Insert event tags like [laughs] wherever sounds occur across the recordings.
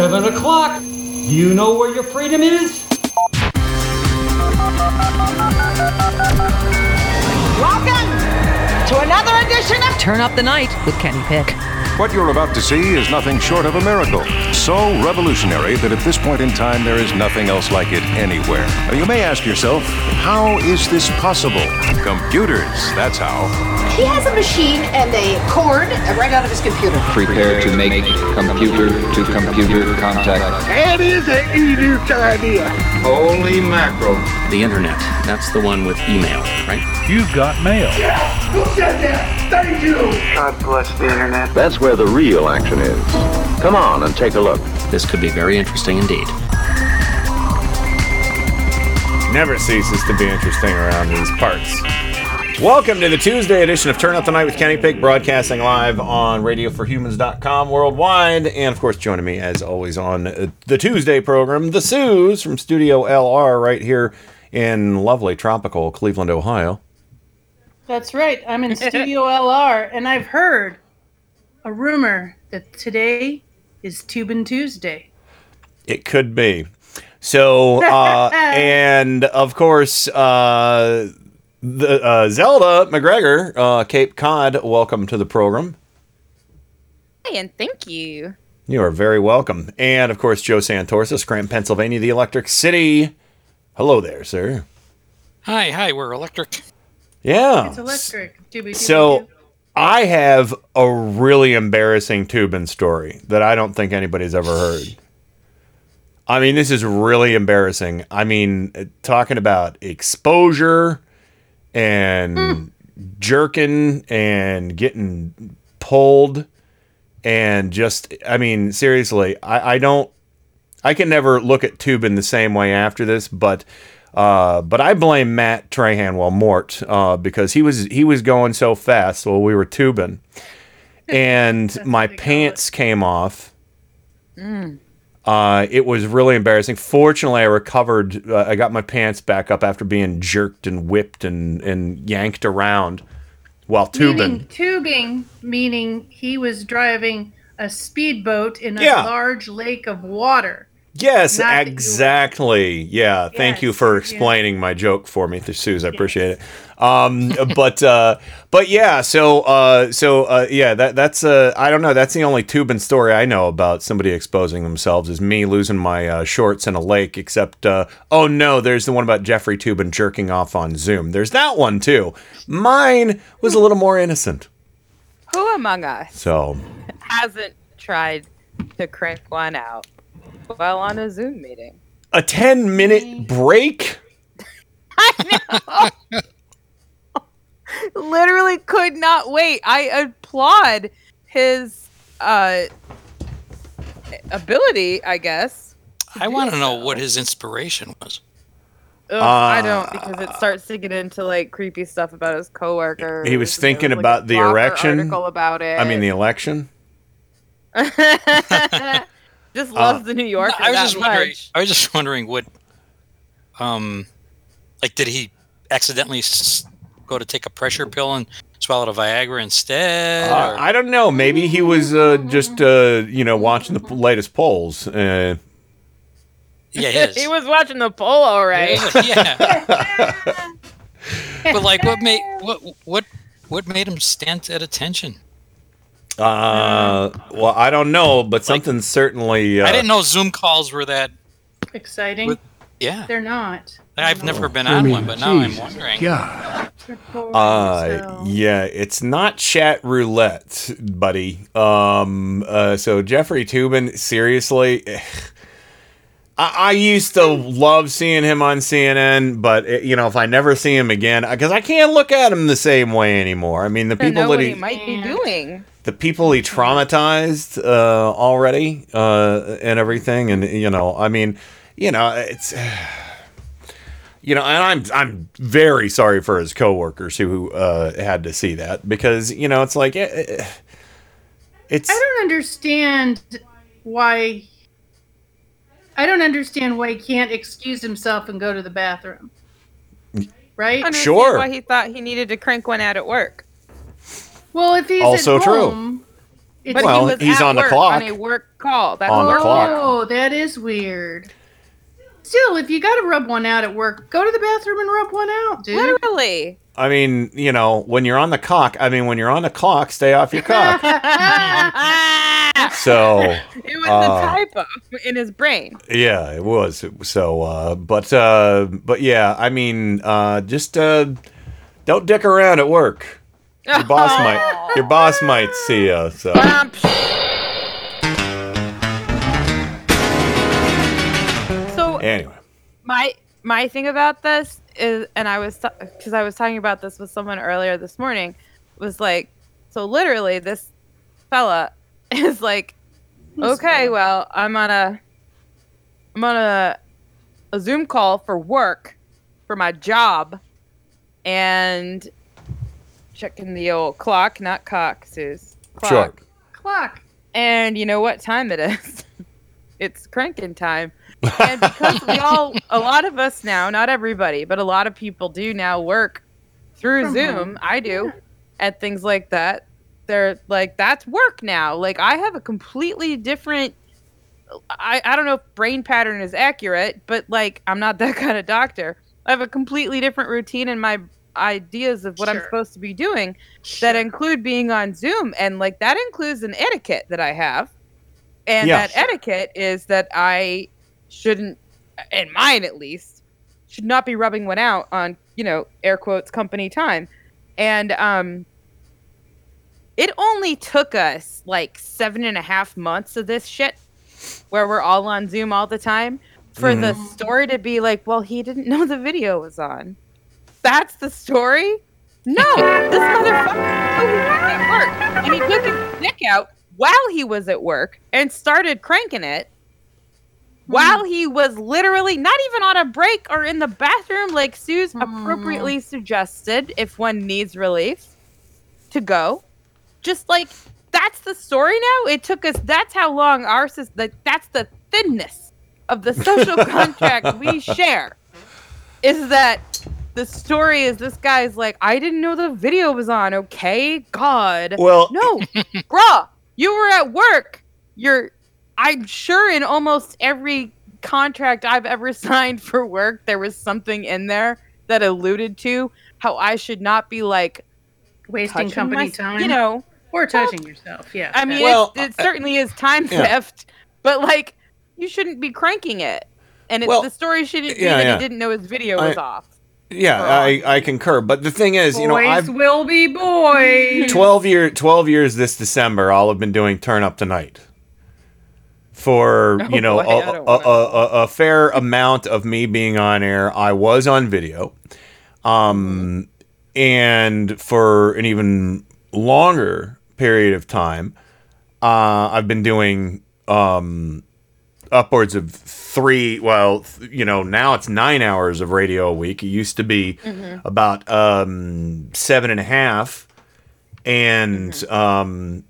7 o'clock. You know where your freedom is? Welcome to another edition of Turn Up the Night with Kenny Pick. What you're about to see is nothing short of a miracle. So revolutionary that at this point in time there is nothing else like it anywhere. Now, you may ask yourself, how is this possible? Computers, that's how. He has a machine and a cord right out of his computer. Prepare to make computer to computer contact. That is an idiot idea. Holy mackerel. The internet. That's the one with email, right? You've got mail. Yes! Who said that? Thank you. God bless the internet. That's where the real action is. Come on and take a look. This could be very interesting indeed. Never ceases to be interesting around these parts. Welcome to the Tuesday edition of Turn Up the Night with Kenny Pick, broadcasting live on RadioForHumans.com worldwide. And of course, joining me as always on the Tuesday program, the Sues from Studio LR right here in lovely tropical Cleveland, Ohio. That's right. I'm in Studio [laughs] LR, and I've heard a rumor that today is Tubin Tuesday. It could be. So, uh, [laughs] and of course, uh, the uh, Zelda McGregor, uh, Cape Cod, welcome to the program. Hi, and thank you. You are very welcome. And of course, Joe Santorsa, Scranton, Pennsylvania, the Electric City. Hello there, sir. Hi, hi, we're electric. Yeah. It's electric. Doobie, doobie, So. I have a really embarrassing Tubin story that I don't think anybody's ever heard. I mean, this is really embarrassing. I mean, uh, talking about exposure and jerking and getting pulled and just, I mean, seriously, I, I don't, I can never look at Tubin the same way after this, but uh, but I blame Matt Trahan, well Mort, uh, because he was he was going so fast while we were tubing, [laughs] and my pants came off. Uh, it was really embarrassing. Fortunately, I recovered. Uh, I got my pants back up after being jerked and whipped and, and yanked around while tubing. Meaning tubing, meaning he was driving a speedboat in a Yeah. large lake of water. Yes, Not exactly. Yeah, thank you Yes, for yeah. explaining my joke for me, Suze. I appreciate it. Um, [laughs] but uh, but yeah, so uh, so uh, yeah, that that's uh, I don't know. That's the only tubing story I know about somebody exposing themselves is me losing my uh, shorts in a lake. Except uh, oh no, there's the one about Jeffrey Toobin jerking off on Zoom. There's that one too. Mine was a little more innocent. Who among us So hasn't tried to crank one out while on a Zoom meeting? a ten minute break. [laughs] I know. [laughs] Literally could not wait. I applaud his uh ability, I guess. I want to know what his inspiration was. Ugh, I don't because it starts to get into like creepy stuff about his coworker. He was thinking about the erection. Article about it. I mean the election. [laughs] just loves the New Yorker. I was that just wondering. much. I was just wondering what, um, like, did he accidentally s- go to take a pressure pill and swallowed a Viagra instead? Uh, or- I don't know. Maybe he was uh, just uh, you know watching the latest polls. Uh, yeah, his. [laughs] he was watching the poll, all right. [laughs] yeah. [laughs] but like, what made what what what made him stand at attention? Uh, well, I don't know, but something certainly. Uh, I didn't know Zoom calls were that. Exciting. What- Yeah, They're not. I've never been on one, but now I'm wondering. God. They're boring, Uh, so- yeah, it's not chat roulette, buddy. Um, uh, so Jeffrey Toobin, seriously, I, I used to love seeing him on CNN, but uh, you know, if I never see him again, because I can't look at him the same way anymore. I mean, the people know that what he, he might be doing. the people he traumatized uh, already uh, and everything, and you know, I mean, you know, it's. [sighs] You know, and I'm I'm very sorry for his coworkers who uh, had to see that because you know it's like eh, eh, it's I don't understand why. I don't understand why he can't excuse himself and go to the bathroom. Right? Understand Sure. Why he thought he needed to crank one out at work. Well, if he's Also at true. home, It's But Well, he was he's at on the clock. on a work call. That's On the clock. Oh, that is weird. Still, if you got to rub one out at work, go to the bathroom and rub one out, dude. Literally. I mean, you know, when you're on the cock, I mean, when you're on the clock, stay off your cock. [laughs] so, [laughs] It was uh, a typo in his brain. yeah, it was. So, uh, but, uh, but yeah, I mean, uh, just, uh, don't dick around at work. Your boss [laughs] might, your boss might see you. So, So anyway, my my thing about this is, and I was because I was talking about this with someone earlier this morning, was like, so literally this fella [laughs] is like, okay, well, I'm on a, I'm on a, a Zoom call for work, for my job, and checking the old clock, not cock, Suze. Clock. sure. Clock. And you know what time it is? [laughs] it's cranking time. [laughs] And because we all, a lot of us now, not everybody, but a lot of people do now work through From Zoom. home. I do, at things like that. They're like, that's work now. Like, I have a completely different. I, I don't know if brain pattern is accurate, but like, I'm not [laughs] that kind of doctor. I have a completely different routine in my ideas of what I'm supposed to be doing that include being on Zoom. And like that includes an etiquette that I have. And Yeah. that etiquette is that I shouldn't, in mine at least, should not be rubbing one out on, you know, air quotes, company time. And um, it only took us like seven and a half months of this shit where we're all on Zoom all the time for the mm-hmm. story to be like, well, he didn't know the video was on. That's the story? No, this motherfucker was at work. And he took his dick out while he was at work and started cranking it hmm. while he was literally not even on a break or in the bathroom, like Sue's hmm. appropriately suggested if one needs relief to go. Just like that's the story now. It took us that's how long ours is like that's the thinness of the social [laughs] contract we share. Is that the story is this guy's like, I didn't know the video was on, okay? God. Well- no, [laughs] bruh, you were at work. You're, I'm sure in almost every contract I've ever [laughs] signed for work, there was something in there that alluded to how I should not be like Wasting company my- time. You know, Or touching yourself. Yeah. I mean, Well, it, it certainly is time yeah. theft, but like, you shouldn't be cranking it. And it's, Well, the story shouldn't be yeah, that yeah. he didn't know his video I- was off. Yeah, I, I concur. But the thing is, you know, boys I've will be boys. [laughs] 12 year 12 years this December I'll have been doing turn up tonight for Oh, you know boy, I a, a, a, a, a fair amount of me being on air I was on video um and for an even longer period of time uh I've been doing um upwards of three well th- you know now it's nine hours of radio a week. It used to be about um seven and a half and um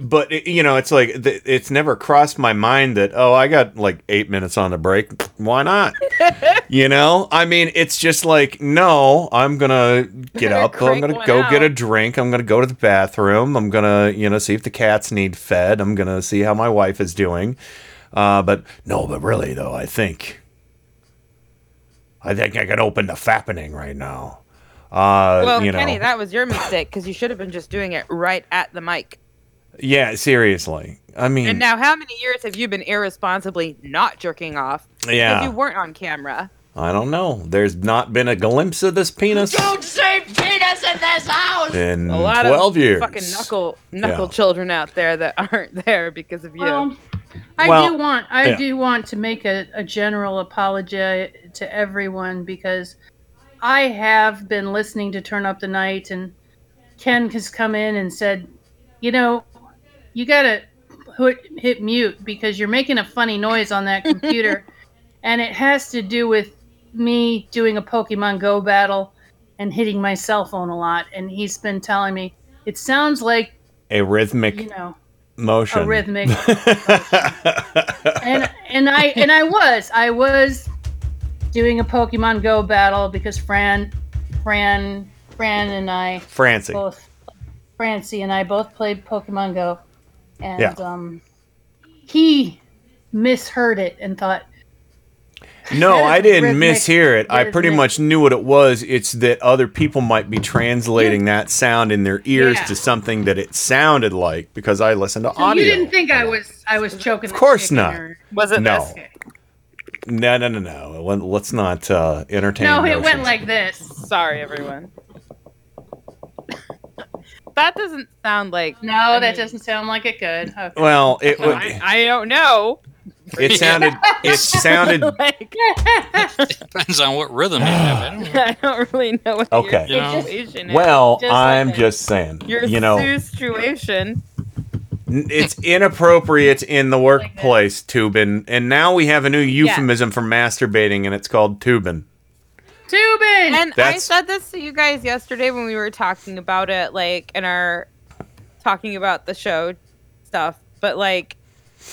but it- you know it's like it's never crossed my mind that oh i got like eight minutes on the break. Why not? [laughs] You know? I mean it's just like no i'm gonna get up. I'm gonna go get a drink. I'm gonna go to the bathroom. I'm gonna you know see if the cats need fed. I'm gonna see how my wife is doing. Uh, but no but really though i think i think i can open the fappening right now. Uh, Well, you know, Kenny, that was your mistake because you should have been just doing it right at the mic. Yeah, seriously. I mean, And now, how many years have you been irresponsibly not jerking off? Yeah. Because you weren't on camera. I don't know. There's not been a glimpse of this penis Don't say penis in this house! in A lot 12 of years. fucking knuckle knuckle Yeah. children out there that [laughs] aren't there because of you. Well, I Well, do want I yeah. do want to make a, a general apology to everyone because I have been listening to Turn Up the Night and Ken has come in and said, you know, you gotta hit, hit mute because you're making a funny noise on that computer, [laughs] and it has to do with me doing a Pokemon Go battle and hitting my cell phone a lot. And he's been telling me it sounds like a rhythmic you know motion. a rhythmic [laughs] and and I and I was I was doing a Pokemon Go battle because Fran Fran Fran and I Francie. both Francie and I both played Pokemon Go, and Yeah. um, he misheard it and thought, No, [laughs] I didn't Rhythmic- mishear it. I pretty much knew what it was. It's that other people might be translating that sound in their ears Yeah. to something that it sounded like because I listened to "So audio. you didn't think I was I was choking?" Of course not. Was it no. this? No, no, no, no. Let- Let's not uh, entertain. No, it went like this. Sorry, everyone. That doesn't sound like. No, that doesn't sound like it could. Okay. Well, it would. I, I don't know. It [laughs] sounded. It sounded. [laughs] like, [laughs] Depends on what rhythm you have. I don't. [sighs] I don't really know what Okay. your You know? situation is. Well, Just I'm that. just saying. your You know, situation. it's inappropriate in the workplace, Tubin, and now we have a new euphemism for masturbating, and it's called tubin. Tubin. And I said this to you guys yesterday when we were talking about it, like in our talking about the show stuff. But like,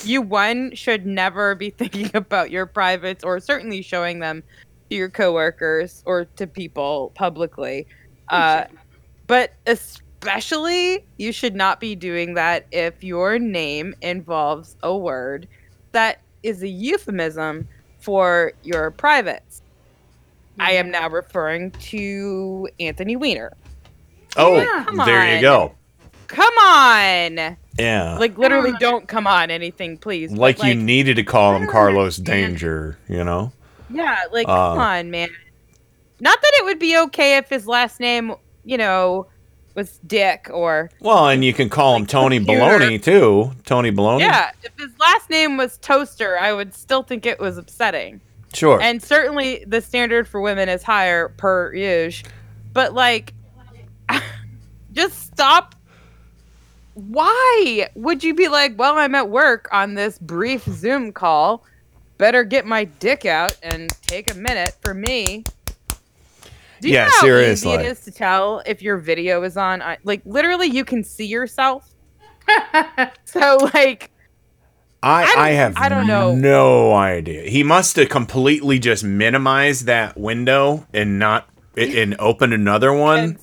you one should never be [laughs] thinking about your privates or certainly showing them to your coworkers or to people publicly. Uh, but especially, you should not be doing that if your name involves a word that is a euphemism for your privates. I am now referring to Anthony Weiner. Oh, Yeah. Come there you go. Come on. Yeah. Like literally don't come on anything, please. But, like, you needed to call him Carlos Danger, you know? Yeah, like Uh, come on, man. Not that it would be okay if his last name, you know, was Dick or Well, and you can call him Tony computer. Baloney too. Tony Baloney. Yeah, if his last name was Toaster, I would still think it was upsetting. Sure. And certainly the standard for women is higher per usual. But like [laughs] just stop why would you be like, well, I'm at work on this brief Zoom call. Better get my dick out and take a minute for me. Do you Yeah, know how seriously. easy it is to tell if your video is on? Like literally, you can see yourself. [laughs] so like, I, I I have I don't know. no idea. He must have completely just minimized that window and not and opened another [laughs] one.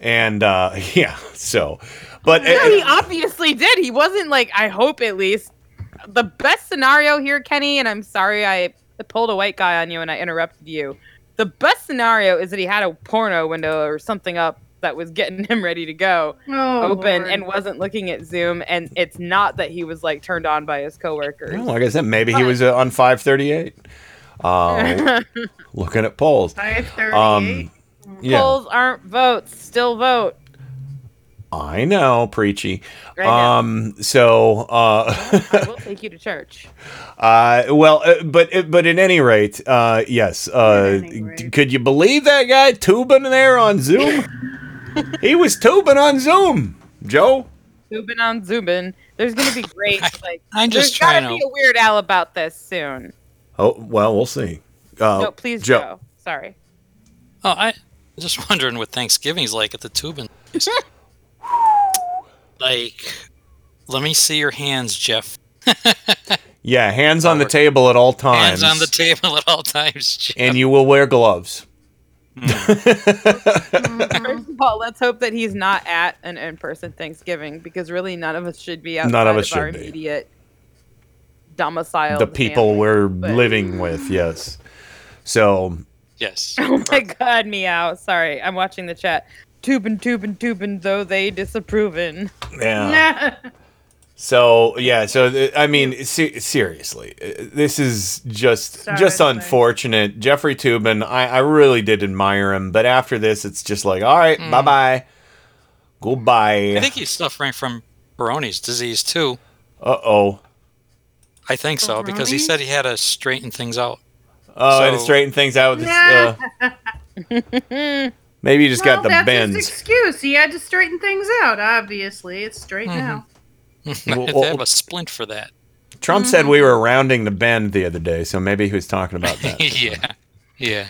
And uh [laughs] yeah, so but No, uh, he obviously did. He wasn't like, I hope at least. The best scenario here, Kenny, and I'm sorry I pulled a white guy on you and I interrupted you. The best scenario is that he had a porno window or something up that was getting [laughs] him ready to go Oh, open Lord. and wasn't looking at Zoom. And it's not that he was like turned on by his coworkers. well, like I said, maybe he was uh, on 538. Uh, [laughs] looking at polls. 538. Um yeah. Polls aren't votes. Still vote. I know, preachy. I know. Um so uh [laughs] I will take you to church. Uh, well, uh, but uh, but at any rate, uh, yes. Uh, d- could you believe that guy tubing there on Zoom? [laughs] he was tubing on Zoom, Joe. Tubing on Zooming. There's gonna be great [laughs] like. I'm just there's gotta trying be a Weird Al about this soon. Oh well, we'll see. Uh, no, please, Joe. Joe. Sorry. Oh, I I'm just [laughs] wondering what Thanksgiving's like at the Tubin. like, let me see your hands, Jeff. Yeah, hands on the table at all times, Hands on the table at all times, Jeff. and you will wear gloves. Mm-hmm. First of all, let's hope that he's not at an in-person Thanksgiving because really none of us should be outside None of us our should be. immediate domicile. the people we're living with, yes. So Yes. [laughs] Oh my god, meow. Sorry, I'm watching the chat. Tubin, tubin, tubin, though they disapproving. yeah. [laughs] So yeah, so I mean, se- seriously, uh, this is just Sorry, just sorry. unfortunate. Jeffrey Toobin, I, I really did admire him, but after this, it's just like, all right, Mm. bye bye, goodbye. I think he's suffering from Baroni's disease too. Uh oh. I think so because he said he had to straighten things out. Oh, and to straighten things out with this, uh, [laughs] maybe he just got the that's bends. his excuse. He had to straighten things out. Obviously, it's straight Mhm. now. [laughs] I Well, had well- to have a splint for that. Trump said we were rounding the bend the other day, so maybe he was talking about that. [laughs] yeah. Yeah.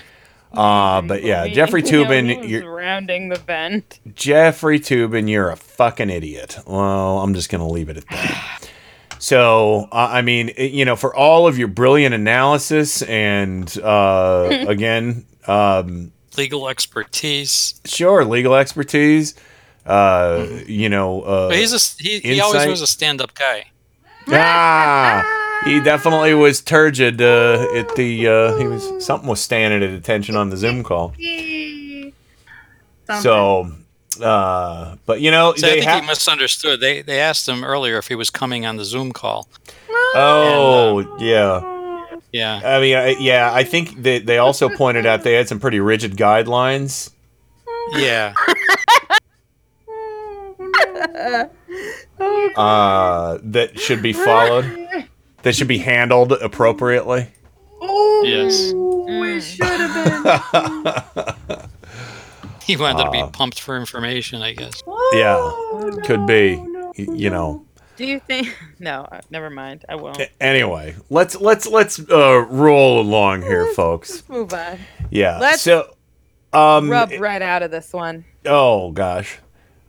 Uh, but yeah, Jeffrey Toobin, you're, rounding the bend. Jeffrey Toobin, you're a fucking idiot. Well, I'm just going to leave it at that. [sighs] So, uh, I mean, you know, for all of your brilliant analysis and, uh, [laughs] again, um, Legal expertise. sure, legal expertise, uh, you know, uh, But he's a he, he always was a stand-up guy. ah, he definitely was turgid uh, at the. Uh, he was something was standing at attention on the Zoom call. So, uh, but you know, So I they think have. he misunderstood. They they asked him earlier if he was coming on the Zoom call. Oh, yeah. Yeah. I mean, I, yeah, I think they, they also pointed out they had some pretty rigid guidelines. Yeah. [laughs] uh, that should be followed, that should be handled appropriately. Yes. We should have been. [laughs] He wanted to be Uh, pumped for information, I guess. yeah, could be. y- You know. Do you think? [laughs] No, uh, never mind. I won't. Anyway, let's let's let's uh, roll along here, folks. Let's move on. Yeah. Let's so, um, Rub right out of this one. oh gosh.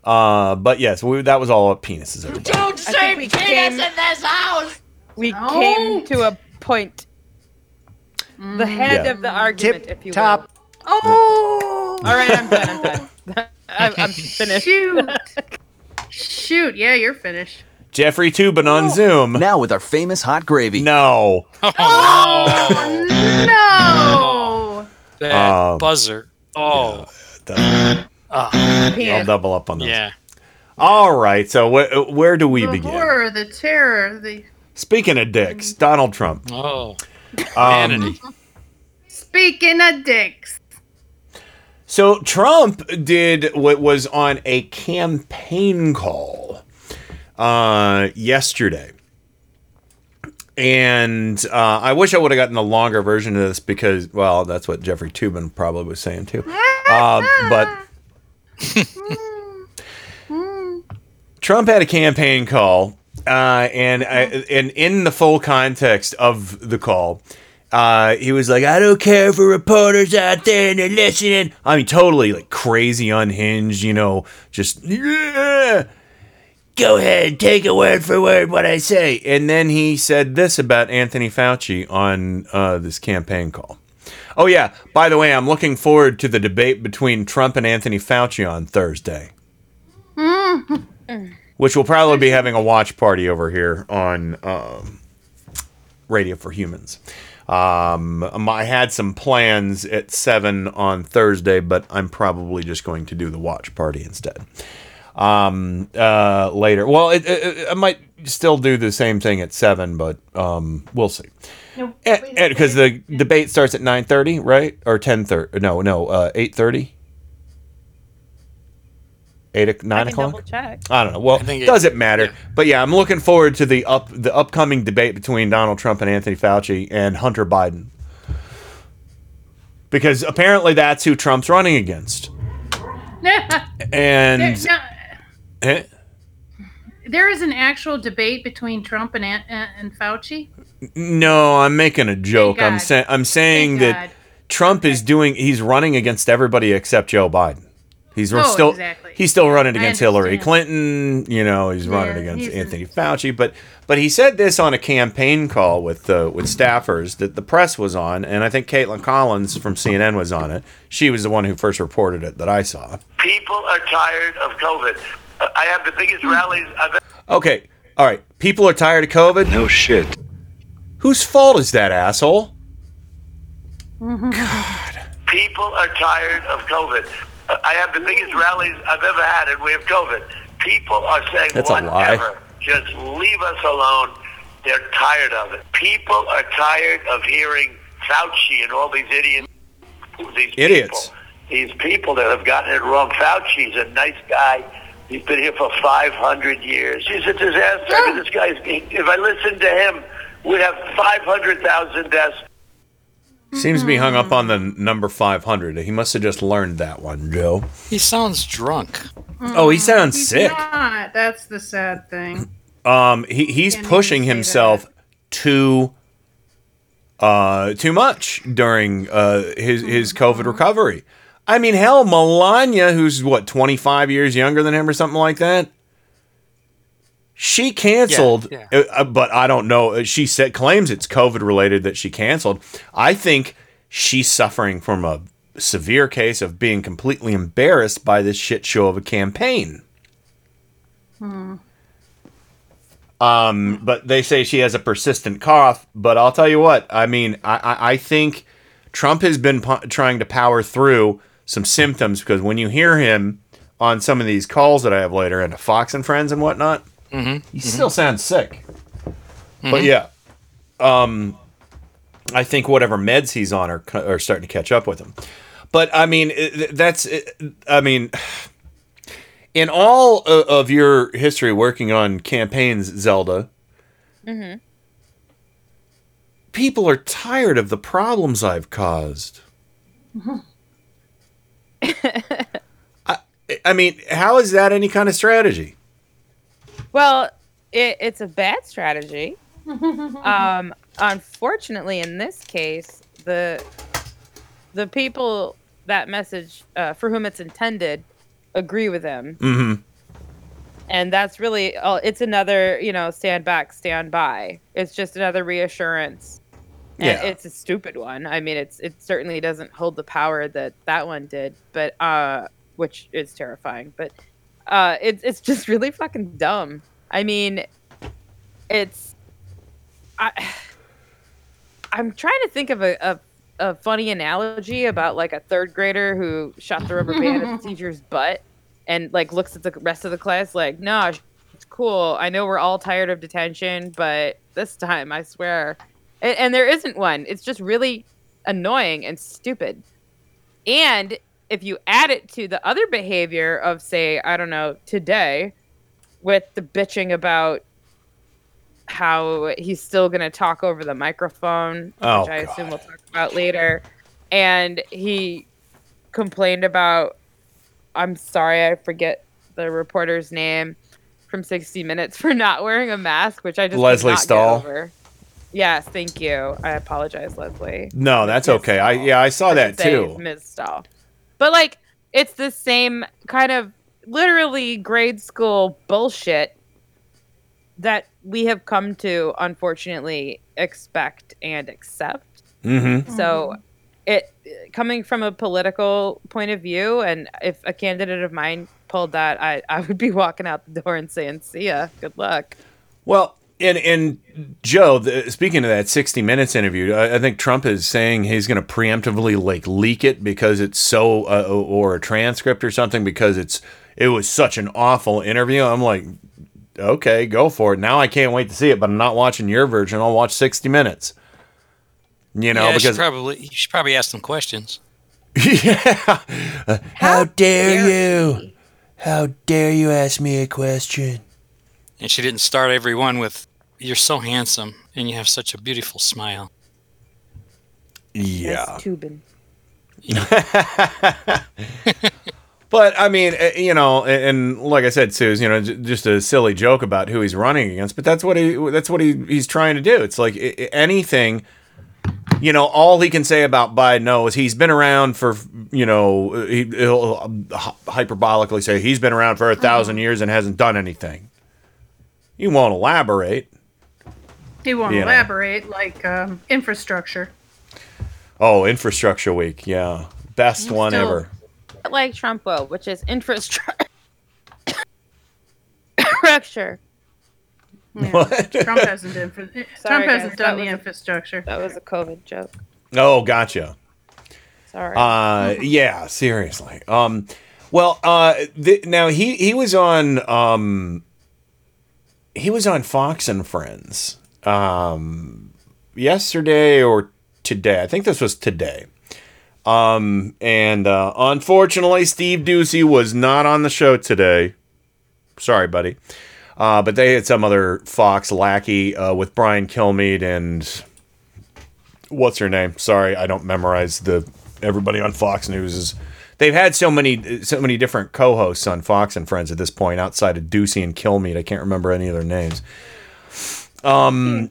Uh, but yes, we, that was all about penises. Everybody. Don't say penis came- in this house. We came to a point. The head Yeah. of the argument, if you will. top. will. Oh! All right, I'm done. I'm done. [laughs] I'm, I'm finished. Shoot. [laughs] Shoot. Yeah, you're finished. Jeffrey Toobin on Zoom. Now with our famous hot gravy. No. Oh, no. That Um, buzzer. Oh. I'll double up on this. Yeah. All right. So wh- where do we The begin? The horror, the terror, the. Speaking of dicks, Donald Trump. Oh. Um, Vanity. Speaking of dicks. So Trump did what was on a campaign call uh, yesterday. And uh, I wish I would have gotten the longer version of this because, well, that's what Jeffrey Toobin probably was saying too. [laughs] Uh, but Trump had a campaign call, uh, and I, and in the full context of the call, uh, he was like, "I don't care for reporters out there and they're listening." I mean, totally like crazy, unhinged. You know, just yeah. Go ahead, take it word for word what I say. And then he said this about Anthony Fauci on uh, this campaign call. Oh yeah, by the way, I'm looking forward to the debate between Trump and Anthony Fauci on Thursday which we'll probably be having a watch party over here on um, Radio for Humans. Um, um, I had some plans at seven on Thursday, but I'm probably just going to do the watch party instead. Um, uh, later, well, it, it, I might still do the same thing at seven, but um, we'll see. Because the debate starts at nine thirty, right, or ten thirty? No, no, uh, eight thirty. Eight, o- nine I can o'clock. check. I don't know. Well, it- does it matter? But yeah, I'm looking forward to the up the upcoming debate between Donald Trump and Anthony Fauci and Hunter Biden. Because apparently that's who Trump's running against. [laughs] And There- no, Eh? There is an actual debate between Trump and Ant- and and Fauci. no, I'm making a joke. I'm God. saying I'm saying Thank that God. Trump is doing he's running against everybody except Joe Biden. He's Oh, still exactly. he's still running against Hillary. Clinton. You know, he's running against he's- Anthony Fauci. But but he said this on a campaign call with uh, with staffers that the press was on, and I think Kaitlan Collins from CNN was on it. She was the one who first reported it that I saw. People are tired of COVID. I have the biggest rallies I've ever. Okay, all right. People are tired of COVID. No shit. Whose fault is that, asshole? God. People are tired of COVID. Uh, I have the biggest rallies I've ever had, and we have COVID. People are saying That's a lie. whatever. Just leave us alone. They're tired of it. People are tired of hearing Fauci and all these idiots. These Idiots. People, these people that have gotten it wrong. Fauci's a nice guy. He's been here for 500 years. He's a disaster. I mean, this guy's. If I listened to him, we'd have 500,000 deaths. Seems to be hung up on the number 500. He must have just learned that one, Joe. He sounds drunk. Oh, he sounds He's sick. not. That's the sad thing. Um, he, he's Can't pushing even say himself too uh too much during uh his his COVID recovery. I mean, hell, Melania, who's what 25 years younger than him or something like that. She canceled, Yeah, uh, uh, but I don't know. uh, She said claims it's COVID related that she canceled. I think she's suffering from a severe case of being completely embarrassed by this shit show of a campaign. Hmm. Um, but they say she has a persistent cough. But I'll tell you what, I mean, I, I, I think Trump has been po- trying to power through some symptoms because when you hear him on some of these calls that I have later and Fox and Friends and whatnot, Mhm, he mhm. still sounds sick. But Mhm. yeah, um, I think whatever meds he's on are, are starting to catch up with him. But I mean, that's, I mean, in all of your history working on campaigns, Zelda, Mm-hmm. people are tired of the problems I've caused. I, I mean, how is that any kind of strategy? Well, it, it's a bad strategy. [laughs] um, unfortunately, in this case, the the people that message uh, for whom it's intended agree with him, Mm-hmm. and that's really all. It's another, you know, stand back, stand by. It's just another reassurance. And Yeah. it's a stupid one. I mean, it's it certainly doesn't hold the power that that one did, but uh, which is terrifying. But uh, it's it's just really fucking dumb. I mean, it's I I'm trying to think of a, a a funny analogy about like a third grader who shot the rubber band at the [laughs] teacher's butt and like looks at the rest of the class like, no, it's cool. I know we're all tired of detention, but this time I swear. And, and there isn't one. It's just really annoying and stupid. And if you add it to the other behavior of, say, I don't know, today, with the bitching about how he's still going to talk over the microphone, Oh, which I assume we'll talk about later. And he complained about, I'm sorry, I forget the reporter's name from 60 Minutes for not wearing a mask, which I just Lesley Stahl. Yes, thank you. I apologize, Lesley. No, that's okay. I yeah, I saw that too. Ms. Stahl. But like, it's the same kind of literally grade school bullshit that we have come to unfortunately expect and accept. Mm-hmm. So it coming from a political point of view and if a candidate of mine pulled that I, I would be walking out the door and saying see ya good luck Well, and and Joe, the, speaking of that 60 Minutes interview, I, I think Trump is saying he's going to preemptively like leak it because it's so, uh, or a transcript or something because it's it was such an awful interview. I'm like, okay, go for it. Now I can't wait to see it, but I'm not watching your version. I'll watch 60 Minutes. You know, yeah, you because probably you should probably ask some questions. [laughs] yeah. Uh, how dare you? How dare you ask me a question? And she didn't start every one with "You're so handsome and you have such a beautiful smile." Yeah. tubing [laughs] [laughs] But I mean, uh, you know, and, and like I said, Suze, you know, j- just a silly joke about who he's running against. But that's what he that's what he, he's trying to do. It's like i- i- anything. You know, all he can say about Biden no, is he's been around for, you know, he, he'll um, hyperbolically say he's been around for a 1000 years and hasn't done anything. He won't elaborate. He won't You know. elaborate like um, infrastructure. Oh, infrastructure week, yeah, best one ever. like Trump will which is infrastructure [laughs] What? Trump hasn't infra- Sorry, Trump hasn't that done the a- infrastructure. that was a covid joke Oh, gotcha. sorry Uh, yeah, seriously. Um, well, uh, th- now he he was on um, he was on Fox and Friends um, yesterday or today. I think this was today. Um, and uh, unfortunately, Steve Doocy was not on the show today. Sorry, buddy. Uh, but they had some other Fox lackey uh, with Brian Kilmeade and what's her name? Sorry, I don't memorize the everybody on Fox News is. They've had so many so many different co-hosts on Fox and Friends at this point outside of Doocy and Kilmeade. I can't remember any of their names. Um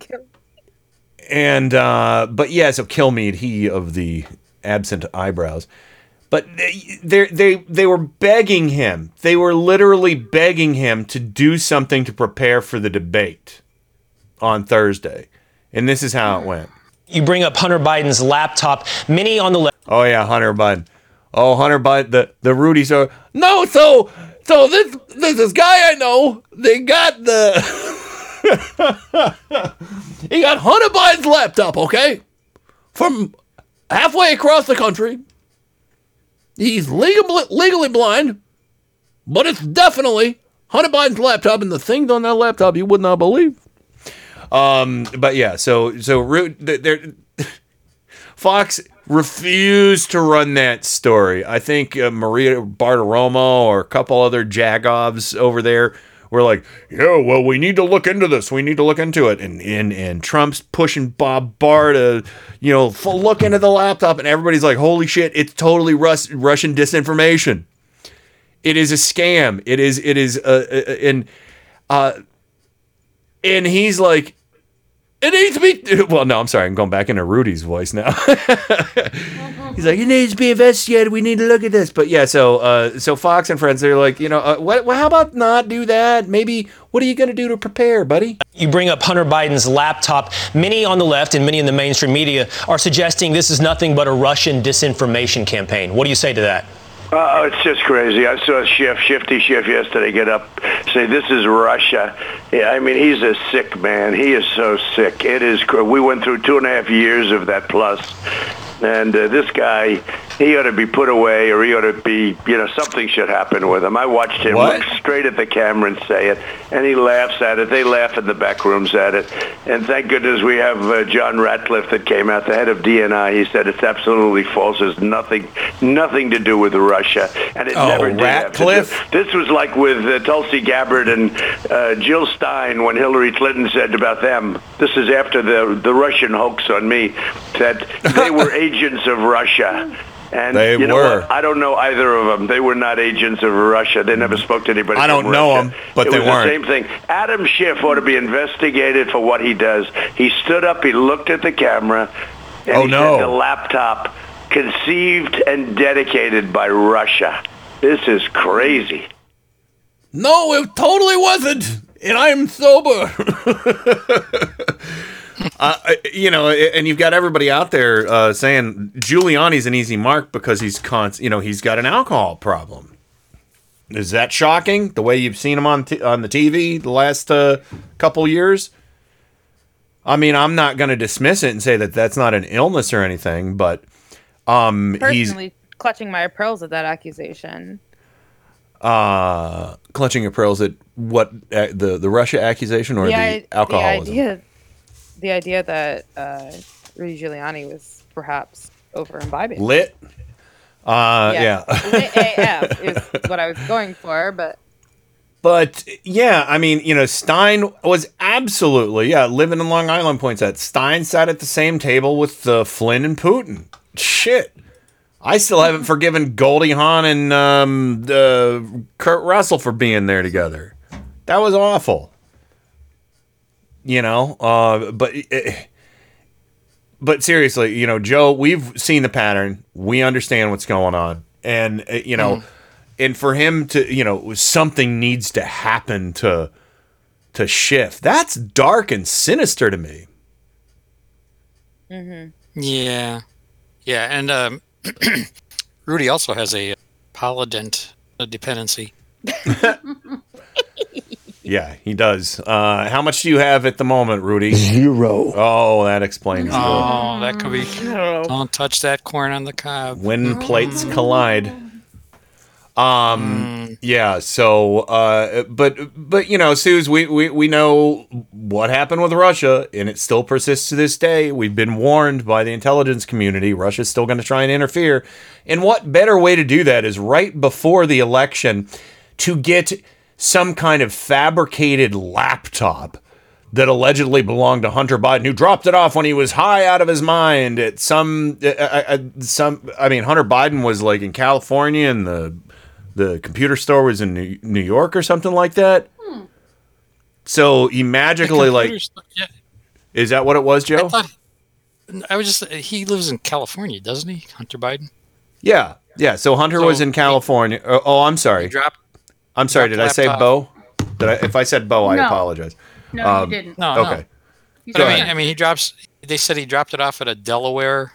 and uh but yeah, so Kilmeade, he of the absent eyebrows. But they they they they were begging him. They were literally begging him to do something to prepare for the debate on Thursday. And this is how it went. You bring up Hunter Biden's laptop. Many on the left. Oh yeah, Hunter Biden. Oh, Hunter Biden. The the Rudy's are no. So So this this this guy I know, they got the [laughs] he got Hunter Biden's laptop, okay, from halfway across the country. He's legal, legally blind, but it's definitely Hunter Biden's laptop, and the things on that laptop you would not believe. Um, but yeah, so so there, [laughs] Fox refused to run that story. I think uh, Maria Bartiromo or a couple other Jagovs over there were like, "Yeah, well, we need to look into this. We need to look into it." And and and Trump's pushing Bob Barr to, you know, look into the laptop, and everybody's like, "Holy shit! It's totally Rus- Russian disinformation. It is a scam. It is. It is. Uh, uh, and uh, and he's like, it needs to be. [laughs] Well, no, I'm sorry. I'm going back into Rudy's voice now. [laughs] He's like, it needs to be investigated. We need to look at this. But yeah, so uh, so Fox and friends, they're like, you know, uh, what? Well, how about not do that? Maybe what are you going to do to prepare, buddy? You bring up Hunter Biden's laptop. Many on the left and many in the mainstream media are suggesting this is nothing but a Russian disinformation campaign. What do you say to that? Oh, it's just crazy. I saw Schiff, Shifty Schiff yesterday get up, say this is Russia. Yeah, I mean, he's a sick man. He is so sick. It is. We went through two and a half years of that plus, and uh, this guy, he ought to be put away, or he ought to be, you know, something should happen with him. I watched him What? look straight at the camera and say it, and he laughs at it. They laugh in the back rooms at it, and thank goodness we have uh, John Ratcliffe that came out, the head of DNI. He said it's absolutely false. There's nothing, nothing to do with Russia, and it Oh, never did Ratcliffe? This was like with uh, Tulsi Gabbard and uh, Jill Stein when Hillary Clinton said about them. This is after the the Russian hoax on me that they were [laughs] agents of Russia. And They you know were. what? I don't know either of them. They were not agents of Russia. They never spoke to anybody. I don't know them, but it they was weren't. the same thing. Adam Schiff ought to be investigated for what he does. He stood up. He looked at the camera. And Oh, he no. Said the laptop conceived and dedicated by Russia. This is crazy. No, it totally wasn't. And I'm sober. [laughs] [laughs] uh, you know, and you've got everybody out there uh, saying Giuliani's an easy mark because he's con- you know, he's got an alcohol problem. Is that shocking? The way you've seen him on t- on the TV the last uh, couple years. I mean, I'm not going to dismiss it and say that that's not an illness or anything, but um, he's Personally, clutching my pearls at that accusation. uh, clutching your pearls at what uh, the the Russia accusation or the, i- alcoholism. The idea, the idea that uh, Rudy Giuliani was perhaps over imbibing. Lit. Uh, yeah. [laughs] Lit AF is what I was going for, but But yeah, I mean, you know, Stein was absolutely yeah living in Long Island. Points out Stein sat at the same table with uh, Flynn and Putin. Shit, I still haven't forgiven Goldie Hawn and um, uh, Kurt Russell for being there together. That was awful. You know, uh, but eh, but seriously, you know, Joe, we've seen the pattern. We understand what's going on, and uh, you know, and for him to, you know, something needs to happen to to shift. That's dark and sinister to me. Yeah, yeah, and um, [clears throat] Rudy also has a Polident dependency. [laughs] [laughs] Yeah, he does. Uh, how much do you have at the moment, Rudy? Zero. Oh, that explains. Oh, that could be. Don't touch that corn on the cob. when plates collide. Um. Yeah. So. Uh. But. But you know, Suze, we, we we know what happened with Russia, and it still persists to this day. We've been warned by the intelligence community. Russia's still going to try and interfere. And what better way to do that is right before the election to get some kind of fabricated laptop that allegedly belonged to Hunter Biden, who dropped it off when he was high out of his mind at some uh, uh, some. I mean, Hunter Biden was like in California, and the the computer store was in New, New York or something like that. So he magically like yeah, is that what it was, I Joe? thought. I was just. He lives in California, doesn't he, Hunter Biden? Yeah, yeah. So Hunter was in California. Oh, oh, I'm sorry. Dropped. I'm sorry. Did I say. Bo? Did I? If I said Bo, I No. apologize. No, Um, you didn't. No, no. Okay, You But I mean, that. I mean, he drops. They said he dropped it off at a Delaware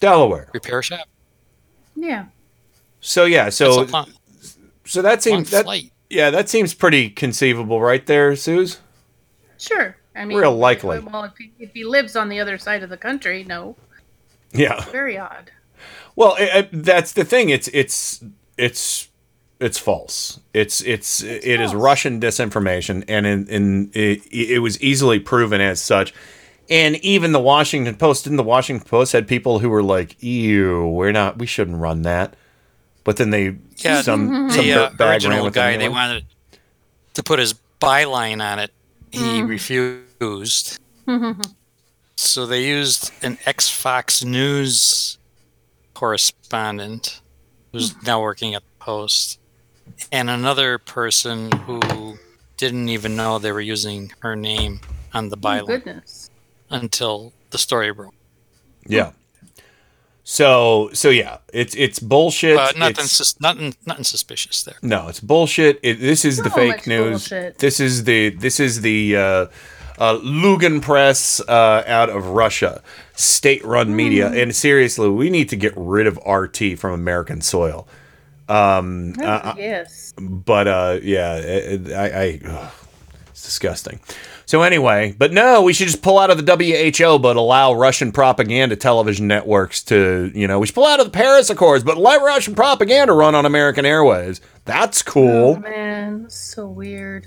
Delaware. repair shop. yeah. So yeah, so That's a lot. So that seems that flight. yeah, that seems pretty conceivable, right there, Suze. Sure. I mean, Real likely. Well, if he, if he lives on the other side of the country, no. Yeah. Very odd. Well, it, it- that's the thing. It's it's it's it's false. It's it's, it is Russian disinformation, and in, in it, it was easily proven as such. And even the Washington Post, didn't the Washington Post had people who were like, "Ew, we're not, we shouldn't run that." But then they Yeah, some some the uh, dirtbag original guy, them they wanted to put his byline on it. He Mm. refused. So they used an ex Fox News correspondent who's now working at the Post, and another person who didn't even know they were using her name on the Oh, byline goodness. until the story broke. Yeah. So so yeah, it's it's bullshit. But nothing, It's- sus- nothing, nothing suspicious there. No, it's bullshit. It, this is the fake news. bullshit. This is the this is the uh, uh, Lugan Press uh, out of Russia, state-run media. And seriously, we need to get rid of RT from American soil. Um, uh, yes. but uh, yeah, it, it- I, I ugh, it's disgusting. So anyway, but no, we should just pull out of the WHO, but allow Russian propaganda television networks to, you know, we should pull out of the Paris Accords, but let Russian propaganda run on American airways. That's cool. Oh, man, so weird.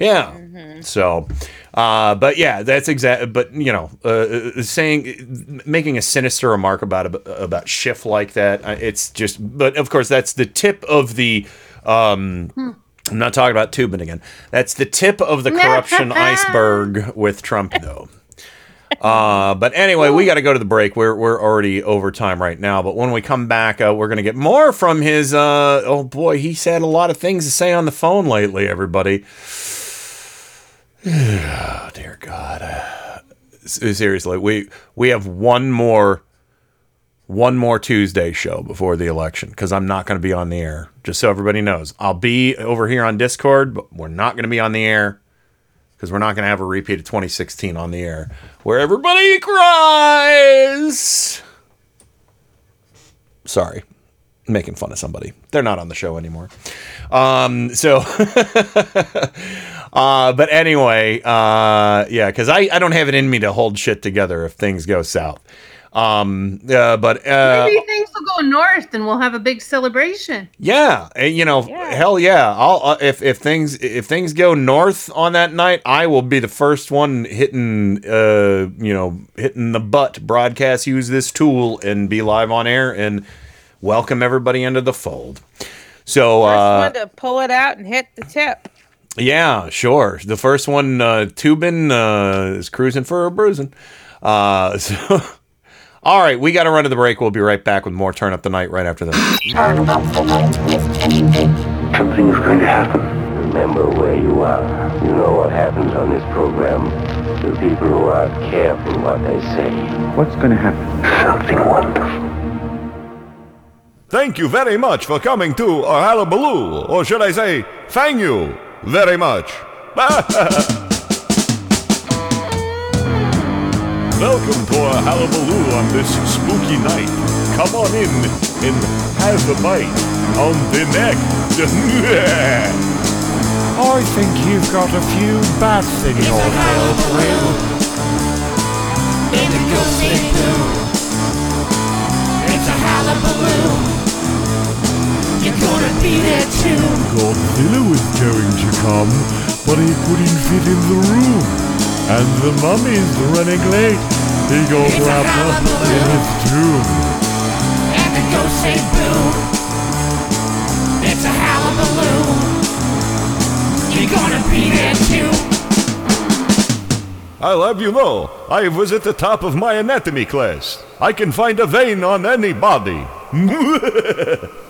Yeah. So, uh, but yeah, that's exact. But you know, uh, uh, saying, making a sinister remark about about Schiff like that, uh, it's just. But of course, that's the tip of the. Um, I'm not talking about Toobin again. That's the tip of the corruption [laughs] iceberg with Trump, though. Uh, but anyway, we got to go to the break. We're we're already over time right now. But when we come back, uh, we're gonna get more from his. Uh, oh boy, he's had a lot of things to say on the phone lately. Everybody. Oh, dear God. Seriously, we we have one more one more Tuesday show before the election because I'm not going to be on the air. Just so everybody knows, I'll be over here on Discord, but we're not going to be on the air because we're not going to have a repeat of 2016 on the air where everybody cries. Sorry, making fun of somebody. They're not on the show anymore. Um, so. [laughs] Uh, but anyway, uh, yeah, because I, I don't have it in me to hold shit together if things go south. Um, uh, but uh, Maybe things will go north and we'll have a big celebration. yeah, uh, you know, hell yeah. I'll uh, if if things if things go north on that night, I will be the first one hitting uh you know hitting the butt broadcast. Use this tool and be live on air and welcome everybody into the fold. So uh, First one to pull it out and hit the tip. Yeah, sure. The first one, uh, Toobin, uh, is cruising for a bruising. Uh, [laughs] so, all right, we got to run to the break. We'll be right back with more Turn Up the Night right after this. Something is going to happen. Remember where you are. You know what happens on this program. The people who aren't careful what they say. What's going to happen? Something wonderful. Thank you very much for coming to our Hullabaloo, or should I say, thank you very much. [laughs] Welcome to our Hullabaloo on this spooky night. Come on in and have a bite on the neck. [laughs] I think you've got a few bats in your tail, Thrill. In the ghostly poo. It's a hullabaloo. You're gonna be there too. Godzilla was going to come, but he couldn't fit in the room. And the mummy's running late. He got wrapped up in his tomb. And the ghosts say boo. It's a hullabaloo. You're gonna be there too. I'll have you know, I was at the top of my anatomy class. I can find a vein on anybody. It's [laughs]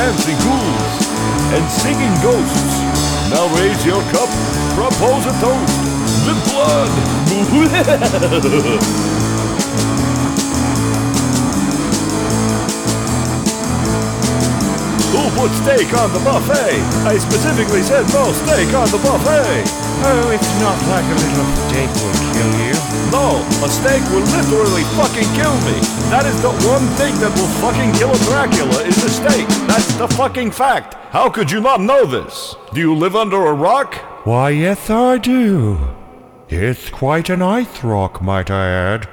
dancing ghouls and singing ghosts. Now raise your cup, propose a toast. The blood. [laughs] put steak on the buffet. I specifically said no steak on the buffet. Oh, it's not like a little steak will kill you. No, a steak will literally fucking kill me. That is the one thing that will fucking kill a Dracula is a steak. That's the fucking fact. How could you not know this? Do you live under a rock? Why, yes, I do. It's quite an ice rock, might I add.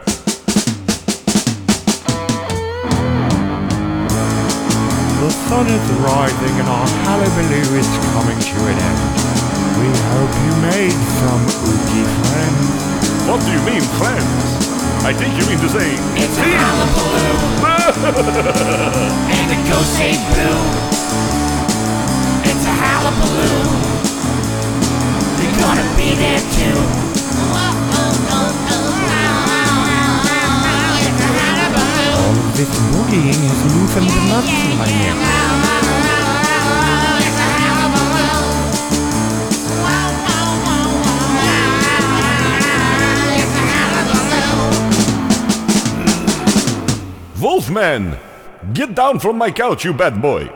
Sun is rising and our hullabaloo is coming to an end. We hope you made some oogie friends. What do you mean, friends? I think you mean to say. It's a hullabaloo. and it goes say boo. It's a hullabaloo. You're gonna be there too. Boogieing. Wolfman! Get down from my couch, you bad boy.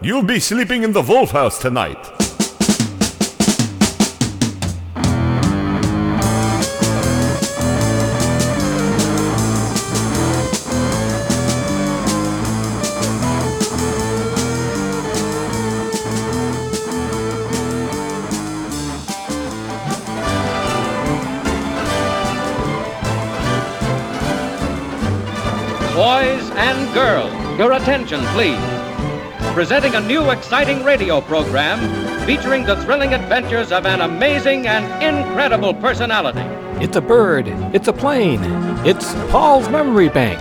You'll be sleeping in the Wolf House tonight. Your attention, please. Presenting a new exciting radio program featuring the thrilling adventures of an amazing and incredible personality. It's a bird. It's a plane. It's Paul's Memory Bank.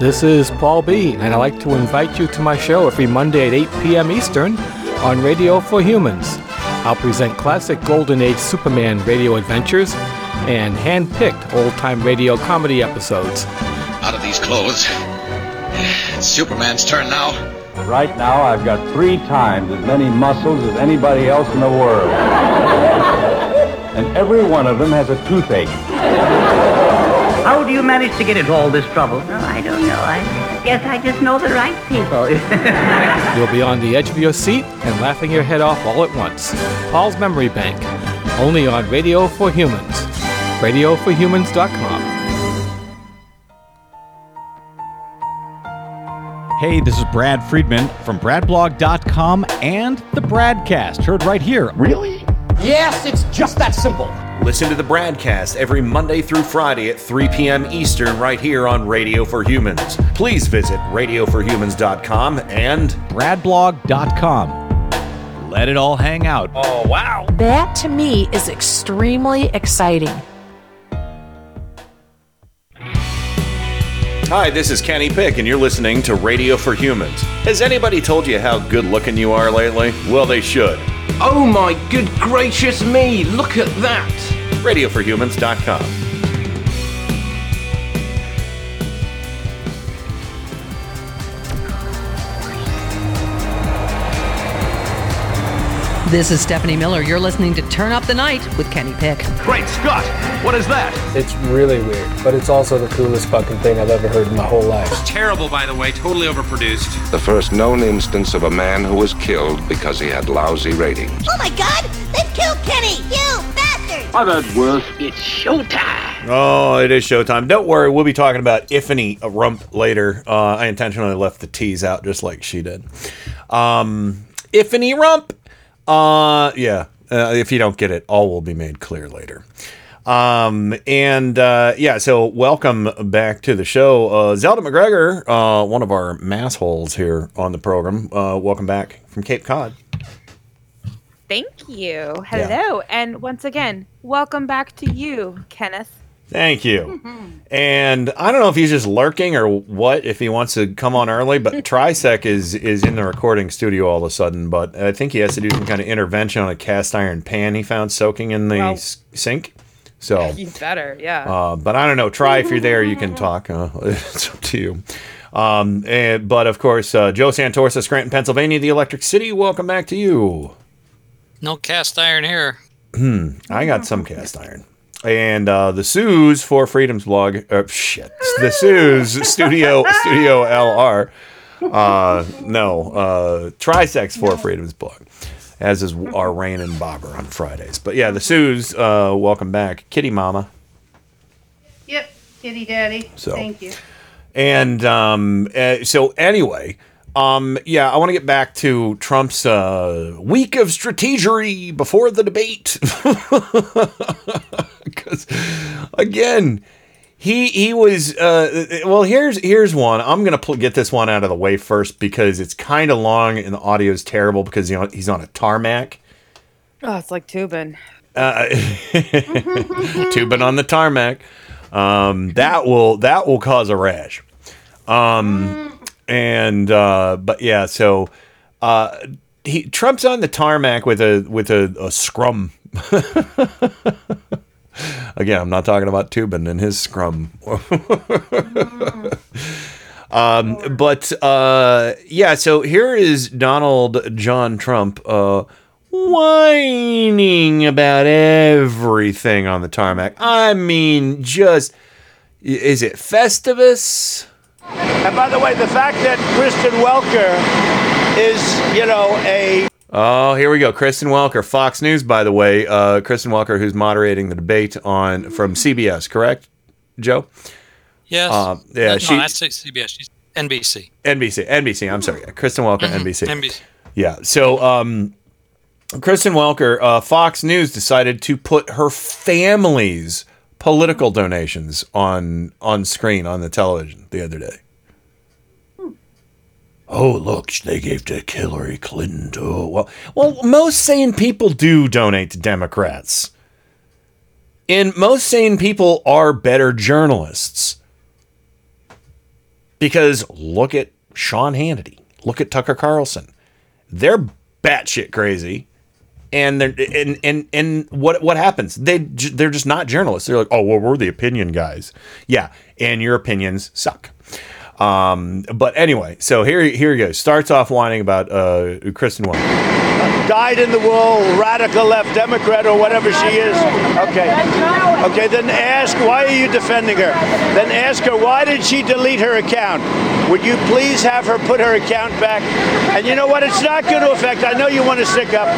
This is Paul B., and I'd like to invite you to my show every Monday at 8 p.m. Eastern on Radio for Humans. I'll present classic Golden Age Superman radio adventures and hand-picked old-time radio comedy episodes. Out of these clothes. It's Superman's turn now. Right now, I've got three times as many muscles as anybody else in the world. and every one of them has a toothache. How do you manage to get into all this trouble? Oh, I don't know. I guess I just know the right people. [laughs] You'll be on the edge of your seat and laughing your head off all at once. Paul's Memory Bank, only on Radio for Humans. RadioForHumans.com. Hey, this is Brad Friedman from BradBlog.com and the Bradcast, heard right here. Really? Yes, it's just that simple. Listen to the Bradcast every Monday through Friday at 3 p.m. Eastern right here on Radio for Humans. Please visit radioforhumans.com and BradBlog.com. Let it all hang out. Oh, wow. That to me is extremely exciting. Hi, this is Kenny Pick, and you're listening to Radio for Humans. Has anybody told you how good looking you are lately? Well, they should. Oh my good gracious me, look at that! RadioForHumans.com. This is Stephanie Miller. You're listening to Turn Up the Night with Kenny Pick. Great Scott! What is that? It's really weird, but it's also the coolest fucking thing I've ever heard in my whole life. It's Terrible, by the way, totally overproduced. The first known instance of a man who was killed because he had lousy ratings. oh my god! They've killed Kenny! You bastard! I've had worse. It's showtime! Oh, it is showtime. Don't worry, we'll be talking about Ifany Rump later. Uh, I intentionally left the T's out just like she did. Um, Ifany Rump. Uh, yeah. Uh, if you don't get it, all will be made clear later. Um, and uh, yeah, so welcome back to the show. Uh, Zelda McGregor, uh, one of our mass holes here on the program. Uh, welcome back from Cape Cod. Thank you. Hello. And once again, welcome back to you, Kenneth. Thank you. and I don't know if he's just lurking or what, if he wants to come on early, but [laughs] Trisec is is in the recording studio all of a sudden. But I think he has to do some kind of intervention on a cast iron pan he found soaking in the Well- s- sink. So, [laughs] You better, yeah. uh, but I don't know. Try if you're there, you can talk. Uh, [laughs] it's up to you. Um, and, but of course, uh, Joe Santorsa, Scranton, Pennsylvania, the Electric City. Welcome back to you. No cast iron here. Hmm. I got some cast iron. And uh, the Sue's for Freedom's blog, uh, shit, the Sue's Studio Studio LR Uh, no, uh, Trisec for Freedom's blog, as is our Rain and Bobber on Fridays. But yeah, the Sues, uh, welcome back, Kitty Mama. Yep, kitty daddy. So- Thank you. And um, uh, so anyway, um, yeah, I want to get back to Trump's uh, week of strategery before the debate. [laughs] Because again, he he was uh, well. Here's here's one. I'm gonna pl- get this one out of the way first because it's kind of long and the audio is terrible because you know, he's on a tarmac. Oh, it's like tubing. Uh, [laughs] tubing on the tarmac. Um, that will that will cause a rash. Um, and uh, but yeah, so uh, he Trump's on the tarmac with a with a, a scrum. [laughs] Again, I'm not talking about Toobin and his scrum. um, but uh, yeah, so here is Donald John Trump uh, whining about everything on the tarmac. I mean, just is it Festivus? And by the way, the fact that Kristen Welker is, you know, a Oh, here we go. Kristen Welker, Fox News, by the way. Uh, Kristen Welker, who's moderating the debate on from CBS, correct, Joe? Yes. Uh, yeah, no, she that's CBS. She's NBC. NBC, NBC. I'm sorry, Kristen Welker, Mhm, NBC. NBC. Yeah. So, um, Kristen Welker, uh, Fox News decided to put her family's political donations on on screen on the television the other day. Oh, look, they gave to Hillary Clinton. Oh, well, well, most sane people do donate to Democrats. And most sane people are better journalists. Because look at Sean Hannity, look at Tucker Carlson. They're batshit crazy. And they're and and and what what happens? They they're just not journalists. They're like, oh well, we're the opinion guys. Yeah, and your opinions suck. Um, but anyway, so here here he goes. Starts off whining about uh, Kristen Welker. died in the wool radical left Democrat or whatever she is. Okay. Okay, then ask why are you defending her? Then ask her why did she delete her account? Would you please have her put her account back? And you know what? It's not going to affect. I know you want to stick up.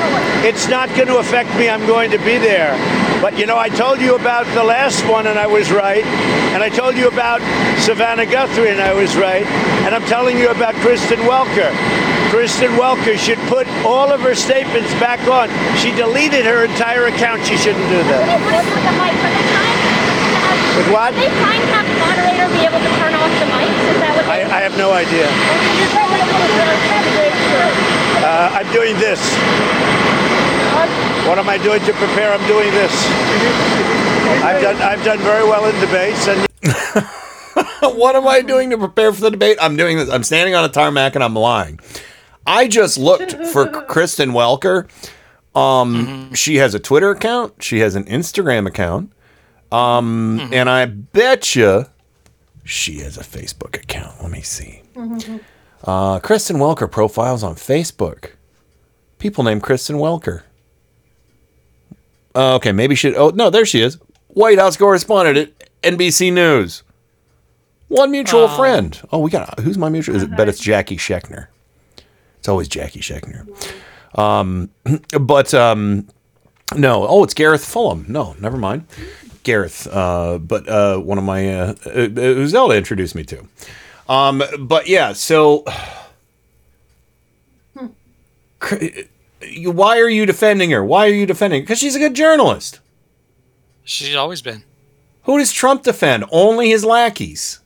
It's not going to affect me. I'm going to be there. But you know, I told you about the last one and I was right. And I told you about Savannah Guthrie and I was right. And I'm telling you about Kristen Welker. Kristen Welker should put all of her statements back on. She deleted her entire account. She shouldn't do that. With what? They trying to have the moderator be able to turn off the mics? Is that what I, I have no idea. Uh, I'm doing this. What am I doing to prepare? I'm doing this. I've done I've done very well in debates and [laughs] what am I doing to prepare for the debate? I'm doing this. I'm standing on a tarmac and I'm lying. I just looked for [laughs] Kristen Welker. Um, she has a Twitter account. She has an Instagram account. Um, and I bet you she has a Facebook account. Let me see. Uh, Kristen Welker profiles on Facebook. People named Kristen Welker. Uh, okay, maybe she. Oh no, there she is. White House correspondent at NBC News. One mutual friend. Oh, we got who's my mutual? Is it, bet it's Jackie Scheckner. It's always Jackie Scheckner. Um, [clears throat] but um, no. Oh, it's Gareth Fulham. No, never mind. Gareth. Uh, but uh, one of my uh, uh, who Zelda introduced me to. Um, but yeah, so. [sighs] Cr- you- Why are you defending her? Why are you defending? Because she's a good journalist. She's always been. Who does Trump defend? Only his lackeys.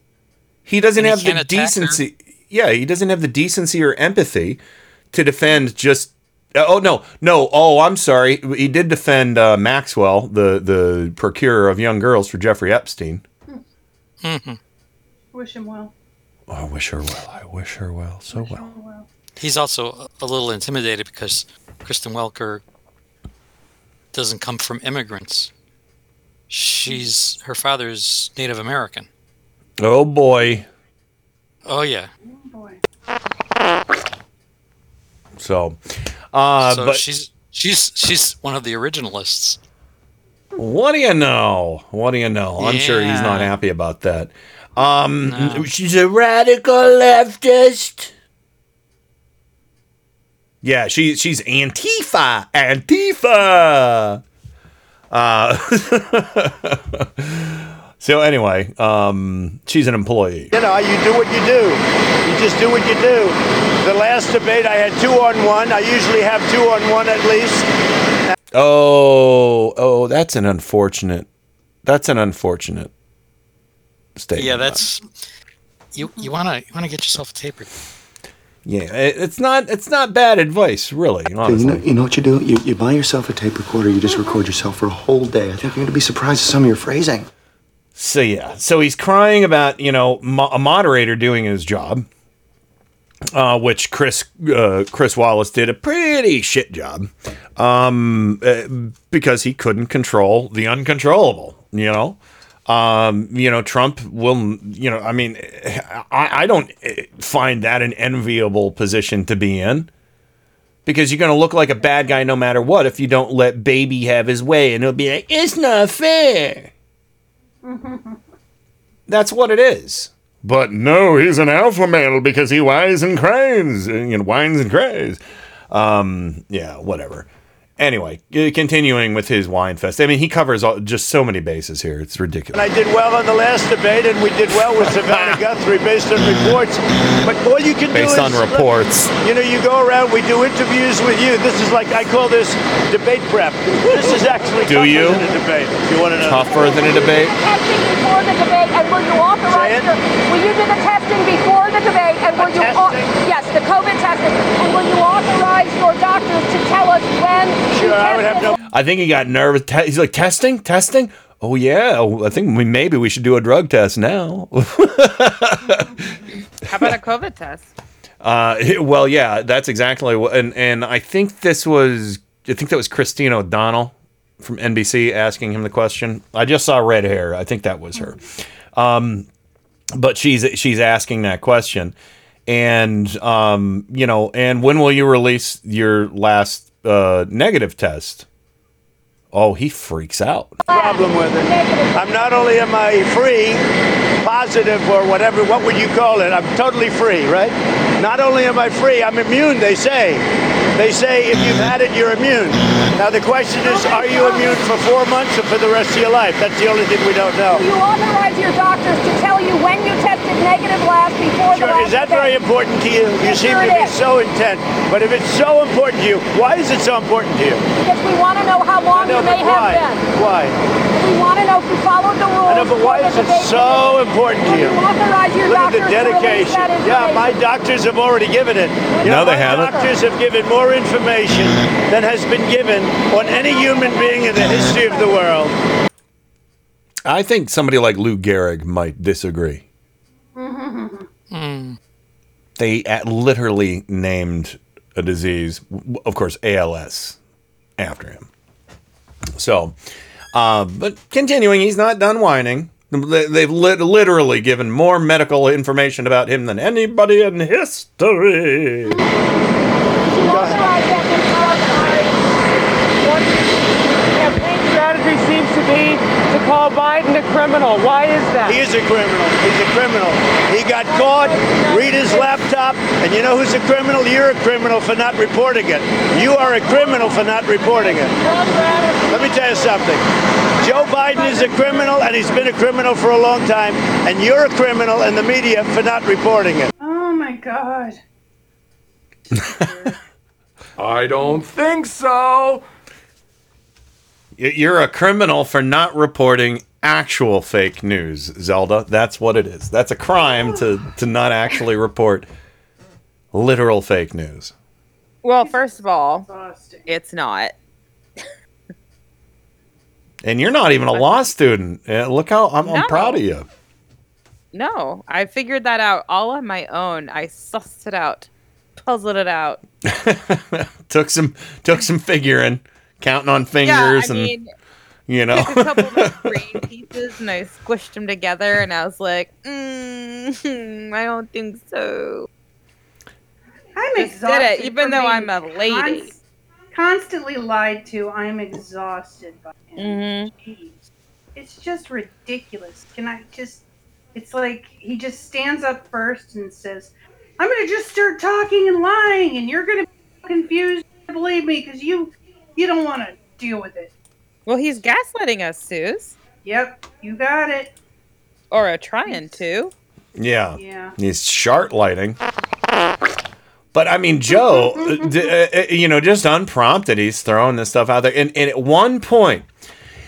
He doesn't he have the can't her. decency. Yeah, he doesn't have the decency or empathy to defend just. Oh no, no. Oh, I'm sorry. He did defend uh, Maxwell, the the procurer of young girls for Jeffrey Epstein. Mm-hmm. Wish him well. Oh, I wish her well. I wish her well. So well. He's also a little intimidated because Kristen Welker doesn't come from immigrants. She's her father's Native American. Oh boy. Oh yeah. So, uh, so but she's she's she's one of the originalists. What do you know? What do you know? I'm sure he's not happy about that. Um, she's a radical leftist. Yeah, she she's Antifa. Antifa. Uh, [laughs] so anyway, um, she's an employee. You know, you do what you do. You just do what you do. The last debate, I had two on one. I usually have two on one at least. Oh, oh, that's an unfortunate. That's an unfortunate statement. Yeah, that's you. You wanna you wanna get yourself a tape recorder. Yeah, it's not. It's not bad advice, really. You know, you know what you do? You, you buy yourself a tape recorder, you just record yourself for a whole day. I think you're going to be surprised at some of your phrasing. So yeah, so he's crying about you know mo- a moderator doing his job, uh, which Chris uh, Chris Wallace did a pretty shit job, um, uh, because he couldn't control the uncontrollable. You know, um, you know Trump will. You know, I mean, I, I don't find that an enviable position to be in. Because you're going to look like a bad guy no matter what if you don't let baby have his way, and he'll be like, "It's not fair." [laughs] That's what it is. But no, he's an alpha male because he whines and cries, and you know, whines and cries. Um, yeah, whatever. Anyway, uh, continuing with his wine fest. I mean, he covers all, just so many bases here. It's ridiculous. And I did well on the last debate, and we did well with Savannah [laughs] Guthrie based on reports. But all you can do Based do on is reports. You know, you go around. We do interviews with you. This is like I call this debate prep. This is actually Do tougher you? than a debate. If you want to know Tougher than a debate? testing before the debate, and were you authorized? Your, will you do the testing before the debate, and were you au- yes, the COVID testing, and will you authorize your doctors to tell us when you tested? I think he got nervous. Te- he's like, testing? Testing? Oh, yeah. Oh, I think we, maybe we should do a drug test now. [laughs] How about a COVID test? Uh, [laughs] well, yeah, that's exactly what, and and I think this was, I think that was Christine O'Donnell from NBC asking him the question. I just saw red hair. I think that was her. Um, but she's she's asking that question, and um, you know, and when will you release your last uh, negative test? Oh, he freaks out. problem with it. I'm not only am I free, positive or whatever, what would you call it? I'm totally free, right? Not only am I free, I'm immune, they say. They say if you've had it, you're immune. Now the question is, are you immune for four months or for the rest of your life? That's the only thing we don't know. Will you authorize your doctors to tell you when you tested negative last before the Sure, last is that very important to you? You Yes, seem sir, to be is. so intent. But if it's so important to you, why is it so important to you? Because we want to know how long I know, you may but why? have been. Why? We want to know if you followed the rules. I know, but why is it so important to you? authorize your Look at the doctors to release dedication. Yeah, my doctors have already given it. You No, know, they my haven't. Doctors have given more information than has been given on any human being in the history of the world. I think somebody like Lou Gehrig might disagree. [laughs] Hmm. They literally named a disease, of course, ALS, after him. So, uh, but continuing, he's not done whining. They- They've lit- literally given more medical information about him than anybody in history. campaign strategy seems to be to call Biden a criminal. Why is that? He is a criminal. He's a criminal. He got caught, read his laptop, and you know who's a criminal? You're a criminal for not reporting it. You are a criminal for not reporting it. Let me tell you something. Joe Biden is a criminal, and he's been a criminal for a long time, and you're a criminal in the media for not reporting it. Oh my god. [laughs] I don't think so. You're a criminal for not reporting actual fake news, Zelda. That's what it is. That's a crime to, to not actually report literal fake news. Well, first of all, it's not. And you're not even a law student. Look how I'm, I'm proud of you. No, I figured that out all on my own. I sussed it out, puzzled it out. [laughs] took some took some figuring, counting on Yeah, fingers, I and mean, you know. took a couple of my brain [laughs] pieces and I squished them together, and I was like, mm, [laughs] I don't think so. I'm Just exhausted. did it, even though I'm a lady. const- constantly lied to. I'm exhausted by him. Mm-hmm. It's just ridiculous. Can I just? It's like he just stands up first and says, "I'm going to just start talking and lying, and you're going to be confused. Believe me, because you you don't want to deal with it. Well, he's gaslighting us, Suze. Yep, you got it. Or a trying to. Yeah. Yeah. He's chart lighting. But I mean, Joe, [laughs] uh, d- uh, uh, you know, just unprompted, he's throwing this stuff out there. And, and at one point,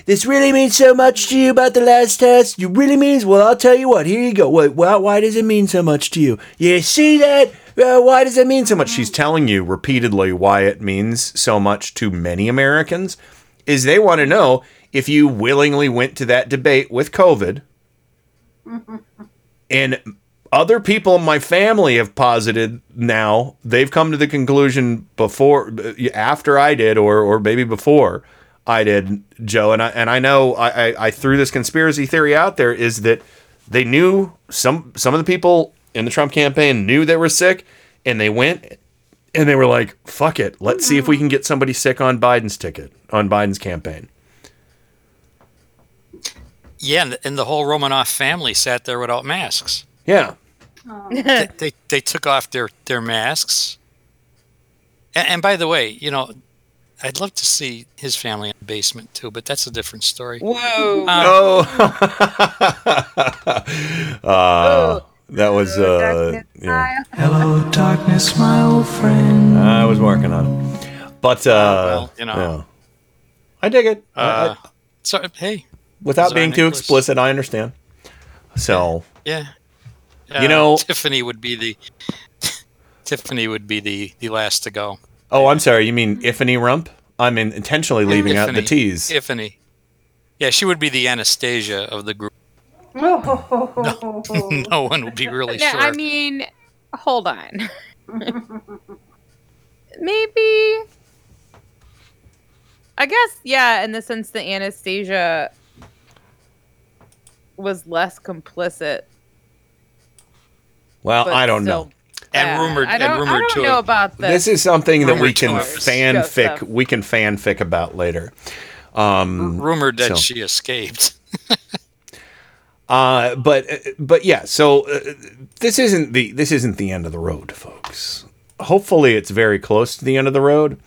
this really means so much to you about the last test. You really means? Well, I'll tell you what. Here you go. What? Why, why does it mean so much to you? You see that? Uh, why does it mean so much? She's telling you repeatedly why it means so much to many Americans. Is they want to know if you willingly went to that debate with COVID. And other people in my family have posited now they've come to the conclusion before after i did or or maybe before i did joe. And i and i know i i, I threw this conspiracy theory out there is that they knew some some of the people in the trump campaign knew they were sick and they went and they were like fuck it let's see if we can get somebody sick on biden's ticket on biden's campaign Yeah, and the, and the whole Romanoff family sat there without masks. yeah they, [laughs] they they took off their their masks. And, and by the way, you know, I'd love to see his family in the basement too, but that's a different story. Whoa! [laughs] uh, that was uh yeah. Hello, darkness, my old friend. I was working on it. But uh well, you know. yeah. I dig it. I- Uh, I- so hey, without being too Nicholas. explicit, I understand. So Yeah. You know- Tiffany would be the [laughs] Tiffany would be the the last to go. Oh, I'm sorry. You mean Ifany Rump? I'm in, intentionally leaving out the T's. Tiffany. Yeah, she would be the Anastasia of the group. Oh. [laughs] no one would be really Yeah, sure. I mean, hold on. [laughs] Maybe. I guess, yeah, in the sense that Anastasia was less complicit. Well, I don't still know. And bad. rumored- I and don't, I rumored don't to know have- about this. This is something that we can fanfic. Stuff. We can fanfic about later. Um, rumored that so- she escaped. [laughs] Uh, but but yeah. So uh, this isn't the this isn't the end of the road, folks. Hopefully, it's very close to the end of the road.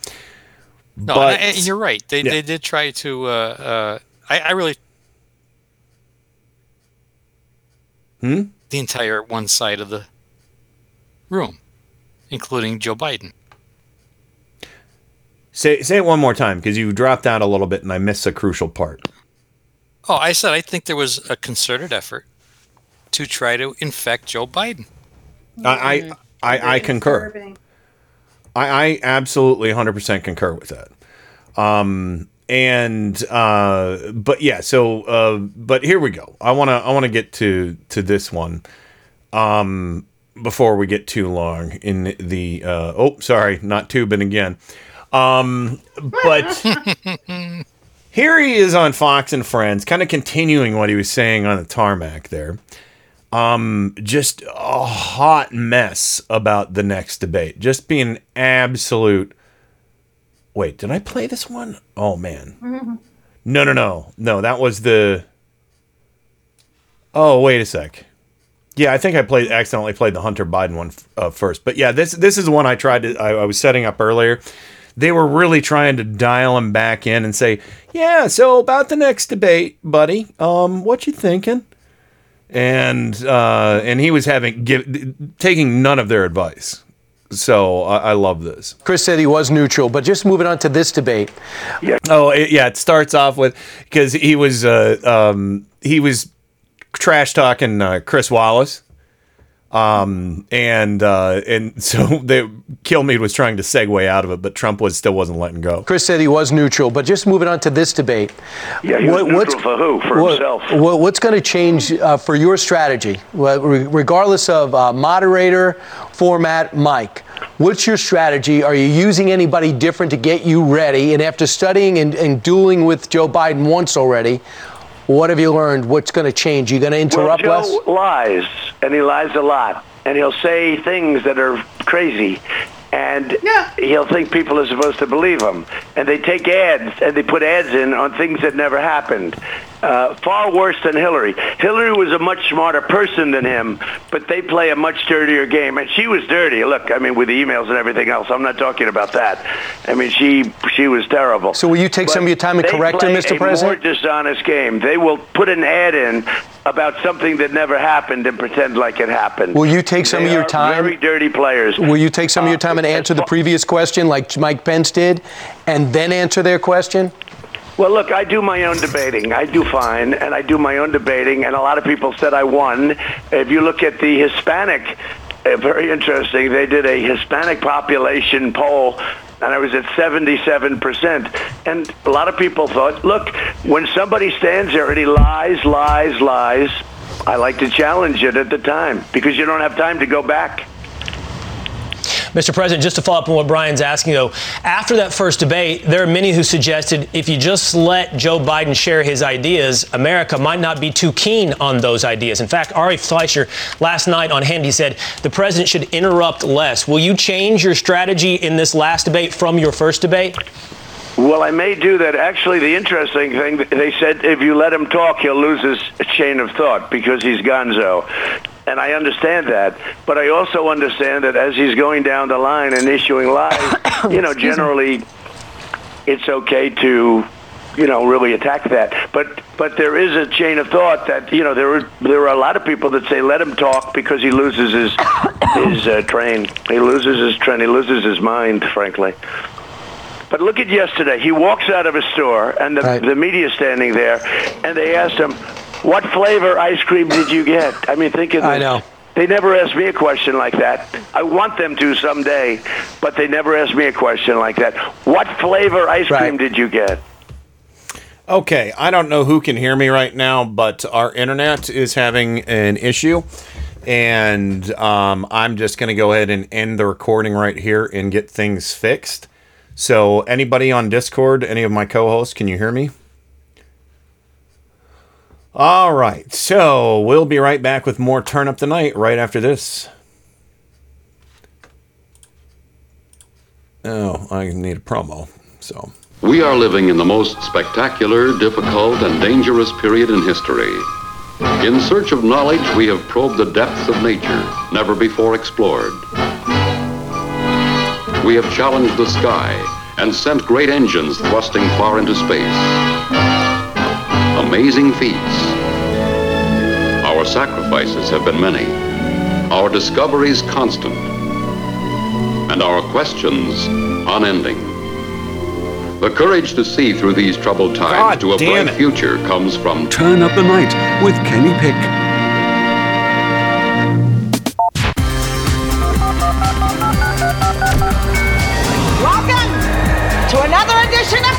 No, but and, and you're right. They Yeah. they did try to. Uh, uh, I, I really Hmm? the entire one side of the room, including Joe Biden. say say it one more time because you dropped out a little bit and I missed a crucial part. Oh, I said I think there was a concerted effort to try to infect Joe Biden. I I, I, I concur. I, I absolutely 100% concur with that. Um, and uh, but yeah, so uh, but here we go. I wanna I wanna get to to this one. Um, before we get too long in the uh, oh sorry not tubing again. Um, but [laughs] here he is on Fox and Friends, kind of continuing what he was saying on the tarmac there. Um, just a hot mess about the next debate. Just being absolute. Wait, did I play this one? Oh man, no, no, no, no. That was the. Oh wait a sec. Yeah, I think I played accidentally played the Hunter Biden one uh, first. But yeah, this this is the one I tried to I, I was setting up earlier. They were really trying to dial him back in and say, "Yeah, so about the next debate, buddy. Um, what you thinking?" And uh, and he was having give, taking none of their advice. So I, I love this. Chris said he was neutral, but just moving on to this debate. Oh, it, yeah. It starts off with because he was uh, um, he was trash talking uh, Chris Wallace, um, and uh, and [laughs] so they Kilmeade was trying to segue out of it, but Trump was still wasn't letting go. Chris said he was neutral, but just moving on to this debate. Yeah, he was neutral for who? For what- himself. what- what's going to change uh, for your strategy, regardless of uh, moderator, format, mic? What's your strategy? Are you using anybody different to get you ready? And after studying and, and dueling with Joe Biden once already, what have you learned? What's going to change? You going to interrupt well, less? Joe lies, and he lies a lot, and he'll say things that are crazy, and he'll think people are supposed to believe him, and they take ads and they put ads in on things that never happened, Uh, far worse than Hillary. Hillary was a much smarter person than him, but they play a much dirtier game. And she was dirty. Look, I mean, with the emails and everything else. I'm not talking about that. I mean, she she was terrible. So will you take some of your time and correct her, play Mr. a President? more dishonest game. They will put an ad in about something that never happened and pretend like it happened. Will you take some They of your time? Very dirty players. Will you take some of your time and answer the previous question like Mike Pence did and then answer their question? Well, look, I do my own debating. I do fine, and I do my own debating, and a lot of people said I won. If you look at the Hispanic, uh, very interesting, they did a Hispanic population poll, and I was at 77%. And a lot of people thought, look, when somebody stands there and he lies, lies, lies, I like to challenge it at the time because you don't have time to go back. Mr. President, just to follow up on what Brian's asking, though, after that first debate, there are many who suggested if you just let Joe Biden share his ideas, America might not be too keen on those ideas. In fact, Ari Fleischer last night on Hannity said the president should interrupt less. Will you change your strategy in this last debate from your first debate? Well, I may do that. Actually, the interesting thing, they said if you let him talk, he'll lose his chain of thought because he's gonzo. And I understand that. But I also understand that as he's going down the line and issuing lies, [coughs] you know, generally it's okay to, you know, really attack that. But but there is a chain of thought that, you know, there are, there are a lot of people that say let him talk because he loses his, [coughs] his uh, train. He loses his train. He loses his mind, frankly. But look at yesterday. He walks out of a store, and the, the media's standing there, and they asked him, "What flavor ice cream did you get?" I mean, think of this. I know. They never asked me a question like that. I want them to someday, but they never asked me a question like that. What flavor ice cream did you get? Okay, I don't know who can hear me right now, but our internet is having an issue. And um, I'm just going to go ahead and end the recording right here and get things fixed. So, anybody on Discord, any of my co hosts, can you hear me? All right, so we'll be right back with more Turn Up the Night right after this. Oh, I need a promo. So. We are living in the most spectacular, difficult, and dangerous period in history. In search of knowledge, we have probed the depths of nature, never before explored. We have challenged the sky and sent great engines thrusting far into space. Amazing feats. Our sacrifices have been many, our discoveries constant, and our questions unending. The courage to see through these troubled times to a bright it. future comes from Turn Up the Night with Kenny Pick.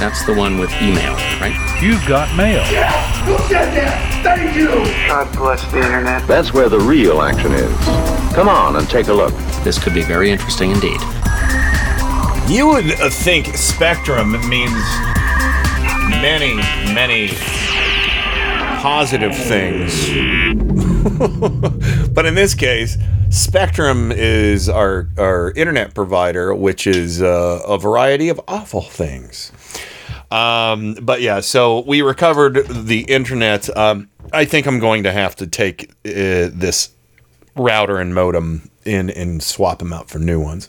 That's the one with email, right? You've got mail. Who said that? Thank you. God bless the internet. That's where the real action is. Come on and take a look. This could be very interesting indeed. You would uh, think Spectrum means many, many positive things. [laughs] but in this case, Spectrum is our, our internet provider, which is uh, a variety of awful things. Um, but yeah, so we recovered the internet. Um, I think I'm going to have to take uh, this router and modem in and swap them out for new ones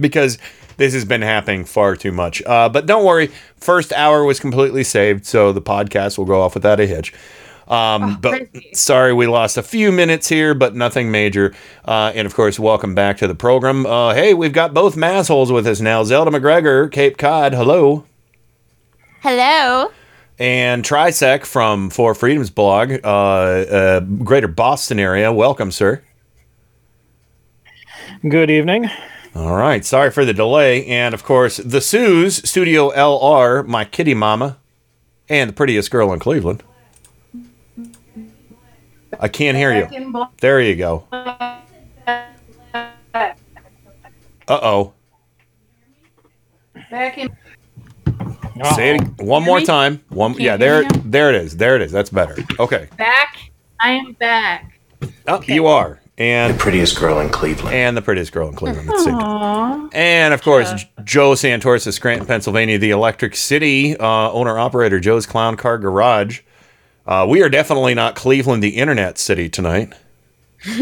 because this has been happening far too much. Uh, but don't worry, first hour was completely saved, so the podcast will go off without a hitch. Um, but sorry, we lost a few minutes here, but nothing major. Uh, and of course, welcome back to the program. Uh, hey, we've got both massholes with us now. Zelda McGregor, Cape Cod, hello. Hello. And Trisec from Four Freedoms blog, uh, uh, Greater Boston area. Welcome, sir. Good evening. All right. Sorry for the delay. And of course, the Sue's Studio LR, my kitty mama, and the prettiest girl in Cleveland. I can't hear you. There you go. Uh oh. Back in. Say it one more me? time. One. Can't Yeah. hear There. me now? There it is. There it is. That's better. Okay. Back. I am back. Oh, you are. And The prettiest girl in Cleveland. and the prettiest girl in Cleveland. Let's see. Aww. And of course, J- Joe Santos of Scranton, Pennsylvania, the Electric City uh, owner operator, Joe's Clown Car Garage. Uh, we are definitely not Cleveland, the internet city tonight. [laughs]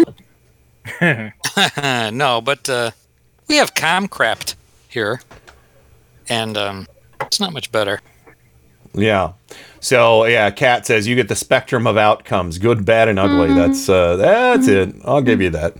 no, but uh, we have Comcast here, and um, it's not much better. Yeah. So yeah, Kat says you get the spectrum of outcomes, good, bad, and ugly. Mhm. That's uh, that's it. I'll give you that.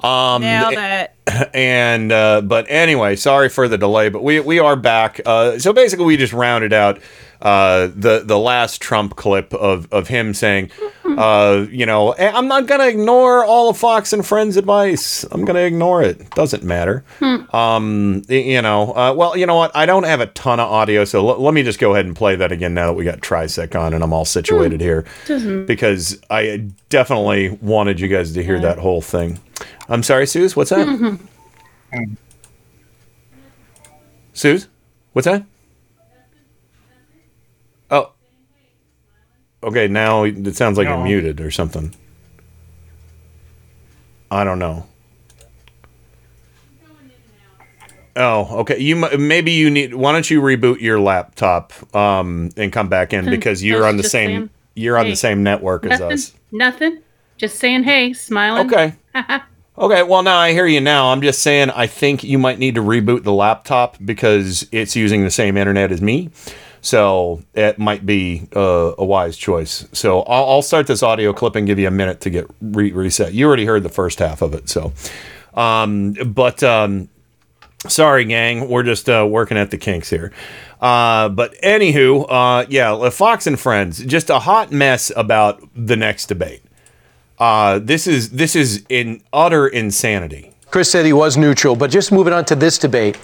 Um, Nailed it. [laughs] and uh, but anyway, sorry for the delay, but we we are back. Uh, so basically, we just rounded out uh, the the last Trump clip of of him saying, [laughs] uh, you know, "Eh, I'm not gonna ignore all of Fox and Friends advice. I'm gonna ignore it. Doesn't matter. Um, you know, uh, well, you know what? I don't have a ton of audio, so l- let me just go ahead and play that again now that we got Trisec on and I'm all situated here Doesn't- because I definitely wanted you guys to hear that whole thing. I'm sorry, Suze. What's that? Suze, what's that? Okay, now it sounds like you're muted or something. I don't know. Oh, okay. You maybe you need. Why don't you reboot your laptop um, and come back in Hmm, because you're on the same. saying, You're on hey, the same network as us. Nothing. Just saying hey, smiling. Okay. [laughs] Okay, well now I hear you now. I'm just saying I think you might need to reboot the laptop because it's using the same internet as me. So it might be uh, a wise choice. So I'll, I'll start this audio clip and give you a minute to get re- reset. You already heard the first half of it. So, um, but um, sorry, gang, we're just uh, working at the kinks here. Uh, but anywho, uh, yeah, Fox and Friends, just a hot mess about the next debate. Uh, this is this is in utter insanity. Chris said he was neutral, but just moving on to this debate.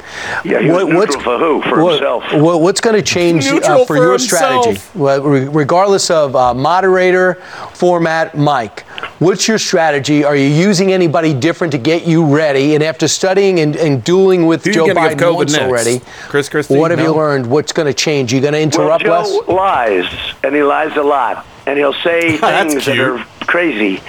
Yeah, he was neutral for who? For what- himself. what- what's going to change uh, for, for your himself. strategy? Well, re- regardless of uh, moderator, format, Mike, what's your strategy? Are you using anybody different to get you ready? And after studying and, and dueling with Who you Joe gonna give Biden COVID once next? already, Chris Christie? what have you learned? What's going to change? You going to interrupt well, Wes? Joe lies, and he lies a lot, and he'll say [laughs] things that are crazy,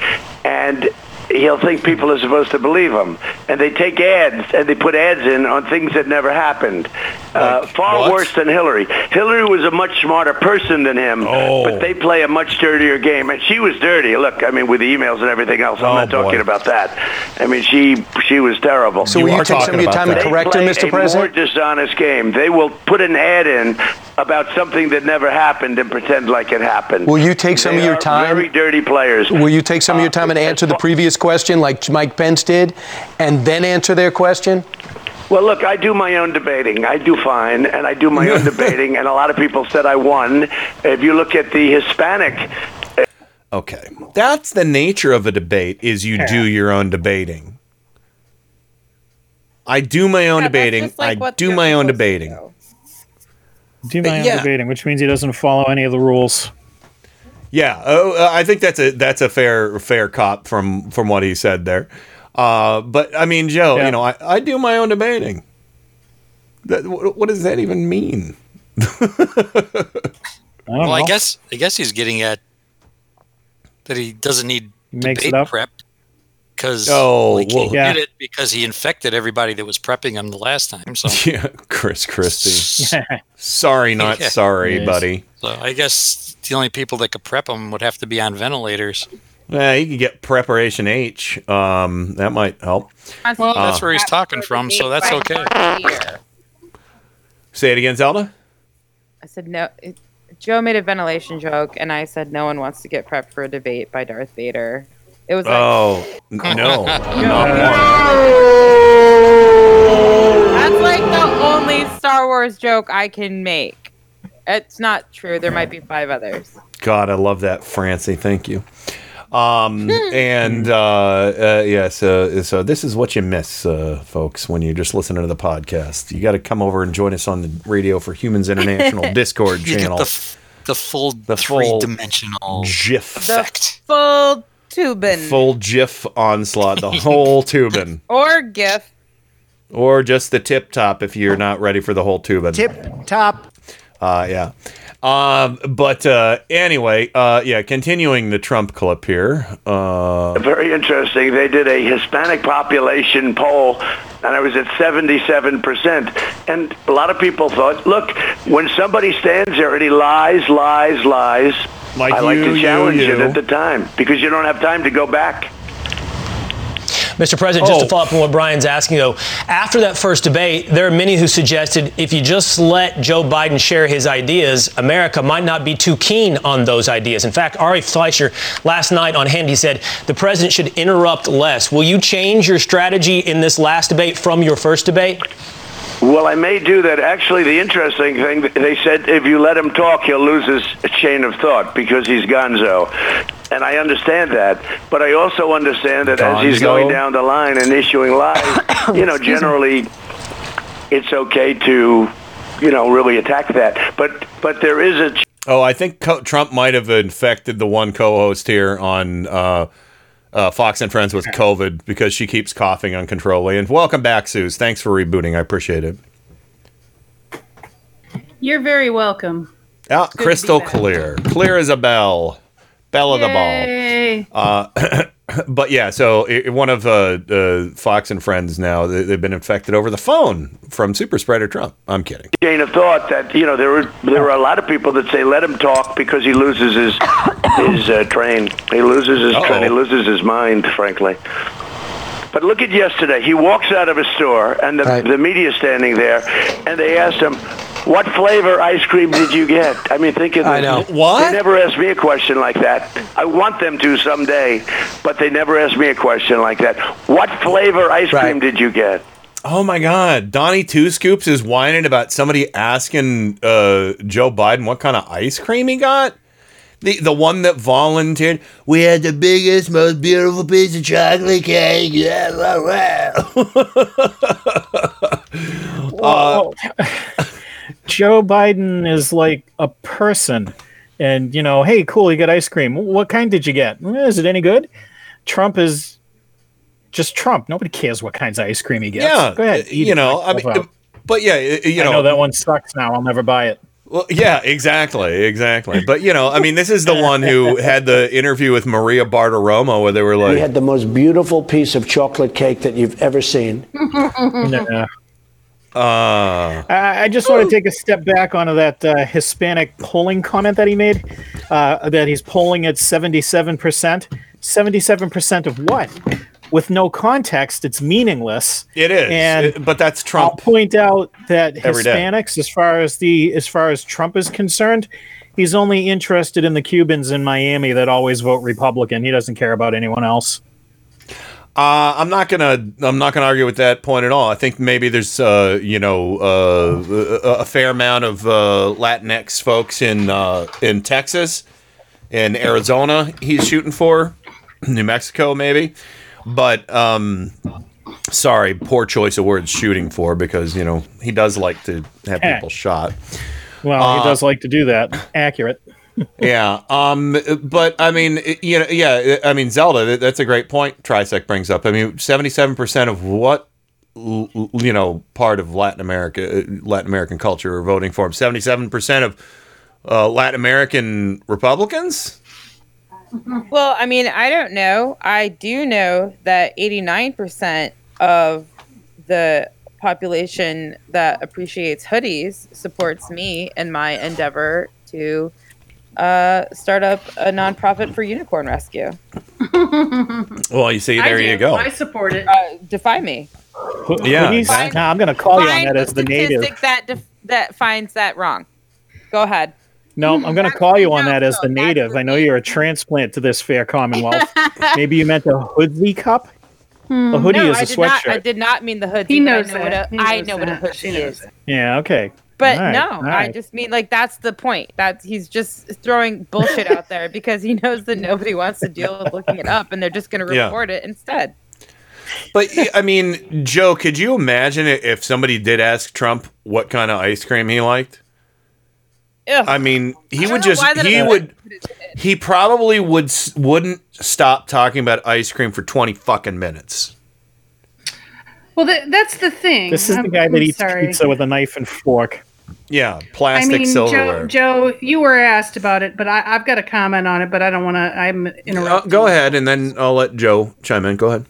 and he'll think people are supposed to believe him. And they take ads and they put ads in on things that never happened. Uh, far what? worse than Hillary. Hillary was a much smarter person than him, Oh. but they play a much dirtier game. And she was dirty. Look, I mean, with the emails and everything else. I'm Oh, not talking boy. about that. I mean, she she was terrible. So will you take some of your time to correct her, play Mr. a President? more dishonest game. They will put an ad in about something that never happened and pretend like it happened. Will you take some They of your are time? Very dirty players. Will you take some of your time and answer the previous question like Mike Pence did, and then answer their question? Well, look, I do my own debating. I do fine, and I do my own [laughs] debating, and a lot of people said I won. If you look at the Hispanic uh, Okay, that's the nature of a debate. Is you do your own debating. I do my own debating. I do my own debating. Do my own Yeah. debating, which means he doesn't follow any of the rules. Yeah, oh, uh, I think that's a that's a fair fair cop from from what he said there. Uh, but I mean, Joe, you know, I, I do my own debating. That, what, what does that even mean? [laughs] well, I guess I guess he's getting at that he doesn't need Makes it debate prep because Oh, he well- did it because he infected everybody that was prepping him the last time. So [laughs] Yeah, Chris Christie. [laughs] sorry, [laughs] not Yeah. sorry, Yes. buddy. So I guess the only people that could prep him would have to be on ventilators. Yeah, you could get preparation H. Um, that might help. Well, that's Uh, where he's talking from, so that's okay. Say it again, Zelda. I said no. It, Joe made a ventilation joke, and I said no one wants to get prepped for a debate by Darth Vader. It was like, Oh n- no, [laughs] not that's like the only Star Wars joke I can make. It's not true. There might be five others. God, I love that, Francie. Thank you. Um, [laughs] and uh, uh, yeah, so, so this is what you miss, uh, folks, when you're just listening to the podcast. You got to come over and join us on the Radio for Humans International [laughs] Discord You get channel. the, f- the full The full three-dimensional GIF The full Toobin Full GIF onslaught, the whole [laughs] Toobin. or GIF. Or just the tip top if you're not ready for the whole Toobin. Tip top. Uh, yeah. Um, but uh, anyway, uh, yeah, continuing the Trump clip here. Uh, Very interesting. They did a Hispanic population poll, and it was at 77%. And a lot of people thought, look, when somebody stands there and he lies, lies, lies, Like I like you, to you, challenge it at the time because you don't have time to go back. Mr. President, just Oh. to follow up on what Brian's asking, though, after that first debate, there are many who suggested if you just let Joe Biden share his ideas, America might not be too keen on those ideas. In fact, Ari Fleischer last night on Hannity said the president should interrupt less. Will you change your strategy in this last debate from your first debate? Well, I may do that. Actually, the interesting thing, they said if you let him talk, he'll lose his chain of thought because he's gonzo. And I understand that. But I also understand that as he's going down the line and issuing lies, [coughs] you know, generally it's okay to, you know, really attack that. But but there is a oh, I think co- Trump might have infected the one co-host here on uh, uh, Fox and Friends with COVID because she keeps coughing uncontrollably. And welcome back, Suze. Thanks for rebooting. I appreciate it. You're very welcome. Ah, crystal clear, clear as a bell, bell of the ball. Uh, [clears throat] [laughs] but yeah, so i one of uh, uh, Fox and Friends now they, they've been infected over the phone from super spreader Trump. I'm kidding. chain of thought that you know there were there are a lot of people that say let him talk because he loses his his uh, train. He loses his train. He loses his mind, frankly. But look at yesterday. He walks out of a store, and the, the media's standing there, and they asked him, "What flavor ice cream did you get?" I mean, think of this. I know. What? They never asked me a question like that. I want them to someday, but they never asked me a question like that. What flavor ice cream did you get? Oh my God, Donnie Two Scoops is whining about somebody asking uh, Joe Biden what kind of ice cream he got. The the one that volunteered. We had the biggest, most beautiful piece of chocolate cake. Yeah, [laughs] Whoa. [laughs] Joe Biden is like a person. And, you know, hey, cool, you got ice cream. What kind did you get? "Eh, Is it any good? Trump is just Trump. Nobody cares what kinds of ice cream he gets. Yeah, Go ahead. eat you it, know, I mean, out. but yeah, you I know, know that one sucks now. I'll never buy it. Well, yeah, exactly, exactly. But you know, I mean, this is the one who had the interview with Maria Bartiromo where they were like, we had the most beautiful piece of chocolate cake that you've ever seen. [laughs] Yeah. Uh, I I just want to take a step back onto that uh, Hispanic polling comment that he made. Uh, that he's polling at seventy-seven percent. Seventy-seven percent of what? With no context, it's meaningless. It is, and It- but that's Trump I'll point out that. Hispanics, as far as the as far as Trump is concerned, he's only interested in the Cubans in Miami that always vote Republican. He doesn't care about anyone else. Uh, I'm not gonna. I'm not gonna argue with that point at all. I think maybe there's, uh, you know, uh, a, a fair amount of uh, Latinx folks in uh, in Texas, in Arizona. He's shooting for New Mexico, maybe. But um, sorry, poor choice of words. Shooting for because you know he does like to have Eh. people shot. Well, Uh, he does like to do that. Accurate. Yeah. Um. But I mean, you know, yeah. I mean, Zelda. That's a great point. Trisec brings up. I mean, seventy-seven percent of what you know part of Latin America, uh, Latin American culture, are voting for him. Seventy-seven percent of uh, Latin American Republicans. Well, I mean, I don't know. I do know that 89% of the population that appreciates hoodies supports me in my endeavor to uh, start up a nonprofit for unicorn rescue. Well, you see, I there do. you go. I support it. Uh, defy me. Yeah, Hoodies? exactly. Nah, I'm going to call you on that the as the native. statistic that def- that finds that wrong. Go ahead. No, I'm going to call you on that as the native. I know you're a transplant to this fair commonwealth. [laughs] Maybe you meant a hoodie cup. A hoodie no, is I a did not. I did not mean the hoodie. He but I knows know what that. a- He I know what a hoodie She knows is. Yeah. Okay. But All right, no, all I just mean like that's the point. That he's just throwing bullshit out there because he knows that nobody wants to deal with looking it up, and they're just going to Yeah. report it instead. But I mean, Joe, could you imagine it if somebody did ask Trump what kind of ice cream he liked? Ugh. I mean, he I would just he would he probably would wouldn't stop talking about ice cream for 20 fucking minutes. Well, th- that's the thing. This is the I'm- guy that I'm eats sorry. pizza with a knife and fork. Yeah, I plastic mean, silverware. Joe, Joe, you were asked about it, but I, I've got a comment on it, but I don't want to. I'm Uh, interrupting. go ahead, and then I'll let Joe chime in. Go ahead.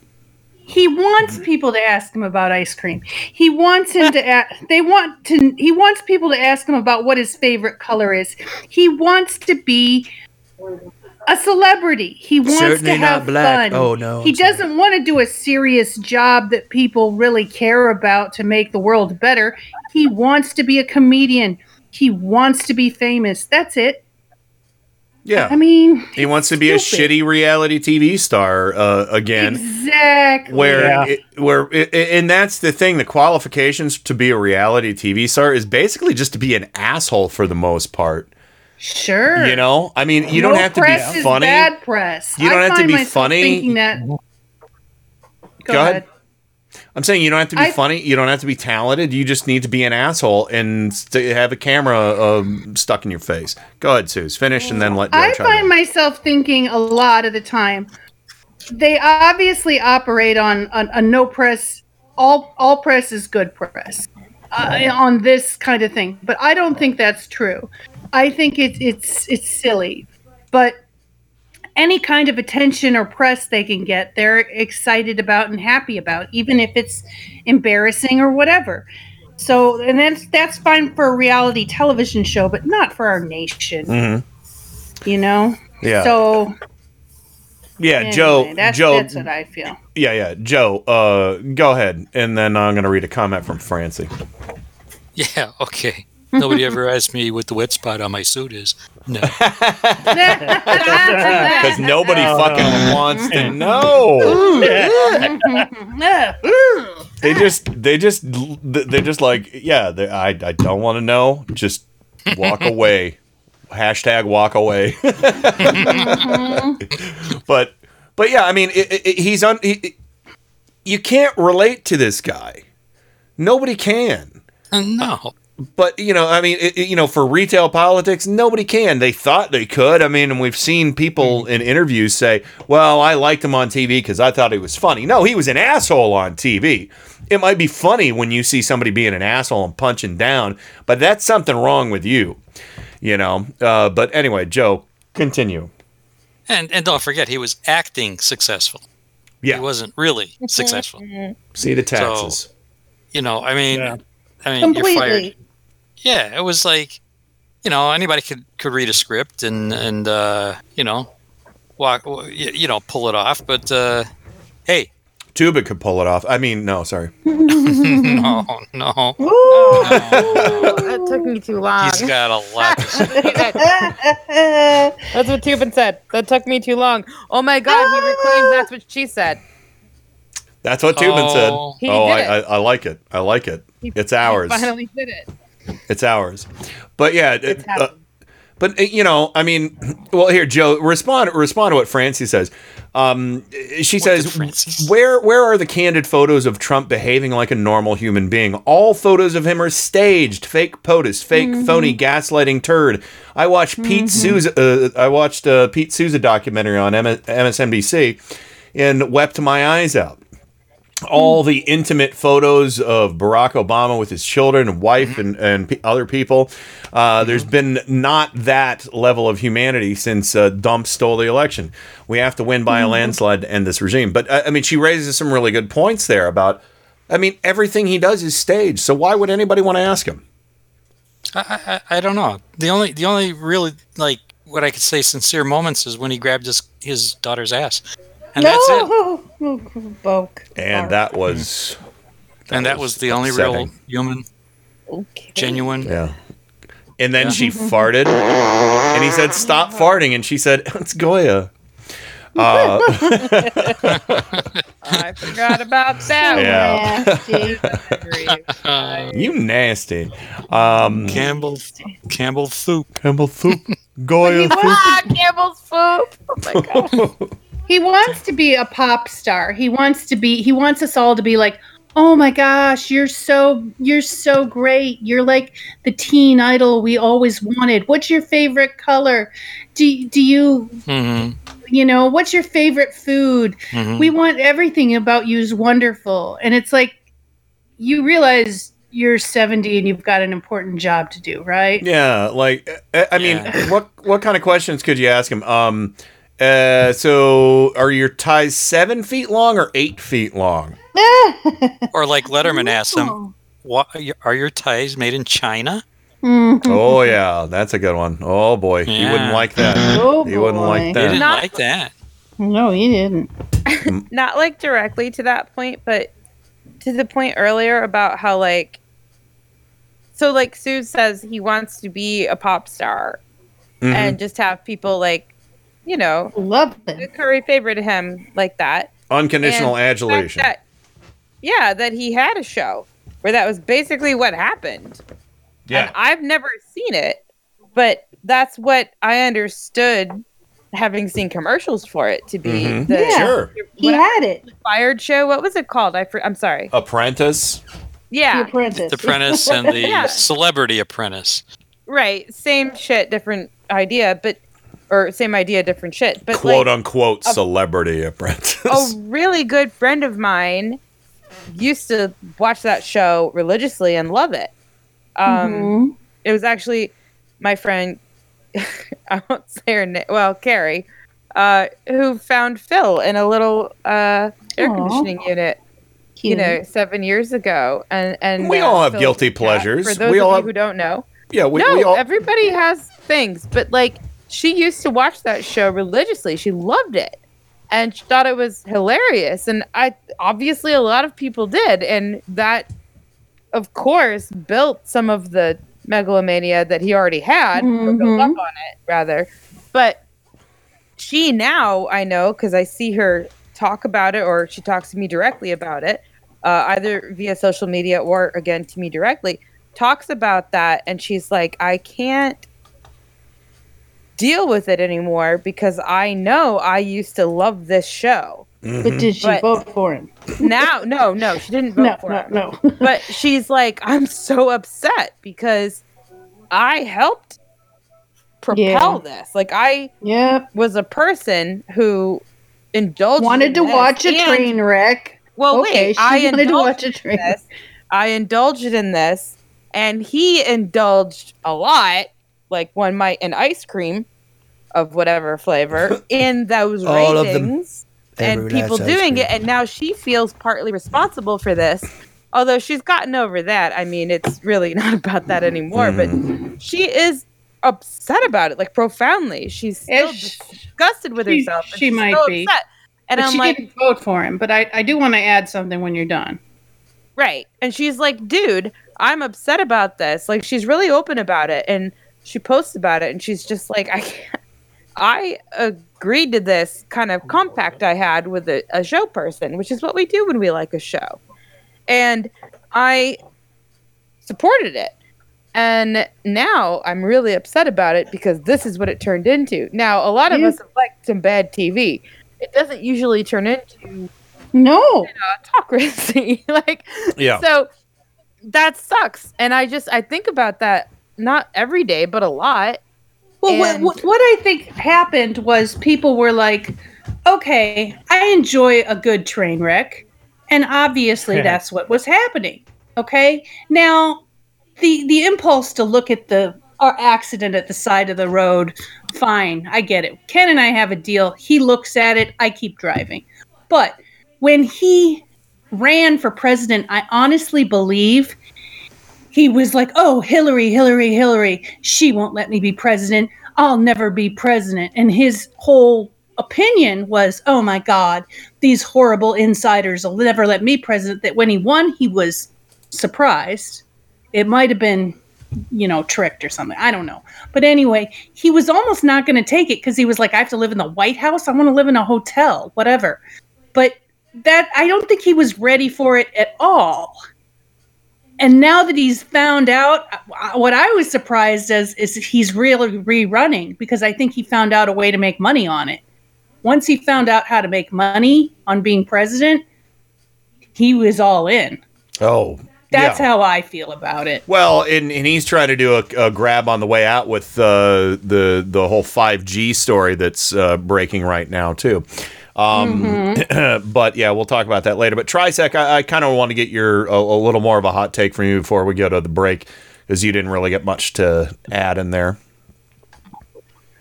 He wants people to ask him about ice cream. He wants him to. A- they want to. He wants people to ask him about what his favorite color is. He wants to be a celebrity. He wants Certainly to not have black. fun. Oh, no, He I'm doesn't want to do a serious job that people really care about to make the world better. He wants to be a comedian. He wants to be famous. That's it. Yeah. I mean, He wants to be a shitty reality TV star uh, again. exactly. Where, it, where, it, and that's the thing. The qualifications to be a reality TV star is basically just to be an asshole for the most part. Sure. You know, I mean, you don't No have to be is funny. bad press. You don't I have to be funny. Thinking that. Go, Go ahead. ahead. I'm saying you don't have to be I- funny. You don't have to be talented. You just need to be an asshole and st- have a camera um, stuck in your face. Go ahead, Suze. Finish and then let Joe I chime find in. myself thinking a lot of the time. They obviously operate on, on a no press. All all press is good press uh, on this kind of thing, but I don't think that's true. I think it's it's it's silly, but any kind of attention or press they can get, they're excited about and happy about, even if it's embarrassing or whatever. So, and that's that's fine for a reality television show, but not for our nation. Mhm. You know. Yeah. So Yeah, anyway, Joe. That's, Joe. that's what I feel. Yeah, yeah, Joe. Uh, go ahead, and then I'm gonna read a comment from Francie. [laughs] Yeah, okay. Nobody ever asked me what the wet spot on my suit is. No. [laughs] Because nobody Oh, fucking wants to [laughs] know. [laughs] They just, they just, they're just like, yeah. I, I don't want to know. Just walk away. Hashtag walk away. but, but yeah. I mean, it, it, he's on. He, you can't relate to this guy. Nobody can. no. But you know, I mean, it, it- you know, for retail politics, nobody can. They thought they could. I mean, and we've seen people in interviews say, "Well, I liked him on TV because I thought he was funny." No, he was an asshole on TV. It might be funny when you see somebody being an asshole and punching down, but that's something wrong with you. You know. Uh, but anyway, Joe, continue. And and don't forget, he was acting successful. Yeah. He wasn't really successful. See the taxes. So, you know, I mean, I mean, you're fired. Completely. Yeah, it was like, you know, anybody could could read a script and and uh, you know, walk, you, you know, pull it off. But uh, hey, Tuba could pull it off. I mean, no, sorry. [laughs] [laughs] no, no, that took me too long. he's got a lot. [laughs] That's what Toobin said. That took me too long. Oh my god, he reclaimed that's what she said. That's what Toobin said. Oh. He oh, did I, it. I, I like it. I like it. He- It's he ours. finally did it. It's ours. But yeah, it- uh, but uh, you know, I mean, well, here, Joe, respond respond to what Francie says. Um, she says, "Where where are the candid photos of Trump behaving like a normal human being? All photos of him are staged, fake POTUS, fake phony gaslighting turd. I watched Pete Souza. Uh, I watched uh, Pete Souza documentary on M- MSNBC, and wept my eyes out." All the intimate photos of Barack Obama with his children and wife and, and pe other people. Uh, There's been not that level of humanity since uh, Dump stole the election. We have to win by a landslide to end this regime. But uh, I mean, she raises some really good points there about. I mean, everything he does is staged. So why would anybody want to ask him? I, I I don't know. The only the only really like what I could say sincere moments is when he grabbed his his daughter's ass, and that's it. no. [laughs] Boke. And that was. and that was the only real upsetting. human, genuine. Yeah. And then she farted, and he said, "Stop farting," and she said, "It's Goya." Uh, [laughs] I forgot about that. Yeah. [laughs] you nasty. Um, Campbell Campbell soup. Campbell soup. Goya soup. Ah, Campbell's Soup. Oh my god. He wants to be a pop star. He wants to be. He wants us all to be like, "Oh my gosh, you're so you're so great. You're like the teen idol we always wanted. What's your favorite color? Do do you hmm you know, what's your favorite food? Mhm. We want everything about you is wonderful." And it's like you realize you're 70 and you've got an important job to do, right? Yeah, like I I mean, what what kind of questions could you ask him? Um, uh, so are your ties seven feet long or eight feet long? [laughs] Or like Letterman asked him, "What are your- are your ties made in China?" Oh yeah, that's a good one. Oh boy, he wouldn't like that. Oh, he wouldn't boy. like He that. didn't Not- like that. No, he didn't. [laughs] not like directly to that point, but to the point earlier about how like so like Sue says he wants to be a pop star Mhm. and just have people like you know love him. curry favorite him like that. Unconditional And adulation. that- yeah, that he had a show where that was basically what happened. Yeah. And I've never seen it, but that's what I understood having seen commercials for it to be. Mhm. The, Yeah, Sure. he had it. Fired show. What was it called? I, I'm sorry. Apprentice. Yeah. The Apprentice. The Apprentice and the [laughs] Yeah. Celebrity Apprentice. Right. Same shit, different idea, but or same idea, different shit. But quote like, unquote a- celebrity apprentice. a really good friend of mine used to watch that show religiously and love it. Um, Mhm. It was actually my friend, [laughs] I won't say her name, well, Carrie, uh, who found Phil in a little uh, air Aw. conditioning unit. You know, seven years ago, and and We uh, all have Phil guilty was a cat, pleasures. For those We of all you have- who don't know, Yeah, we, no, we all. everybody has things, but like she used to watch that show religiously. She loved it, and she thought it was hilarious. And I obviously a lot of people did, and that, of course, built some of the megalomania that he already had, or built up on it rather. But she now I know because I see her talk about it, or she talks to me directly about it, uh, either via social media or again to me directly. Talks about that, and she's like, I can't deal with it anymore because I know I used to love this show. But did she But- vote for him? Now, no, no, she didn't vote No, for no, him. no. but she's like, I'm so upset because I helped propel this. Like I Yep. was a person who indulged Wanted to watch a train wreck. Well, Okay, wait, I wanted to watch a in train. this. I indulged in this, and he indulged a lot, like one might in ice cream of whatever flavor [laughs] in those All of them. ratings and people doing it, and now she feels partly responsible for this. Although she's gotten over that. I mean, it's really [laughs] not about that anymore. Mm-hmm. But she is upset about it, like profoundly. She's still disgusted with She- herself. she she's might so be. upset. And but I'm she like, didn't vote for him. But I, I do want to add something when you're done. Right. And she's like, dude, I'm upset about this. Like, she's really open about it. And she posts about it. And she's just like, I can't. I agreed to this kind of compact I had with a, a show person, which is what we do when we like a show. And I supported it. And now I'm really upset about it because this is what it turned into. Now, a lot of Yeah. us have liked some bad TV. It doesn't usually turn into No. autocracy. [laughs] like, Yeah. so that sucks. And I just, I think about that not every day, but a lot. Well, what, And- what, what I think happened was people were like, okay, I enjoy a good train wreck. And obviously that's what was happening. Okay. Now, the, the impulse to look at the our accident at the side of the road, fine. I get it. Ken and I have a deal. He looks at it. I keep driving. But when he ran for president, I honestly believe he was like, "Oh, Hillary, Hillary, Hillary, she won't let me be president. I'll never be president." And his whole opinion was, "Oh my god, these horrible insiders will never let me president." That when he won, he was surprised. It might have been, you know, tricked or something. I don't know. But anyway, he was almost not going to take it because he was like, "I have to live in the White House. I want to live in a hotel, whatever." But that I don't think he was ready for it at all. And now that he's found out, uh, what I was surprised as is he's really rerunning because I think he found out a way to make money on it. Once he found out how to make money on being president, he was all in. Oh, That's yeah. how I feel about it. Well, and, and he's trying to do a, a grab on the way out with uh, the the whole 5G story that's uh, breaking right now too. Um, [clears throat] but yeah, we'll talk about that later. But Trisec, I, I kind of want to get your a, a little more of a hot take from you before we go to the break because you didn't really get much to add in there.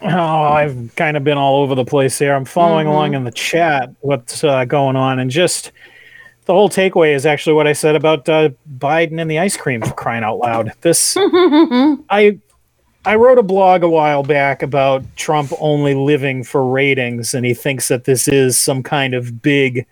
Oh, I've kind of been all over the place here. I'm following Mhm. along in the chat what's uh, going on, and just the whole takeaway is actually what I said about uh, Biden and the ice cream for crying out loud. This [laughs] I I wrote a blog a while back about Trump only living for ratings, and he thinks that this is some kind of big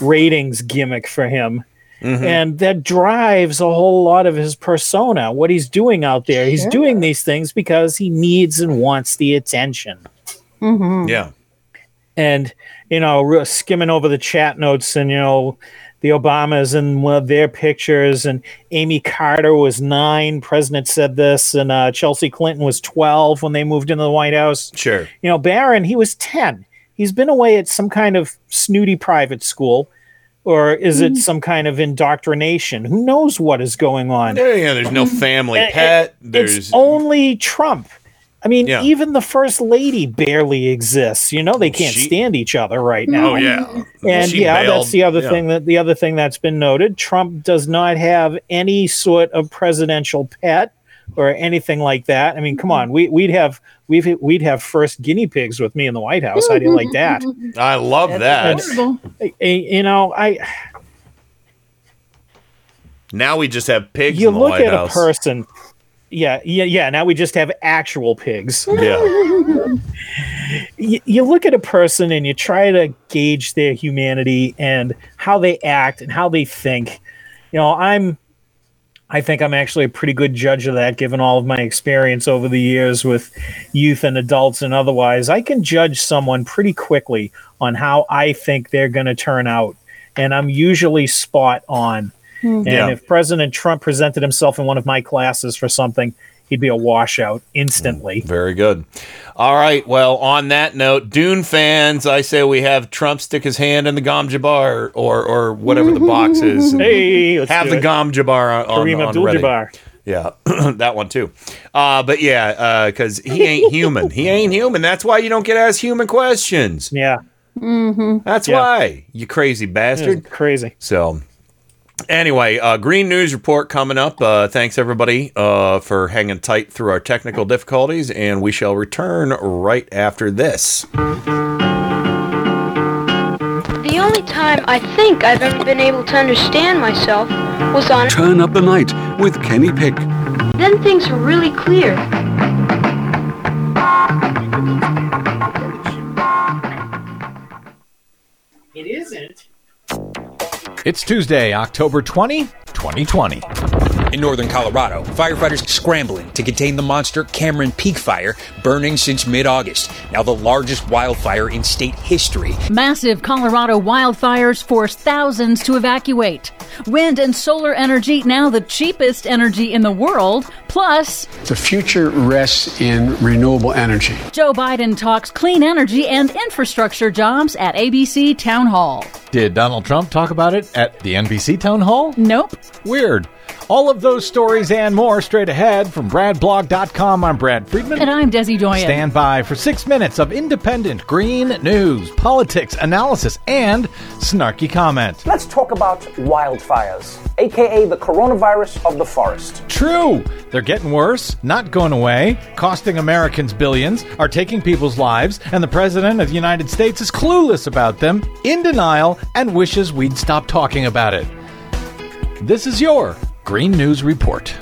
ratings gimmick for him. Mm-hmm. And that drives a whole lot of his persona, what he's doing out there. He's Sure. doing these things because he needs and wants the attention. Mm-hmm. Yeah. And, you know, skimming over the chat notes and, you know, the Obamas and one of their pictures, and Amy Carter was nine. President said this, and uh, Chelsea Clinton was 12 when they moved into the White House. Sure. You know, Barron, he was 10. He's been away at some kind of snooty private school, or is it some kind of indoctrination? Who knows what is going on? Yeah, yeah, there's no family Eh, eh, pet. There's It's only Trump. I mean, Yeah. even the first lady barely exists. You know, they can't She- stand each other right now. Oh, yeah. And she yeah, bailed. that's the other Yeah. thing that the other thing that's been noted. Trump does not have any sort of presidential pet or anything like that. I mean, come on, we, we'd have we'd we'd have first guinea pigs with me in the White House. How do you like [laughs] that? I love that. Eh, eh, You know, I Now we just have pigs you in the look White at House. a person. Yeah, yeah, yeah. Now we just have actual pigs. Yeah. you, you look at a person and you try to gauge their humanity and how they act and how they think. You know, I'm I think I'm actually a pretty good judge of that given all of my experience over the years with youth and adults and otherwise. I can judge someone pretty quickly on how I think they're going to turn out and I'm usually spot on. And Yeah. if President Trump presented himself in one of my classes for something, he'd be a washout instantly. Very good. All right. Well, on that note, Dune fans, I say we have Trump stick his hand in the Gom Jabbar or or whatever the box [laughs] is. Hey, let's have do the it. Gom Jabbar on, on, Kareem on ready. Abdul-Jabbar. Yeah, [clears throat] that one too. Uh, but yeah, because he ain't human. He ain't human. That's why you don't get asked human questions. Yeah. Mm-hmm. That's Yeah. why you crazy bastard. crazy. So, anyway, uh, Green News Report coming up. Uh, thanks everybody uh, for hanging tight through our technical difficulties, and we shall return right after this. The only time I think I've ever been able to understand myself was on. Turn up the night with Kenny Pick. Then things were really clear. It isn't. It's Tuesday, October 20, 2020. In northern Colorado, firefighters scrambling to contain the monster Cameron Peak Fire, burning since mid August. Now the largest wildfire in state history. Massive Colorado wildfires force thousands to evacuate. Wind and solar energy, now the cheapest energy in the world. Plus, The future rests in renewable energy. Joe Biden talks clean energy and infrastructure jobs at ABC Town Hall. Did Donald Trump talk about it at the NBC town hall? Nope. Weird. All of those stories and more straight ahead from BradBlog.com. I'm Brad Friedman. And I'm Desi Doyen. Stand by for six minutes of independent green news, politics, analysis, and snarky comment. Let's talk about wildfires, aka the coronavirus of the forest. True. They're getting worse, not going away, costing Americans billions, are taking people's lives, and the President of the United States is clueless about them, in denial, and wishes we'd stop talking about it. This is your Green News Report.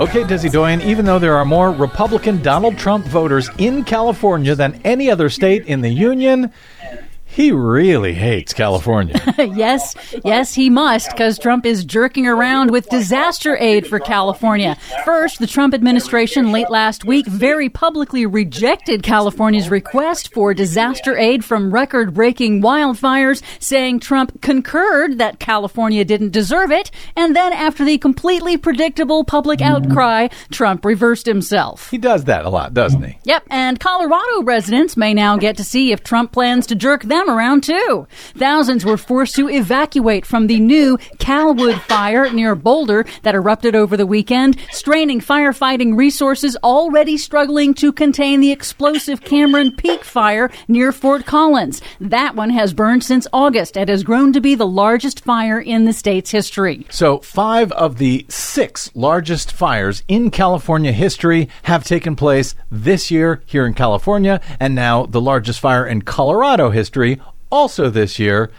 Okay, Desi Doyen, even though there are more Republican Donald Trump voters in California than any other state in the Union, He really hates California. [laughs] yes, yes, he must, because Trump is jerking around with disaster aid for California. First, the Trump administration late last week very publicly rejected California's request for disaster aid from record breaking wildfires, saying Trump concurred that California didn't deserve it. And then, after the completely predictable public outcry, Trump reversed himself. He does that a lot, doesn't he? Yep, and Colorado residents may now get to see if Trump plans to jerk them around too. Thousands were forced to evacuate from the new Calwood fire near Boulder that erupted over the weekend, straining firefighting resources already struggling to contain the explosive Cameron Peak fire near Fort Collins. That one has burned since August and has grown to be the largest fire in the state's history. So, five of the six largest fires in California history have taken place this year here in California, and now the largest fire in Colorado history also this year.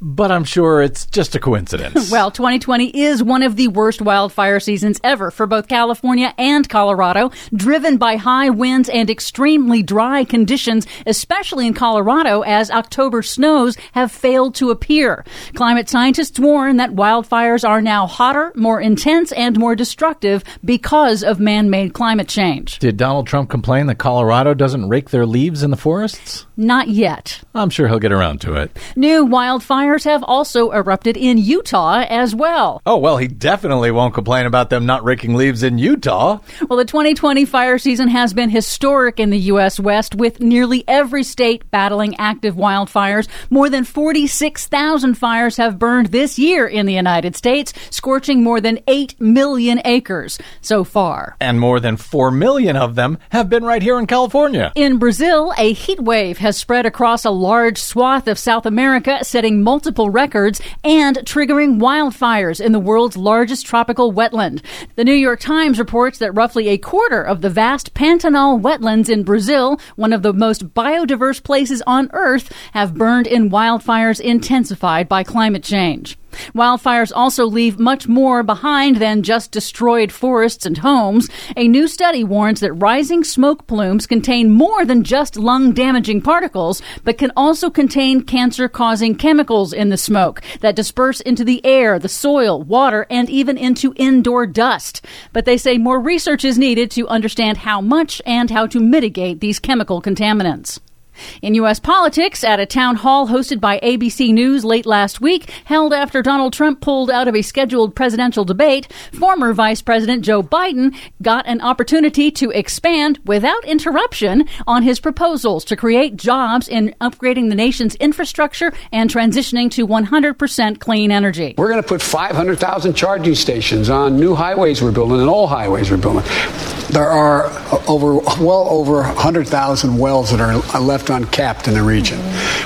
But I'm sure it's just a coincidence. [laughs] Well, 2020 is one of the worst wildfire seasons ever for both California and Colorado, driven by high winds and extremely dry conditions, especially in Colorado as October snows have failed to appear. Climate scientists warn that wildfires are now hotter, more intense, and more destructive because of man-made climate change. Did Donald Trump complain that Colorado doesn't rake their leaves in the forests? Not yet. I'm sure he'll get around to it. New wildfires have also erupted in Utah as well. Oh, well, he definitely won't complain about them not raking leaves in Utah. Well, the 2020 fire season has been historic in the U.S. West, with nearly every state battling active wildfires. More than 46,000 fires have burned this year in the United States, scorching more than 8 million acres so far. And more than 4 million of them have been right here in California. In Brazil, a heat wave has spread across a large swath of South America, setting multiple records and triggering wildfires in the world's largest tropical wetland. The New York Times reports that roughly a quarter of the vast Pantanal wetlands in Brazil, one of the most biodiverse places on Earth, have burned in wildfires intensified by climate change. Wildfires also leave much more behind than just destroyed forests and homes. A new study warns that rising smoke plumes contain more than just lung damaging particles, but can also contain cancer causing chemicals in the smoke that disperse into the air, the soil, water, and even into indoor dust. But they say more research is needed to understand how much and how to mitigate these chemical contaminants. In U.S. politics, at a town hall hosted by ABC News late last week, held after Donald Trump pulled out of a scheduled presidential debate, former Vice President Joe Biden got an opportunity to expand without interruption on his proposals to create jobs in upgrading the nation's infrastructure and transitioning to 100% clean energy. We're going to put 500,000 charging stations on new highways we're building and all highways we're building. There are over well over 100,000 wells that are left uncapped in the region.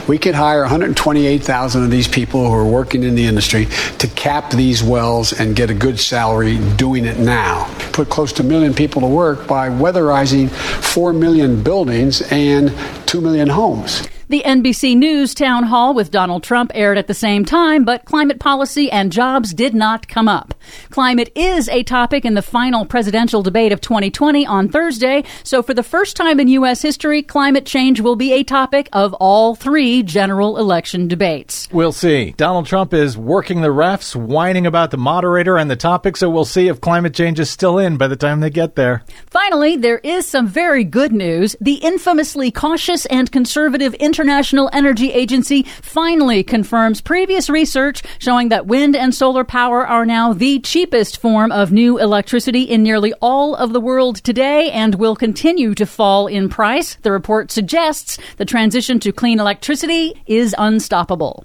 We could hire 128,000 of these people who are working in the industry to cap these wells and get a good salary doing it now. Put close to a million people to work by weatherizing 4 million buildings and 2 million homes. The NBC News town hall with Donald Trump aired at the same time, but climate policy and jobs did not come up. Climate is a topic in the final presidential debate of 2020 on Thursday, so for the first time in U.S. history, climate change will be a topic of all three general election debates. We'll see. Donald Trump is working the refs, whining about the moderator and the topic, so we'll see if climate change is still in by the time they get there. Finally, there is some very good news. The infamously cautious and conservative International Energy Agency finally confirms previous research showing that wind and solar power are now the cheapest form of new electricity in nearly all of the world today and will continue to fall in price. The report suggests the transition to clean electricity is unstoppable.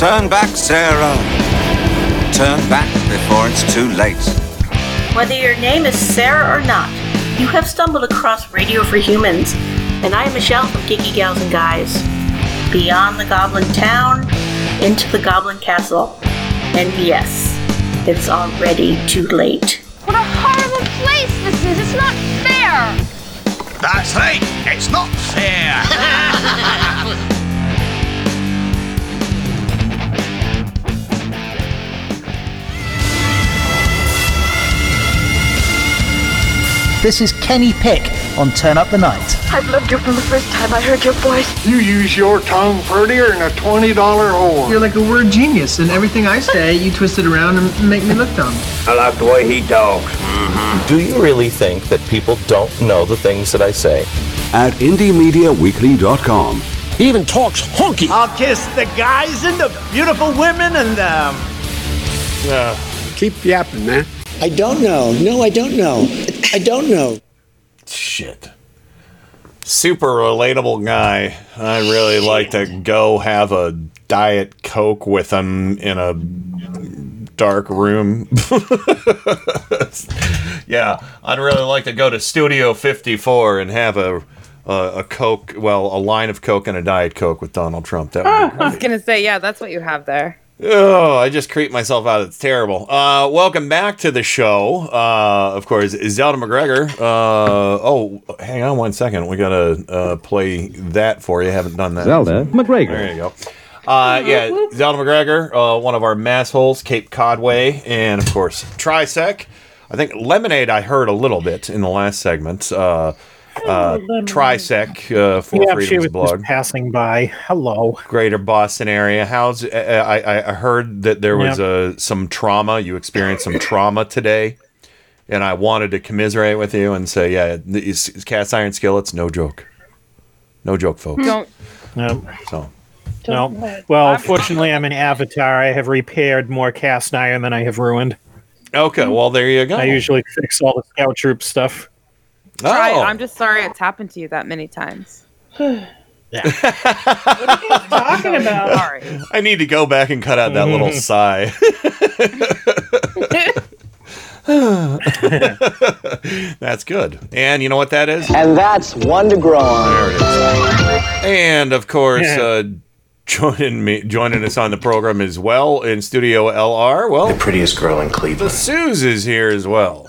Turn back, Sarah. Turn back before it's too late. Whether your name is Sarah or not, You have stumbled across Radio for Humans, and I am Michelle from Geeky Gals and Guys. Beyond the Goblin Town, into the Goblin Castle. And yes, it's already too late. What a horrible place this is! It's not fair! That's right, it's not fair. [laughs] This is Kenny Pick on Turn Up the Night. I've loved you from the first time I heard your voice. You use your tongue prettier than a $20 whore. You're like a word genius, and everything I say, you twist it around and make me look dumb. I like the way he talks. Do you really think that people don't know the things that I say? At IndieMediaWeekly.com. He even talks honky. I'll kiss the guys and the beautiful women and um. Uh, keep yapping, man. I don't know. No, I don't know. I don't know. Shit. Super relatable guy. I really like to go have a Diet Coke with him in a dark room. [laughs] yeah, I'd really like to go to Studio 54 and have a a, a Coke, well, a line of Coke and a Diet Coke with Donald Trump. That would be ah, I was gonna say, yeah, that's what you have there. Oh, I just creeped myself out. It's terrible. Uh, welcome back to the show. Uh, of course, Zelda McGregor. Uh, oh, hang on one second. We gotta uh, play that for you. Haven't done that. Zelda McGregor. There you go. Uh, yeah, Zelda McGregor, uh, one of our massholes, Cape Codway, and of course Trisec. I think Lemonade. I heard a little bit in the last segment. Uh, uh, Trisec uh, for yeah, she Freedom's was blog. just passing by. Hello. Greater Boston area. How's uh, I? I heard that there was uh, some trauma. You experienced some trauma today, and I wanted to commiserate with you and say, yeah, these cast iron skillets, no joke, no joke, folks. Don't. No. So. No. Well, fortunately, I'm an avatar. I have repaired more cast iron than I have ruined. Okay, well there you go. I usually fix all the scout troop stuff. Try it. Oh. I'm just sorry it's happened to you that many times. [sighs] Yeah. what are you talking [laughs] about? Sorry. I need to go back and cut out that little [laughs] sigh. [laughs] That's good. And you know what that is? And that's one to grow on. There it is. And of course, uh, joining me, joining us on the program as well in Studio LR. Well, the prettiest girl in Cleveland. The Suze is here as well.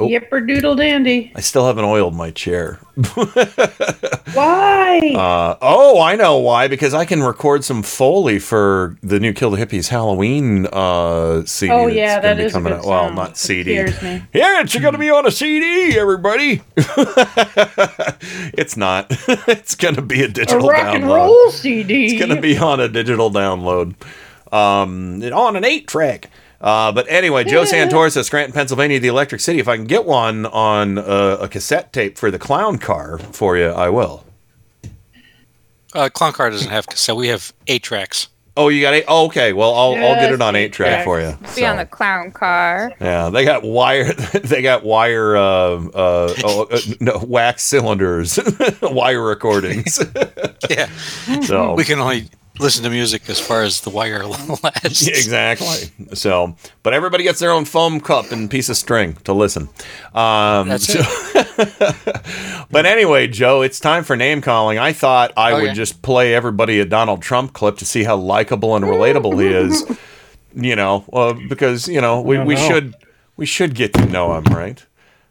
Oh. Yipper doodle dandy. I still haven't oiled my chair. [laughs] Why? Uh, oh, I know why. Because I can record some foley for the new Kill the Hippies Halloween uh, CD. Oh, yeah, that is a coming good out. Well, not CD. me. Yeah, it's going to be on a CD, everybody. [laughs] it's not. [laughs] it's going to be a digital A rock download. and roll CD. It's going to be on a digital download, um, on an eight track. Uh, but anyway, Joe Santoris of Scranton, Pennsylvania, the Electric City. If I can get one on uh, a cassette tape for the clown car for you, I will. Uh, Clown Car doesn't have cassette. We have eight tracks. Oh, you got eight? Oh, okay. Well, I'll, I'll get it on eight track for you. Be on the clown car. Yeah, they got wire. [laughs] They got wire. Uh, uh, oh, uh, no, wax cylinders, [laughs] wire recordings. [laughs] Yeah. So we can only listen to music as far as the wire [laughs] lasts. exactly. So, but everybody gets their own foam cup and piece of string to listen. Um, That's so- [laughs] but anyway, Joe, it's time for name calling. I thought I would Okay. just play everybody a Donald Trump clip to see how likable and relatable he is. [laughs] You know, uh, because you know we, we know. should we should get to know him, right?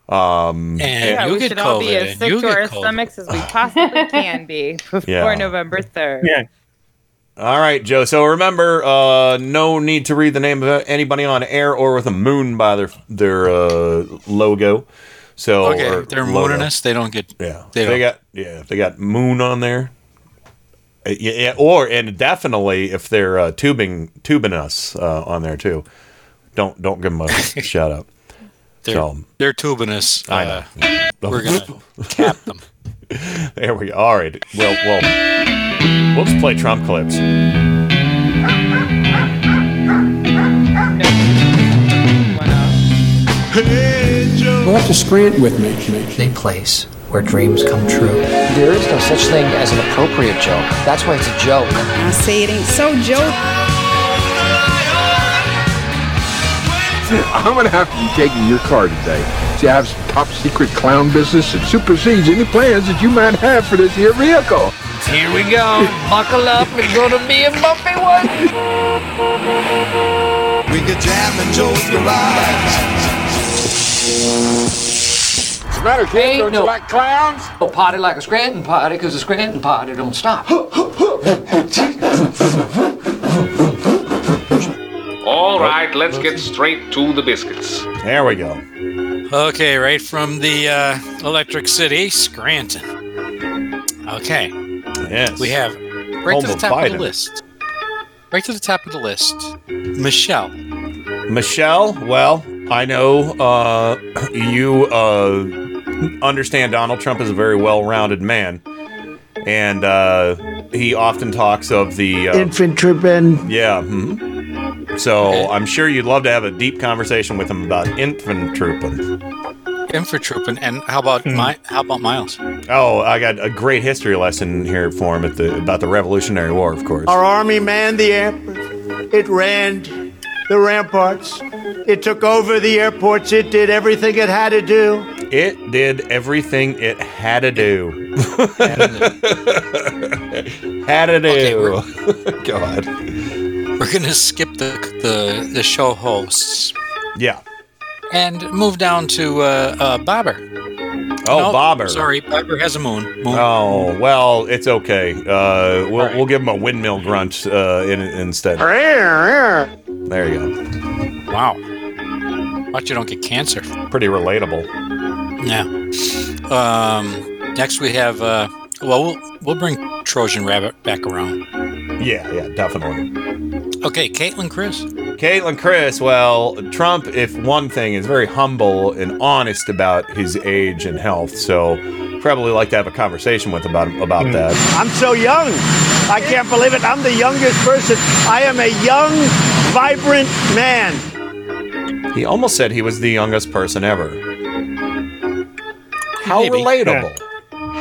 Um, yeah, you we get should all be as sick to our COVID. stomachs as we possibly can be before Yeah. November 3rd. Yeah. All right, Joe. So remember, uh, no need to read the name of anybody on air or with a moon by their their uh, logo. So Okay, they're mooning us. They don't get. Yeah, They they, got yeah, if they got moon on there. Uh, Yeah, yeah, or and definitely if they're uh, tubing tubing us uh, on there too. Don't don't give them a [laughs] shout out. They're, So they're tubing us. I uh, know. We're gonna [laughs] cap them. [laughs] there we go. All right. Well, well, we'll just play Trump clips. Go up to Scranton with me. A place where dreams come true. There is no such thing as an appropriate joke. That's why it's a joke. I say it ain't so, Joe. [laughs] I'm gonna have to be taking your car today. See, I have some top secret clown business that supersedes any plans that you might have for this here vehicle. Here we go. Buckle up. It's gonna be a bumpy one. We could jam in Joe's garage. What's the matter, kid? Ain't Don't no- you like clowns? A party like a Scranton party, because a Scranton party don't stop. [laughs] All right, let's get straight to the biscuits. There we go. Okay, right from the uh, Electric City, Scranton. Okay. Yes. We have right Home to the top of Biden. the list. Right to the top of the list, Michelle. Michelle, well, I know uh, you uh, understand Donald Trump is a very well-rounded man, and uh, he often talks of the uh, Infantry men. Yeah. mhm. So I'm sure you'd love to have a deep conversation with him about infantry. Infantryman, and how about my? How about Miles? Oh, I got a great history lesson here for him at the about the Revolutionary War, of course. Our army manned the airports. It ran the ramparts. It took over the airports. It did everything it had to do. It did everything it had to do. had to do. [laughs] God. We're gonna skip the the the show hosts Yeah. and move down to uh, uh, Bobber. Oh, Nope, Bobber. Sorry, Bobber has a moon. moon. Oh well, it's okay. Uh, we'll we'll give him a windmill grunt uh, in, instead. There you go. Wow. Watch you don't get cancer. Pretty relatable. Yeah. Um, next we have. Uh, well, we'll we'll bring Trojan Rabbit back around. Yeah, yeah, definitely. Okay, Caitlin Chris. Caitlin Chris, well, Trump, if one thing, is very humble and honest about his age and health, so probably like to have a conversation with about about mm. that. I'm so young. I can't believe it. I'm the youngest person. I am a young, vibrant man. He almost said he was the youngest person ever. How Maybe. relatable.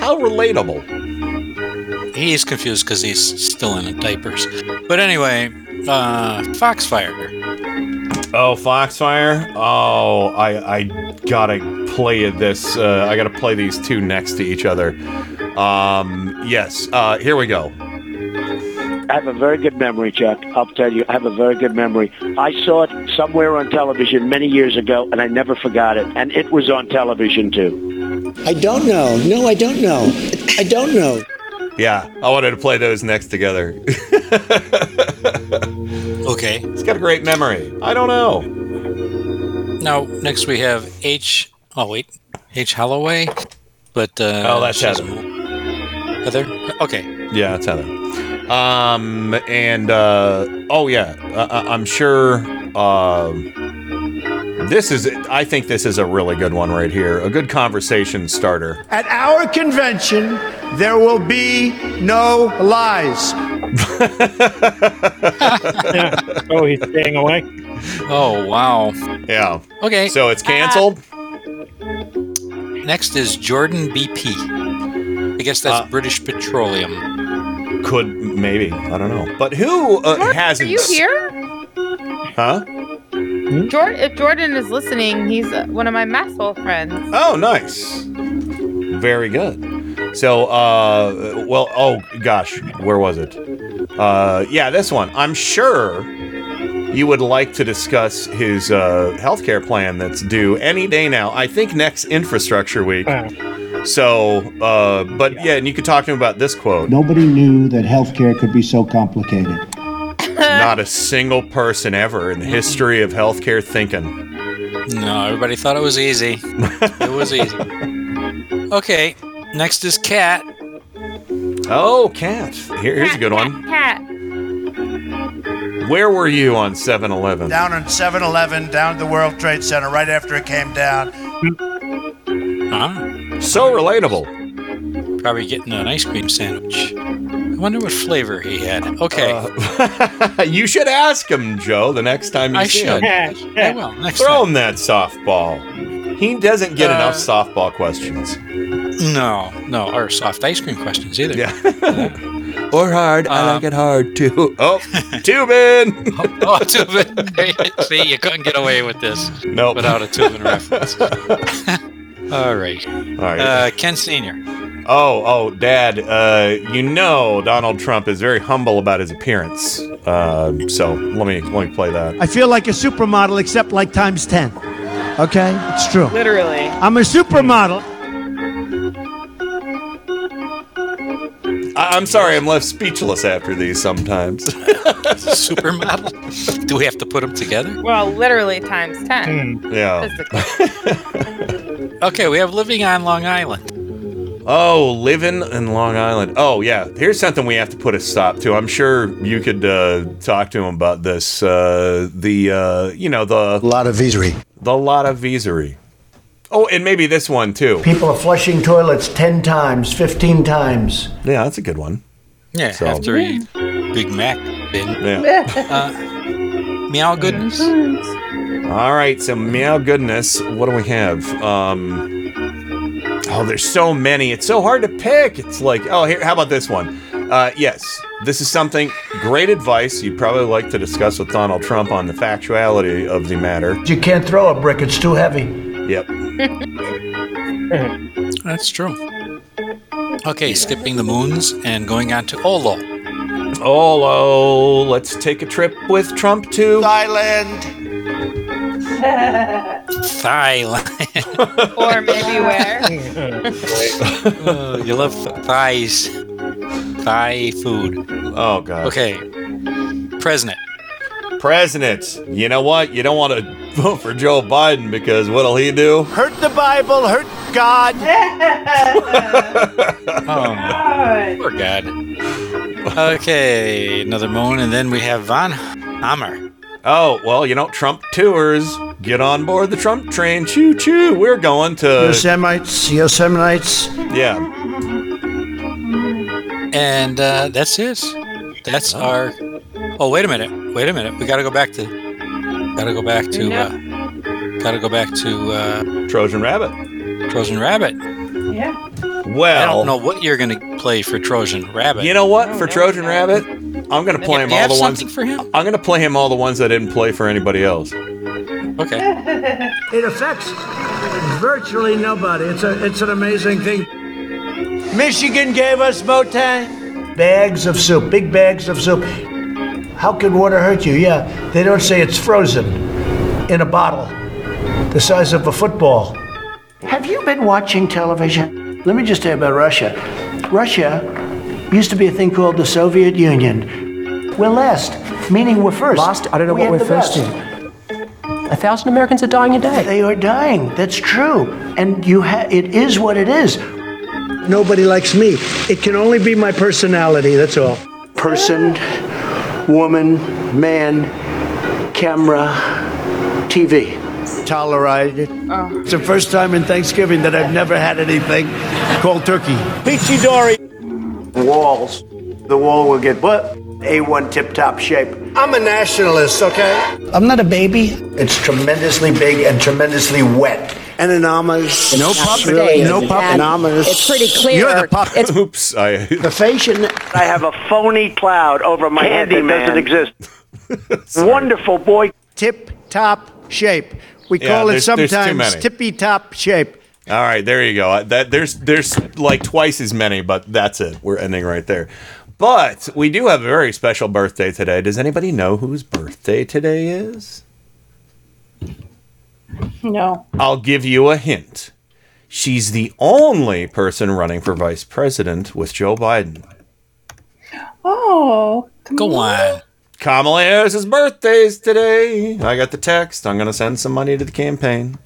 How relatable. He's confused because he's still in diapers. But anyway, uh, Foxfire. Oh, Foxfire. Oh, I I gotta play this. Uh, I gotta play these two next to each other. Um, yes. Uh, here we go. I have a very good memory, Chuck. I'll tell you, I have a very good memory. I saw it somewhere on television many years ago, and I never forgot it. And it was on television, too. I don't know. No, I don't know. I don't know. Yeah, I wanted to play those next together. [laughs] Okay. He's got a great memory. I don't know. Now, next we have H. Oh, wait. H. Holloway. But, uh. Oh, that's Heather. Heather? Okay. Yeah, that's Heather. Um, and uh, oh yeah, uh, I'm sure. Um, this is. I think this is a really good one right here. A good conversation starter. At our convention, there will be no lies. [laughs] Oh, he's staying away. Oh, wow. Yeah. Okay. So it's canceled. Next is Jordan BP. I guess that's Uh, British Petroleum. Could maybe I don't know. But who uh, Are hasn't? you here? Huh? Jordan, if Jordan is listening, he's uh, one of my masshole friends. Oh, nice. Very good. So, uh, well, oh gosh, where was it? Uh, yeah, this one. I'm sure you would like to discuss his uh, healthcare plan that's due any day now. I think next infrastructure week. So, uh, but yeah, and you could talk to him about this quote. Nobody knew that healthcare could be so complicated. Not a single person ever in the history of healthcare thinking. No, everybody thought it was easy. it was easy. Okay. Next is Cat. Oh, cat. Here, here's a good one. Cat. Where were you on 7 Eleven? Down on 7 Eleven, down at the World Trade Center, right after it came down. Ah, So relatable. probably getting an ice cream sandwich. I wonder what flavor he had. Okay. Uh, [laughs] you should ask him, Joe, the next time you I see should. him. [laughs] I will. Next Throw time. him that softball. He doesn't get Uh, enough softball questions. No, no, or soft ice cream questions either. Yeah. or hard. I like it hard too. [laughs] Oh, Toobin. oh, Toobin. See, you couldn't get away with this Nope. without a Toobin reference. All right. All right. Uh, Ken Senior. Oh, oh, Dad. Uh, you know Donald Trump is very humble about his appearance. Uh, so let me let me play that. I feel like a supermodel, except like times 10. Okay? It's true. Literally. I'm a supermodel. I- I'm sorry, I'm left speechless after these sometimes. [laughs] Supermodel. Do we have to put them together? Well, literally times 10. yeah. Physically. [laughs] Okay, we have living on Long Island. Oh, living in Long Island. Oh, yeah. Here's something we have to put a stop to. I'm sure you could uh, talk to him about this. Uh, the, uh, you know, the. Lot of visery. The lot of visery. Oh, and maybe this one too. People are flushing toilets 10 times, 15 times. Yeah, that's a good one. Yeah, So- after he Big Mac bin. Yeah. [laughs] Uh, meow goodness. All right, so meow goodness. What do we have? Um. Oh, there's so many. It's so hard to pick. It's like, oh, here. How about this one? Uh, yes, this is something. Great advice. You'd probably like to discuss with Donald Trump on the factuality of the matter. You can't throw a brick, it's too heavy. Yep. [laughs] That's true. Okay, skipping the moons and going on to Olo. Olo, let's take a trip with Trump to Thailand. [laughs] Thailand. [laughs] or maybe where? Oh, [laughs] you love thighs. Thai food. Oh God. Okay. President. President. You know what? You don't want to [laughs] vote for Joe Biden because what'll he do? Hurt the Bible, hurt God. Oh, poor God. Okay, another moon, and then we have Von Hammer. Oh, well, you know, Trump tours. Get on board the Trump train. Choo choo. We're going to. Yosemites, Yosemites. Yeah. And uh, that's it. That's our. Oh, wait a minute. Wait a minute. We got to go back to. Got to go back to. Uh, got to go back to uh, Trojan Rabbit. Trojan Rabbit. Yeah. Well, I don't know what you're going to play for Trojan Rabbit. You know what? For Trojan Rabbit, I'm going to play him all the ones. for him? I'm going to play him all the ones I didn't play for anybody else. Okay. It affects virtually nobody. It's a it's an amazing thing. Michigan gave us Motown. Bags of soup, big bags of soup. How can water hurt you? Yeah, they don't say it's frozen in a bottle, the size of a football. Have you been watching television? Let me just tell you about Russia. Russia used to be a thing called the Soviet Union. We're last, meaning we're first. Lost? I don't know We what we're first best. in. A thousand Americans are dying a day. They are dying. That's true. And you ha- it is what it is. Nobody likes me. It can only be my personality, that's all. Person, woman, man, camera, TV. Tolerated. Oh. It's the first time in Thanksgiving that I've never had anything called turkey. Peachy Dory. Walls. The wall will get what? A1 tip top shape. I'm a nationalist, okay? I'm not a baby. It's tremendously big and tremendously wet. And enamas. No puppet. Really, no and puppet. Enamas. it's pretty clear. You're the puppet. Oops. I. The fashion. I have a phony cloud over my head that doesn't exist. [laughs] Wonderful boy. Tip top shape. We Yeah, call it there's- there's too sometimes tippy top shape. All right, there you go. Uh, that there's there's like twice as many, but that's it. We're ending right there. But we do have a very special birthday today. Does anybody know whose birthday today is? No. I'll give you a hint. She's the only person running for vice president with Joe Biden. Oh. Go on. Kamala Harris's birthday's today. I got the text. I'm gonna send some money to the campaign.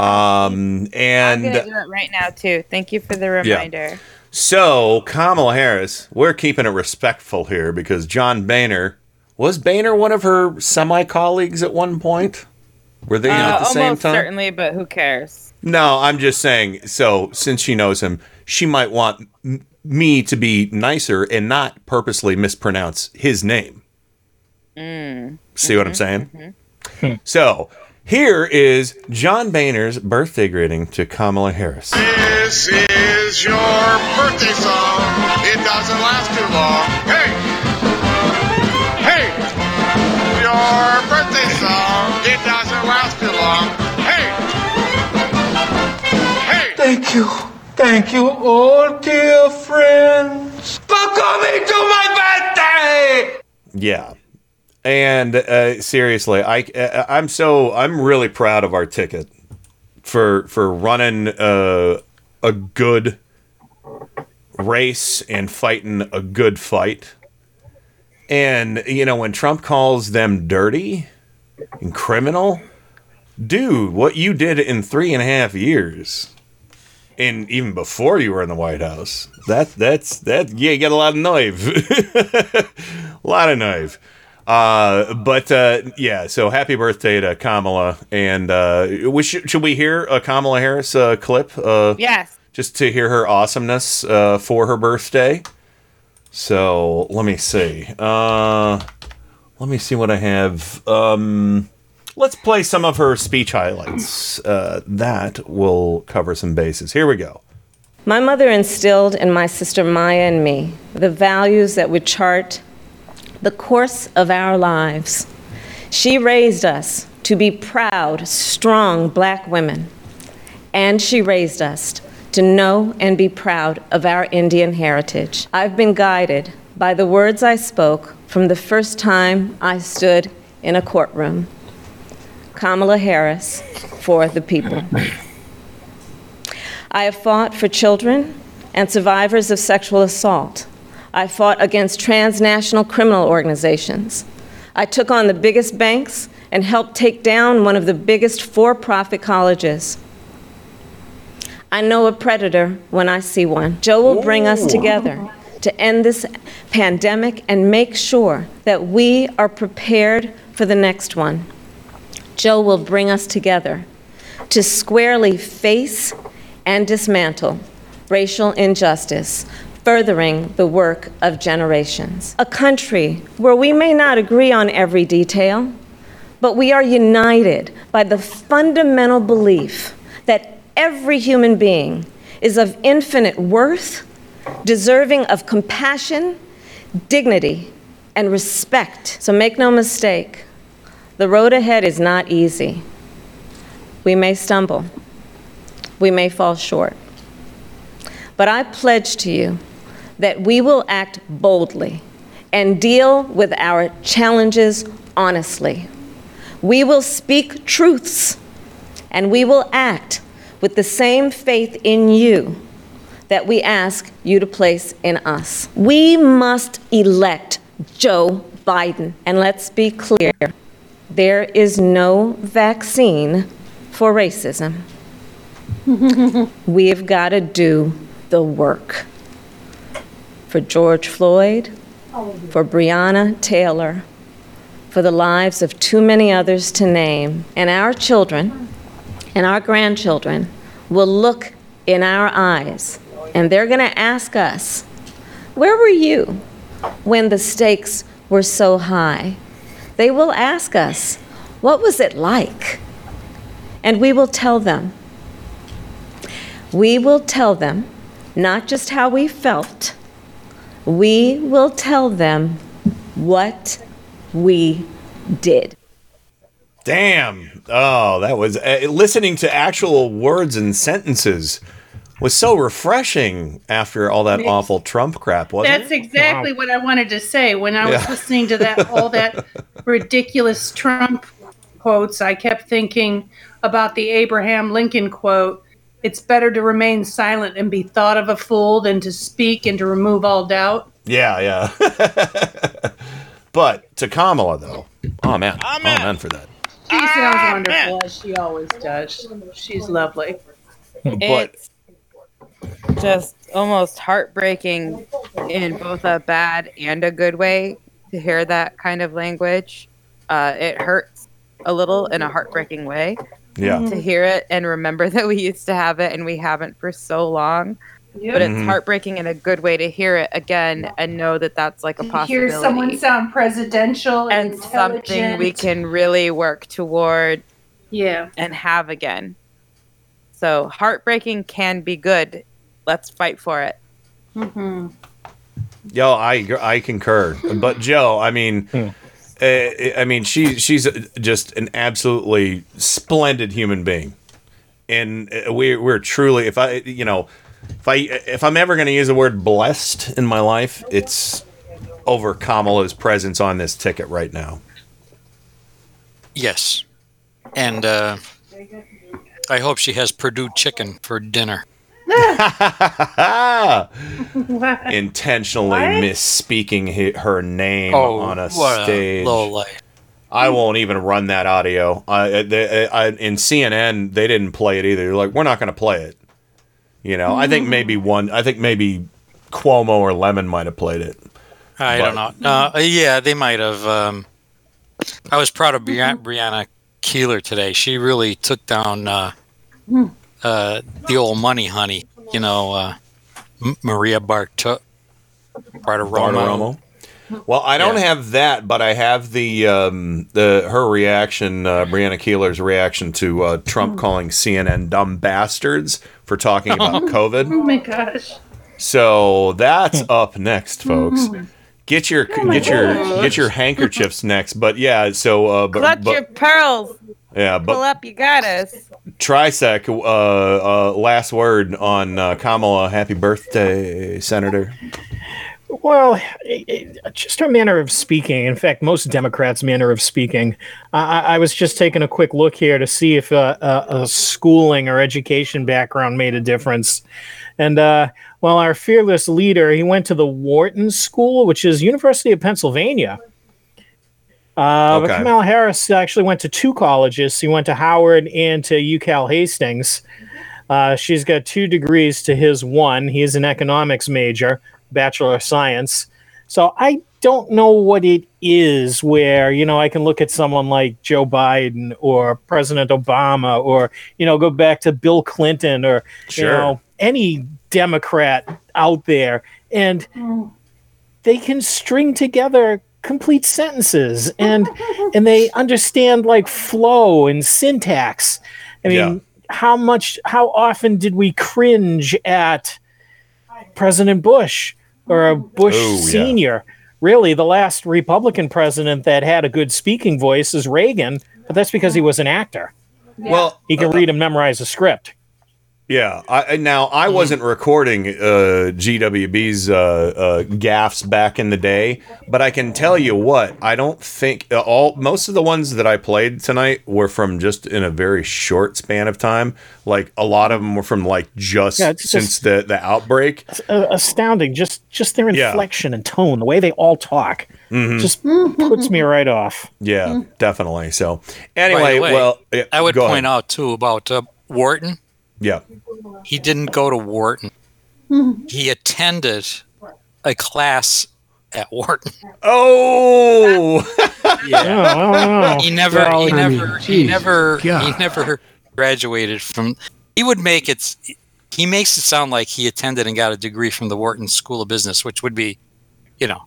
Um, and I'm gonna do it right now too. Thank you for the reminder. Yeah. So, Kamala Harris, we're keeping it respectful here because John Boehner was Boehner one of her semi colleagues at one point? Were they Uh, at the same time? certainly, but who cares? No, I'm just saying. So, since she knows him, she might want m- me to be nicer and not purposely mispronounce his name. Mm. See what I'm saying? So, Here is John Boehner's birthday greeting to Kamala Harris. This is your birthday song. It doesn't last too long. Hey! Hey! Your birthday song. It doesn't last too long. Hey! Hey! Thank you. Thank you, all dear friends, for coming to my birthday! Yeah. And uh, seriously, I uh, I'm so I'm really proud of our ticket for for running uh, a good race and fighting a good fight. And you know when Trump calls them dirty and criminal, dude, what you did in three and a half years, and even before you were in the White House, that that's that yeah, you got a lot of knife, [laughs] a lot of knife. Uh, but uh, yeah, so happy birthday to Kamala, and uh, we should, should we hear a Kamala Harris uh, clip? Uh, Yes. just to hear her awesomeness uh, for her birthday. So let me see. Uh, let me see what I have. Um, let's play some of her speech highlights. Uh, that will cover some bases. Here we go. My mother instilled in my sister Maya and me the values that would chart the course of our lives. She raised us to be proud, strong black women, and she raised us to know and be proud of our Indian heritage. I've been guided by the words I spoke from the first time I stood in a courtroom. Kamala Harris for the people. I have fought for children and survivors of sexual assault. I fought against transnational criminal organizations. I took on the biggest banks and helped take down one of the biggest for profit colleges. I know a predator when I see one. Joe will bring us together to end this pandemic and make sure that we are prepared for the next one. Joe will bring us together to squarely face and dismantle racial injustice, furthering the work of generations. A country where we may not agree on every detail, but we are united by the fundamental belief that every human being is of infinite worth, deserving of compassion, dignity, and respect. So make no mistake, the road ahead is not easy. We may stumble, we may fall short. But I pledge to you that we will act boldly and deal with our challenges honestly. We will speak truths and we will act with the same faith in you that we ask you to place in us. We must elect Joe Biden. And let's be clear there is no vaccine for racism. [laughs] We've got to do the work for George Floyd, for Breonna Taylor, for the lives of too many others to name. And our children and our grandchildren will look in our eyes and they're going to ask us, Where were you when the stakes were so high? They will ask us, What was it like? And we will tell them. We will tell them not just how we felt, we will tell them what we did. Damn. Oh, that was uh, listening to actual words and sentences was so refreshing after all that awful Trump crap, wasn't That's it? exactly what I wanted to say when I was Yeah. listening to that all that [laughs] ridiculous Trump quotes. I kept thinking about the Abraham Lincoln quote. It's better to remain silent and be thought of a fool than to speak and to remove all doubt. Yeah, yeah. [laughs] but to Kamala though, oh man, amen for that. She sounds wonderful as she always does. She's lovely. But just almost heartbreaking in both a bad and a good way to hear that kind of language. Uh, it hurts a little in a heartbreaking way. Yeah. To hear it and remember [laughs] that we used to have it and we haven't for so long. Yep. But it's Mhm. heartbreaking in a good way to hear it again and know that that's like a possibility. Hear someone sound presidential and, and something we can really work toward Yeah. and have again. So heartbreaking can be good. Let's fight for it. Mm-hmm. Yo, I I concur. But Joe, I mean, uh, I mean, she she's just an absolutely splendid human being, and uh, we we're truly. If I you know, if I if I'm ever going to use the word blessed in my life, it's over Kamala's presence on this ticket right now. Yes. And uh, I hope she has Perdue chicken for dinner. [laughs] Intentionally What? misspeaking her name Oh, on a what a stage. lowlife. I won't even run that audio. I, they, I, in CNN, they didn't play it either. They're like, we're not going to play it. You know, I think maybe one. I think maybe Cuomo or Lemon might have played it. I But- don't know. Uh, yeah, they might have. Um, I was proud of Bri- Brianna Keilar today. She really took down uh, uh, the old money honey. You know, uh, M- Maria Barto- Bartiromo. Bartiromo. Well, I don't have that, but I have the um, the her reaction, uh, Brianna Keilar's reaction to uh, Trump calling CNN dumb bastards for talking about [laughs] COVID. Oh my gosh. So that's up next, folks. Get your Oh my get your get your handkerchiefs next. But yeah, so uh, but, Clutch but your pearls. Yeah, but Pull but up, you got us. Trisec, uh, uh, last word on uh, Kamala. Happy birthday, Senator. Well, it- it- just her manner of speaking. In fact, most Democrats' manner of speaking. I, I I was just taking a quick look here to see if uh, a, a schooling or education background made a difference. And uh, well, our fearless leader, he went to the Wharton School, which is University of Pennsylvania. Uh, But Okay. Kamala Harris actually went to two colleges. She went to Howard and to UCal Hastings. Uh, she's got two degrees to his one. He's an economics major, Bachelor of Science. So I don't know what it is where, you know, I can look at someone like Joe Biden or President Obama or, you know, go back to Bill Clinton or, Sure. you know, any Democrat out there and they can string together complete sentences and and they [laughs] understand like flow and syntax. I mean, Yeah. how much how often did we cringe at President Bush or a Bush Oh, yeah. senior? Really, the last Republican president that had a good speaking voice is Reagan, but that's because he was an actor. Well, He can uh, read and memorize a script. Yeah. I, I- now I Mm-hmm. wasn't recording uh, GWB's uh, uh, gaffs back in the day, but I can tell you what I don't think uh, all most of the ones that I played tonight were from just in a very short span of time. Like a lot of them were from like just Yeah, it's since the the outbreak. It's uh, astounding. Just just their Yeah. inflection and tone, the way they all talk, Mhm. just puts me right off. Yeah, definitely. So anyway, way, well, yeah, I would point ahead. out too about uh, Wharton. Yeah. He didn't go to Wharton. Mm-hmm. He attended a class at Wharton. Oh, [laughs] yeah. He never, Well, he I mean, never, he geez, never, he never graduated from. He would make it. He makes it sound like he attended and got a degree from the Wharton School of Business, which would be, you know,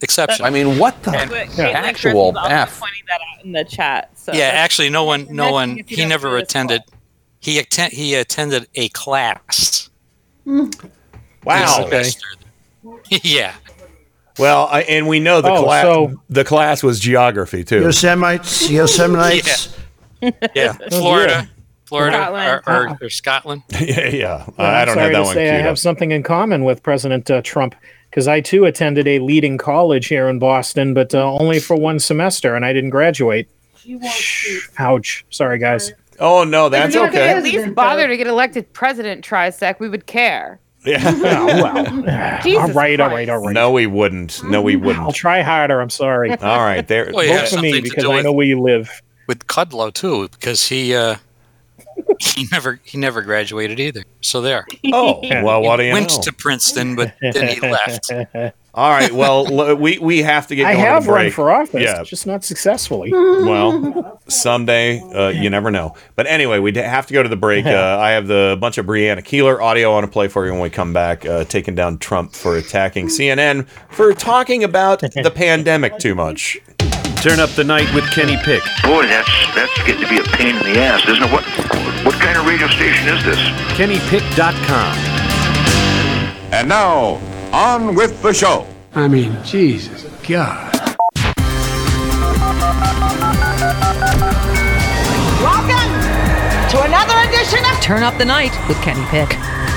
exceptional. I mean, what the Wait, wait, Caitlin actual Griffith's F? pointing that out in the chat. So yeah, actually, no one, no one. He never do this attended. He attend, He attended a class. Wow. Okay. [laughs] yeah. Well, I, and we know the Oh, class. so- the class was geography too. Yosemites, Yosemites. [laughs] Yeah, [laughs] Oh, Florida, Florida, Scotland. Or, or, or Scotland. yeah, yeah. Well, I don't sorry have that to one say I queued have something in common with President uh, Trump because I too attended a leading college here in Boston, but uh, only for one semester, and I didn't graduate. Ouch! Sorry, guys. Oh no, that's If you could okay. At least bother to get elected president, Trisec. We would care. Yeah. [laughs] Oh, well. [laughs] Jesus all right, all Christ. right, all right. No, we wouldn't. No, we wouldn't. I'll try harder. I'm sorry. [laughs] All right, there. Well, you Vote for me because I know where you live. with Kudlow too, because he uh, he never he never graduated either. So there. Oh, well, what do you Went know? to Princeton, but then he left. All right. Well, [laughs] l- we we have to get. I going have run for office, Yeah. just not successfully. [laughs] Well, [laughs] someday uh, you never know. But anyway, we have to go to the break. Uh, I have the bunch of Brianna Keilar audio I want to play for you when we come back, uh, taking down Trump for attacking CNN for talking about the pandemic too much. Turn up the night with Kenny Pick. Boy, that's that's getting to be a pain in the ass, isn't it? What what kind of radio station is this? KennyPick.com. And now, on with the show. I mean, Jesus, God. Welcome to another edition of Turn Up the Night with Kenny Pick.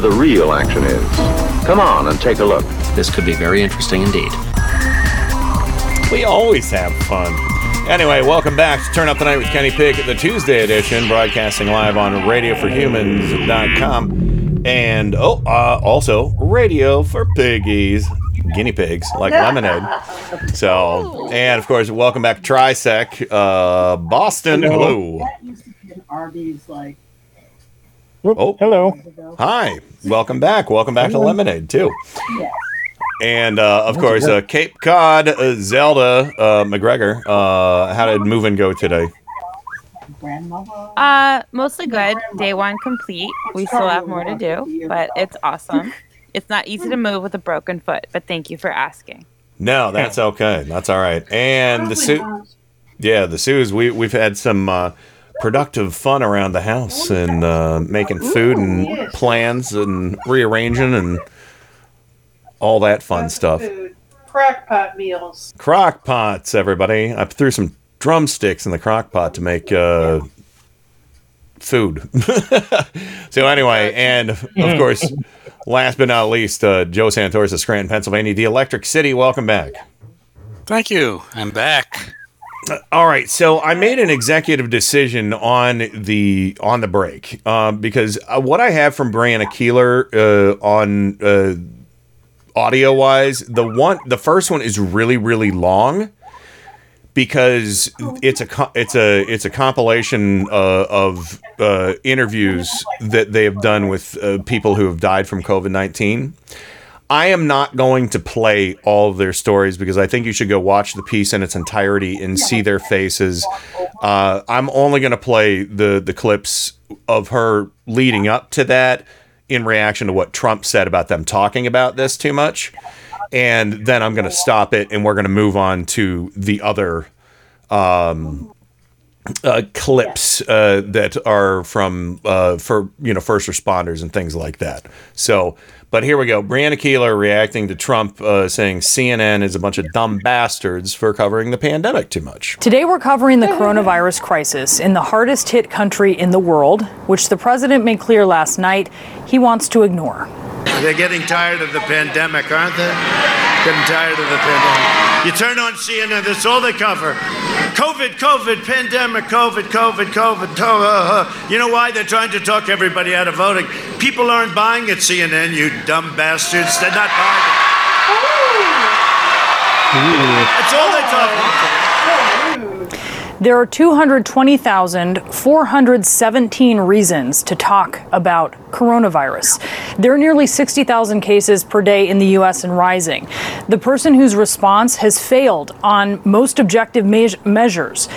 the real action is. Come on and take a look. This could be very interesting indeed. We always have fun. Anyway, welcome back to Turn Up the Night with Kenny Pick, the Tuesday edition, broadcasting live on radioforhumans.com and oh, uh, also Radio for Piggies, guinea pigs like [laughs] lemonade. So, and of course, welcome back Trisec, uh, Boston. Hello. Arby's like. Oh, hello. Hi. Welcome back. Welcome back to Lemonade too. And uh, of course, uh, Cape Cod, uh, Zelda uh, McGregor. Uh, how did moving go today? Uh, mostly good. Day one complete. We still have more to do, but it's awesome. [laughs] It's not easy to move with a broken foot, but thank you for asking. No, that's okay. That's all right. And the Sioux, yeah, the Sue's. We we've had some uh, productive fun around the house and uh, making food and plans and rearranging and all that fun stuff. Crackpot meals. Crock pots, everybody. I threw some drumsticks in the crock pot to make uh, food. [laughs] so anyway, and of course, last but not least, uh, Joe Santoris of Scranton, Pennsylvania, the Electric City. Welcome back. Thank you. I'm back. Uh, All right, so I made an executive decision on the on the break uh, because what I have from Brianna Keilar uh, on uh, audio wise, the one the first one is really really long because it's a it's a it's a compilation uh, of uh, interviews that they have done with people who have died from COVID nineteen. I am not going to play all of their stories because I think you should go watch the piece in its entirety and see their faces. Uh, I'm only going to play the the clips of her leading up to that in reaction to what Trump said about them talking about this too much, and then I'm going to stop it and we're going to move on to the other um, uh, clips uh, that are from uh, for you know first responders and things like that. So, but here we go. Brianna Keilar reacting to Trump uh, saying CNN is a bunch of dumb bastards for covering the pandemic too much. Today, we're covering the coronavirus crisis in the hardest hit country in the world, which the president made clear last night he wants to ignore. They're getting tired of the pandemic, aren't they? Getting tired of the pandemic. You turn on CNN, that's all they cover. COVID, COVID, pandemic, COVID, COVID, COVID. uh, uh. You know why? They're trying to talk everybody out of voting. People aren't buying at CNN, you dumb bastards. They're not buying it. That's all they talk about. There are 220,417 reasons to talk about coronavirus. There are nearly 60,000 cases per day in the U.S. and rising. The person whose response has failed on most objective me- measures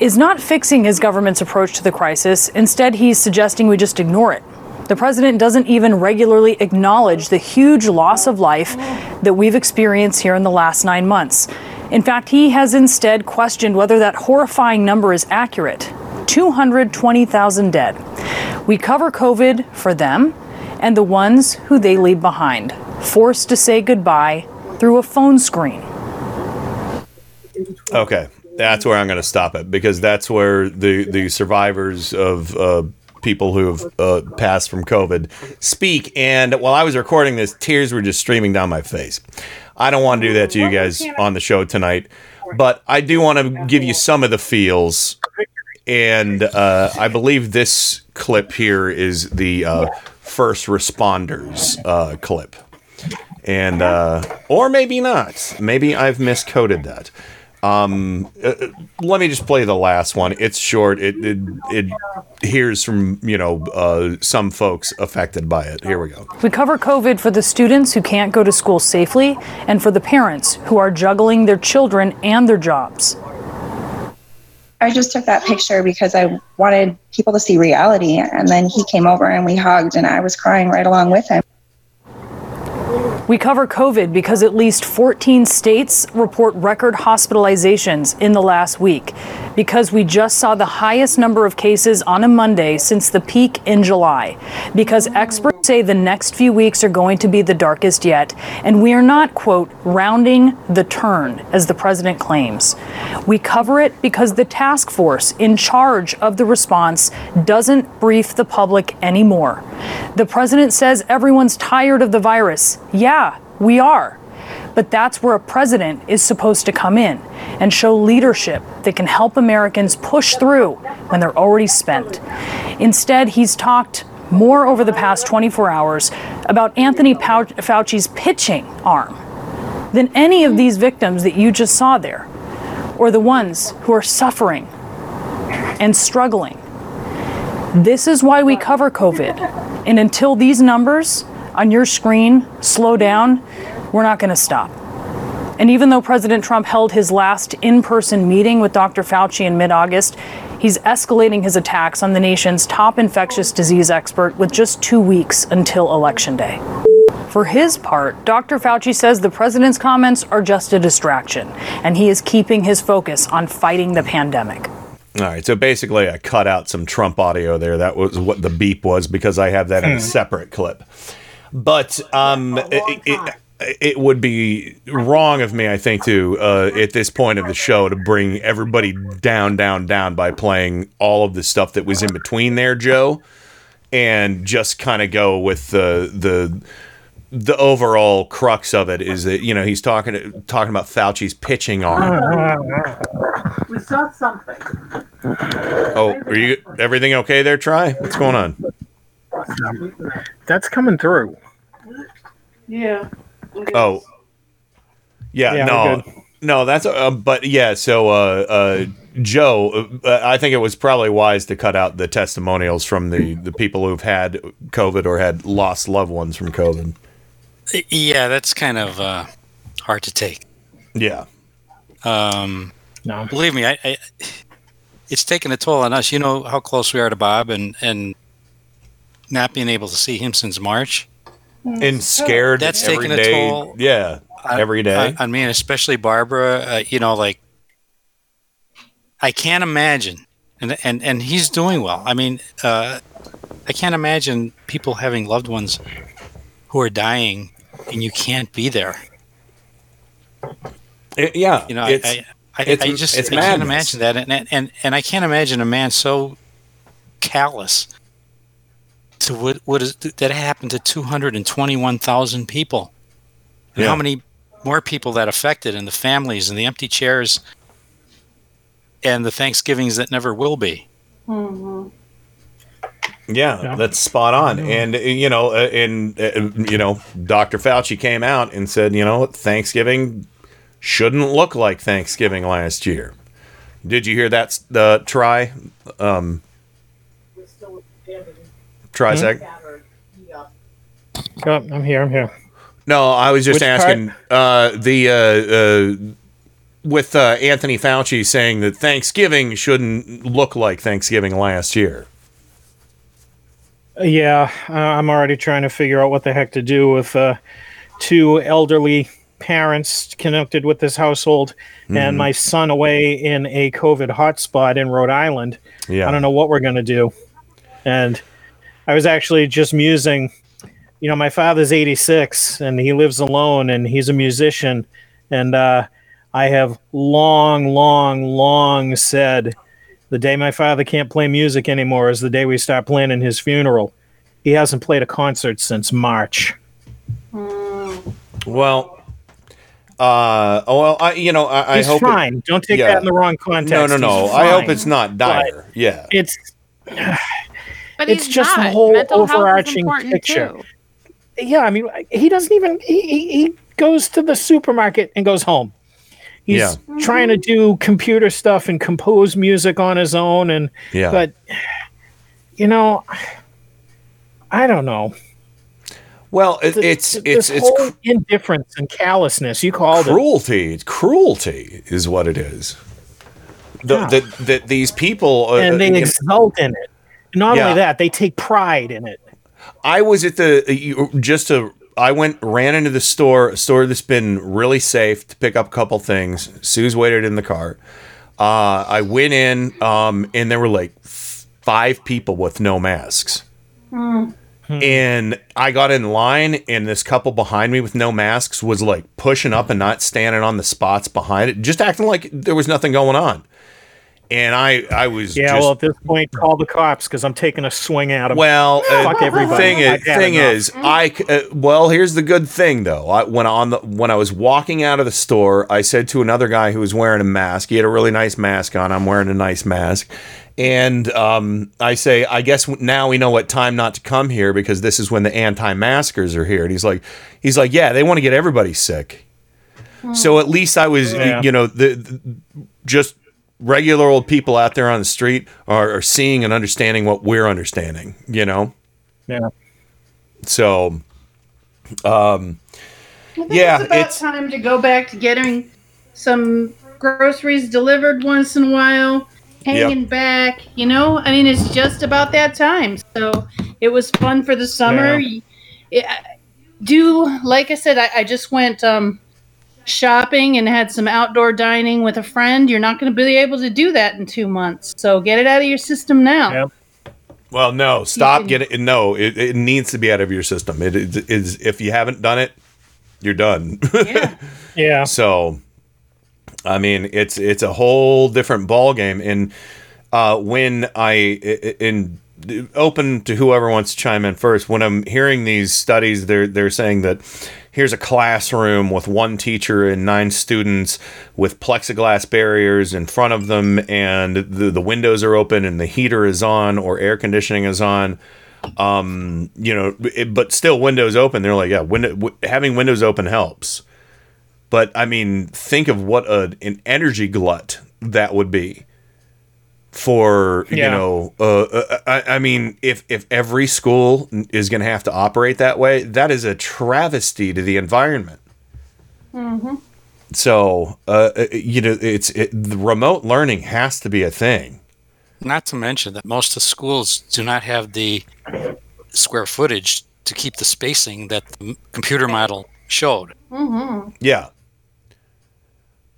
is not fixing his government's approach to the crisis. Instead, he's suggesting we just ignore it. The president doesn't even regularly acknowledge the huge loss of life that we've experienced here in the last nine months. In fact, he has instead questioned whether that horrifying number is accurate 220,000 dead. We cover COVID for them and the ones who they leave behind, forced to say goodbye through a phone screen. Okay, that's where I'm going to stop it because that's where the the survivors of uh, people who have uh, passed from COVID speak. And while I was recording this, tears were just streaming down my face. I don't want to do that to you guys on the show tonight, but I do want to give you some of the feels. And uh, I believe this clip here is the uh, first responders uh, clip. And, uh, or maybe not. Maybe I've miscoded that. Um, uh, uh, let me just play the last one. It's short. It it, it hears from you know uh, some folks affected by it. Here we go. We cover COVID for the students who can't go to school safely and for the parents who are juggling their children and their jobs. I just took that picture because I wanted people to see reality. And then he came over and we hugged, and I was crying right along with him. We cover COVID because at least 14 states report record hospitalizations in the last week, because we just saw the highest number of cases on a Monday since the peak in July, because experts say the next few weeks are going to be the darkest yet, and we are not, quote, rounding the turn, as the president claims. We cover it because the task force in charge of the response doesn't brief the public anymore. The president says everyone's tired of the virus. Yeah, we are. But that's where a president is supposed to come in and show leadership that can help Americans push through when they're already spent. Instead, he's talked more over the past 24 hours about Anthony Fauci's pitching arm than any of these victims that you just saw there, or the ones who are suffering and struggling. This is why we cover COVID. And until these numbers on your screen slow down, we're not going to stop. And even though President Trump held his last in person meeting with Dr. Fauci in mid August, he's escalating his attacks on the nation's top infectious disease expert with just two weeks until Election Day. For his part, Dr. Fauci says the president's comments are just a distraction, and he is keeping his focus on fighting the pandemic. All right, so basically, I cut out some Trump audio there. That was what the beep was because I have that in a Hmm. separate clip. But um, it, it, it would be wrong of me, I think, to uh, at this point of the show to bring everybody down, down, down by playing all of the stuff that was in between there, Joe, and just kind of go with the the the overall crux of it is that you know he's talking talking about Fauci's pitching arm. We saw something. Oh, are you everything okay there? Try. What's going on? That's coming through. Yeah. Oh, yeah, Yeah, no, no, that's uh, but yeah. So, uh, uh, Joe, uh, I think it was probably wise to cut out the testimonials from the the people who've had COVID or had lost loved ones from COVID. Yeah, that's kind of uh, hard to take. Yeah. Um, no. Believe me, I, I, it's taken a toll on us. You know how close we are to Bob, and and not being able to see him since March. And scared That's every taken a day. toll. Yeah, on- every day. I, on me, especially Barbara. Uh, you know, like I can't imagine, and and and he's doing well. I mean, uh, I can't imagine people having loved ones who are dying, and you can't be there. It- yeah, You know, it's- I, I, I, it's- I just it's I can't imagine that, and, and and and I can't imagine a man so callous to what what is that happened to two hundred and twenty one thousand people, and Yeah. how many more people that affected, and the families, and the empty chairs, and the Thanksgivings that never will be. Mm-hmm. Yeah, that's spot on. And you know, uh, and uh, you know, Dr. Fauci came out and said, you know, Thanksgiving shouldn't look like Thanksgiving last year. Did you hear that? Uh, try, um, try Hmm? Oh, I'm here. I'm here. No, I was just Which asking uh, the uh, uh, with uh, Anthony Fauci saying that Thanksgiving shouldn't look like Thanksgiving last year. Yeah, uh, I'm already trying to figure out what the heck to do with uh, two elderly parents connected with this household Mhm. and my son away in a COVID hotspot in Rhode Island. Yeah. I don't know what we're going to do. And I was actually just musing, you know, my father's 86 and he lives alone and he's a musician. And uh, I have long, long, long said the day my father can't play music anymore is the day we start planning his funeral. He hasn't played a concert since March. Well, uh, oh, well, I, you know, I, I He's hope it- fine. Don't take yeah. that in the wrong context. No, no, no. I hope it's not dire. yeah. It's But it's he's just the whole Mental overarching picture. too. Yeah, I mean, he doesn't even he, he, he goes to the supermarket and goes home. He's Yeah. trying to do computer stuff and compose music on his own, and Yeah. but you know, I don't know. Well, it, it's This it's it's whole indifference and callousness. You called it. cruelty. It's cruelty is what it is. The, Yeah. that that these people uh, and they uh, exult in it. Not Yeah. only that, they take pride in it. I was at the just to I went ran into the store, a store that's been really safe to pick up a couple things. Sue's waited in the car. Uh, I went in, um, and there were like f- five people with no masks. And I got in line, and this couple behind me with no masks was like pushing up and not standing on the spots behind it, just acting like there was nothing going on. And I, I was Yeah, just well, at this point, call the cops because I'm taking a swing at them. well, uh, everybody. Thing is, I've thing enough. is, I c- uh, well, here's the good thing though. I, when on the when I was walking out of the store, I said to another guy who was wearing a mask. He had a really nice mask on. I'm wearing a nice mask, and um, I say, I guess now we know what time not to come here because this is when the anti-maskers are here. And he's like, he's like, yeah, they want to get everybody sick. So at least I was, Yeah. you know, the, the just regular old people out there on the street are, are seeing and understanding what we're understanding. You know, yeah. so um, yeah, it's about it's time to go back to getting some groceries delivered once in a while, hanging back. You know, I mean, it's just about that time. So it was fun for the summer. Yeah. Y- It, do like I said, I, I just went um, shopping and had some outdoor dining with a friend. You're not going to be able to do that in two months. So get it out of your system now. well, no, stop getting no. It, it needs to be out of your system. It is is- if you haven't done it, you're done. Yeah. [laughs] yeah. So, I mean, it's it's a whole different ball game. And uh, when I i- in open to whoever wants to chime in first, when I'm hearing these studies, they're they're saying that here's a classroom with one teacher and nine students with plexiglass barriers in front of them, and the the windows are open and the heater is on or air conditioning is on. Um you know it, but still windows open. They're like yeah window w- having windows open helps. But i mean think of what a, an energy glut that would be for you know uh, uh, I, I mean if if every school is going to have to operate that way that is a travesty to the environment Mm-hmm. so uh, uh, you know it's it, the remote learning has to be a thing Not to mention that most of the schools do not have the square footage to keep the spacing that the computer model showed. Mm-hmm. yeah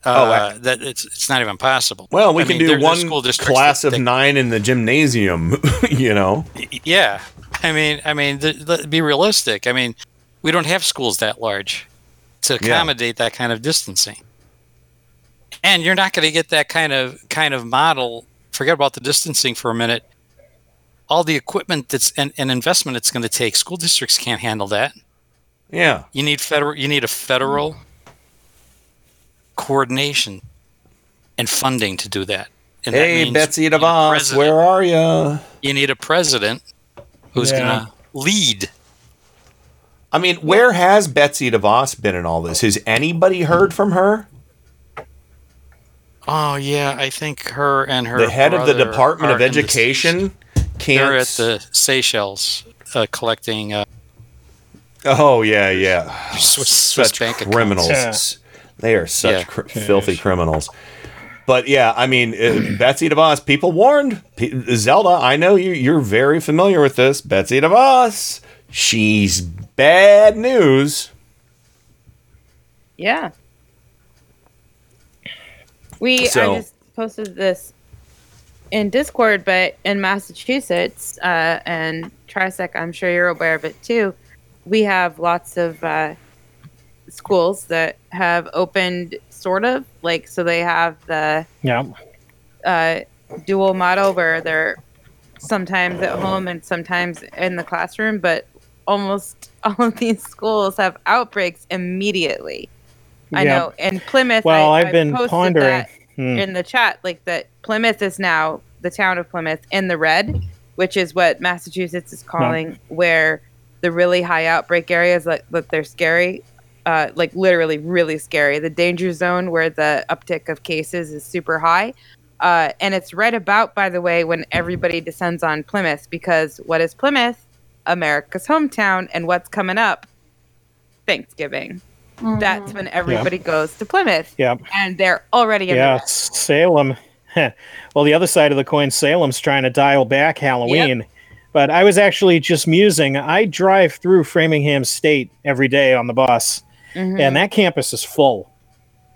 Uh, that it's it's not even possible. Oh, well we I can mean, do one class of that- nine in the gymnasium [laughs] you know Yeah, I mean, I mean, th- th- be realistic. I mean, we don't have schools that large to accommodate that kind of distancing, and you're not going to get that kind of kind of model. Forget about the distancing for a minute. All the equipment that's and, and investment it's going to take, school districts can't handle that. yeah You need federal. You need a federal coordination and funding to do that. And hey means betsy you need a devos where are you You need a president who's Yeah. going to lead. I mean, where has Betsy DeVos been in all this? Has anybody heard from her? Oh yeah, I think her and her the head of the Department of are in the- Education can't. They're at the Seychelles uh, collecting uh, oh yeah, yeah. Swiss, Swiss such bank accounts. criminals. Yeah. They are such Yeah. cr- filthy criminals. But yeah, I mean, uh, Betsy DeVos. People warned. P- Zelda, I know you. You're very familiar with this. Betsy DeVos. She's bad news. Yeah. We So- I just posted this in Discord, but in Massachusetts uh, and Trisec, I'm sure you're aware of it too. We have lots of uh, schools that have opened, sort of like so they have the Yeah. uh, dual model where they're sometimes at home and sometimes in the classroom, but almost [laughs] all of these schools have outbreaks immediately. I know. In Plymouth, Well, I, I've I been pondering. that Hmm. in the chat, like that Plymouth is now the town of Plymouth in the red, which is what Massachusetts is calling where the really high outbreak areas that, that they're scary uh, like literally really scary. The danger zone where the uptick of cases is super high. Uh, and it's right about, by the way, when everybody descends on Plymouth because what is Plymouth? America's hometown. And what's coming up? Thanksgiving. That's when everybody goes to Plymouth. Yep. And they're already in Yeah, Salem. [laughs] well, the other side of the coin, Salem's trying to dial back Halloween. But I was actually just musing. I drive through Framingham State every day on the bus, Mhm. and that campus is full.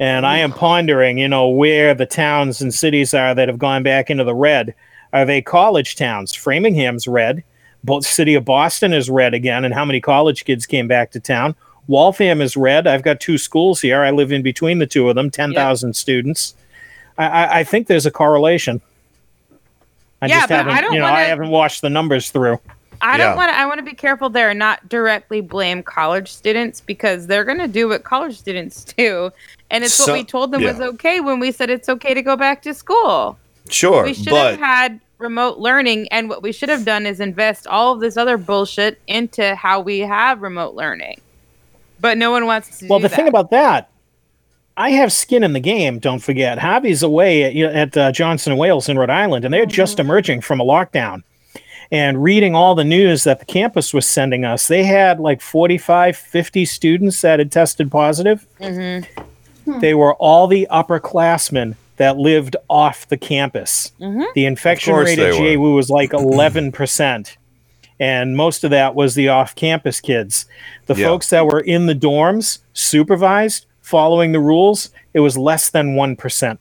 And I am pondering, you know, where the towns and cities are that have gone back into the red. Are they college towns? Framingham's red. Both city of Boston is red again, and how many college kids came back to town? Waltham is red. I've got two schools here. I live in between the two of them, ten thousand students. I, I, I think there's a correlation. I Yeah, just but I haven't, don't you know, I wanna- haven't watched the numbers through. I Yeah. don't want to. I want to be careful there and not directly blame college students because they're going to do what college students [laughs] do, and it's So- what we told them yeah. was okay when we said it's okay to go back to school. Sure, we should but have had remote learning, and what we should have done is invest all of this other bullshit into how we have remote learning. But no one wants to Well, do the that. thing about that, I have skin in the game. Don't forget, Javi's away at, at uh, Johnson and Wales in Rhode Island, and they're just emerging from a lockdown. And reading all the news that the campus was sending us, they had like 45, 50 students that had tested positive. Mm-hmm. They were all the upperclassmen that lived off the campus. Mhm. The infection rate at were. JWU was like 11%. And most of that was the off campus kids. The Yeah. folks that were in the dorms, supervised, following the rules, it was less than 1%.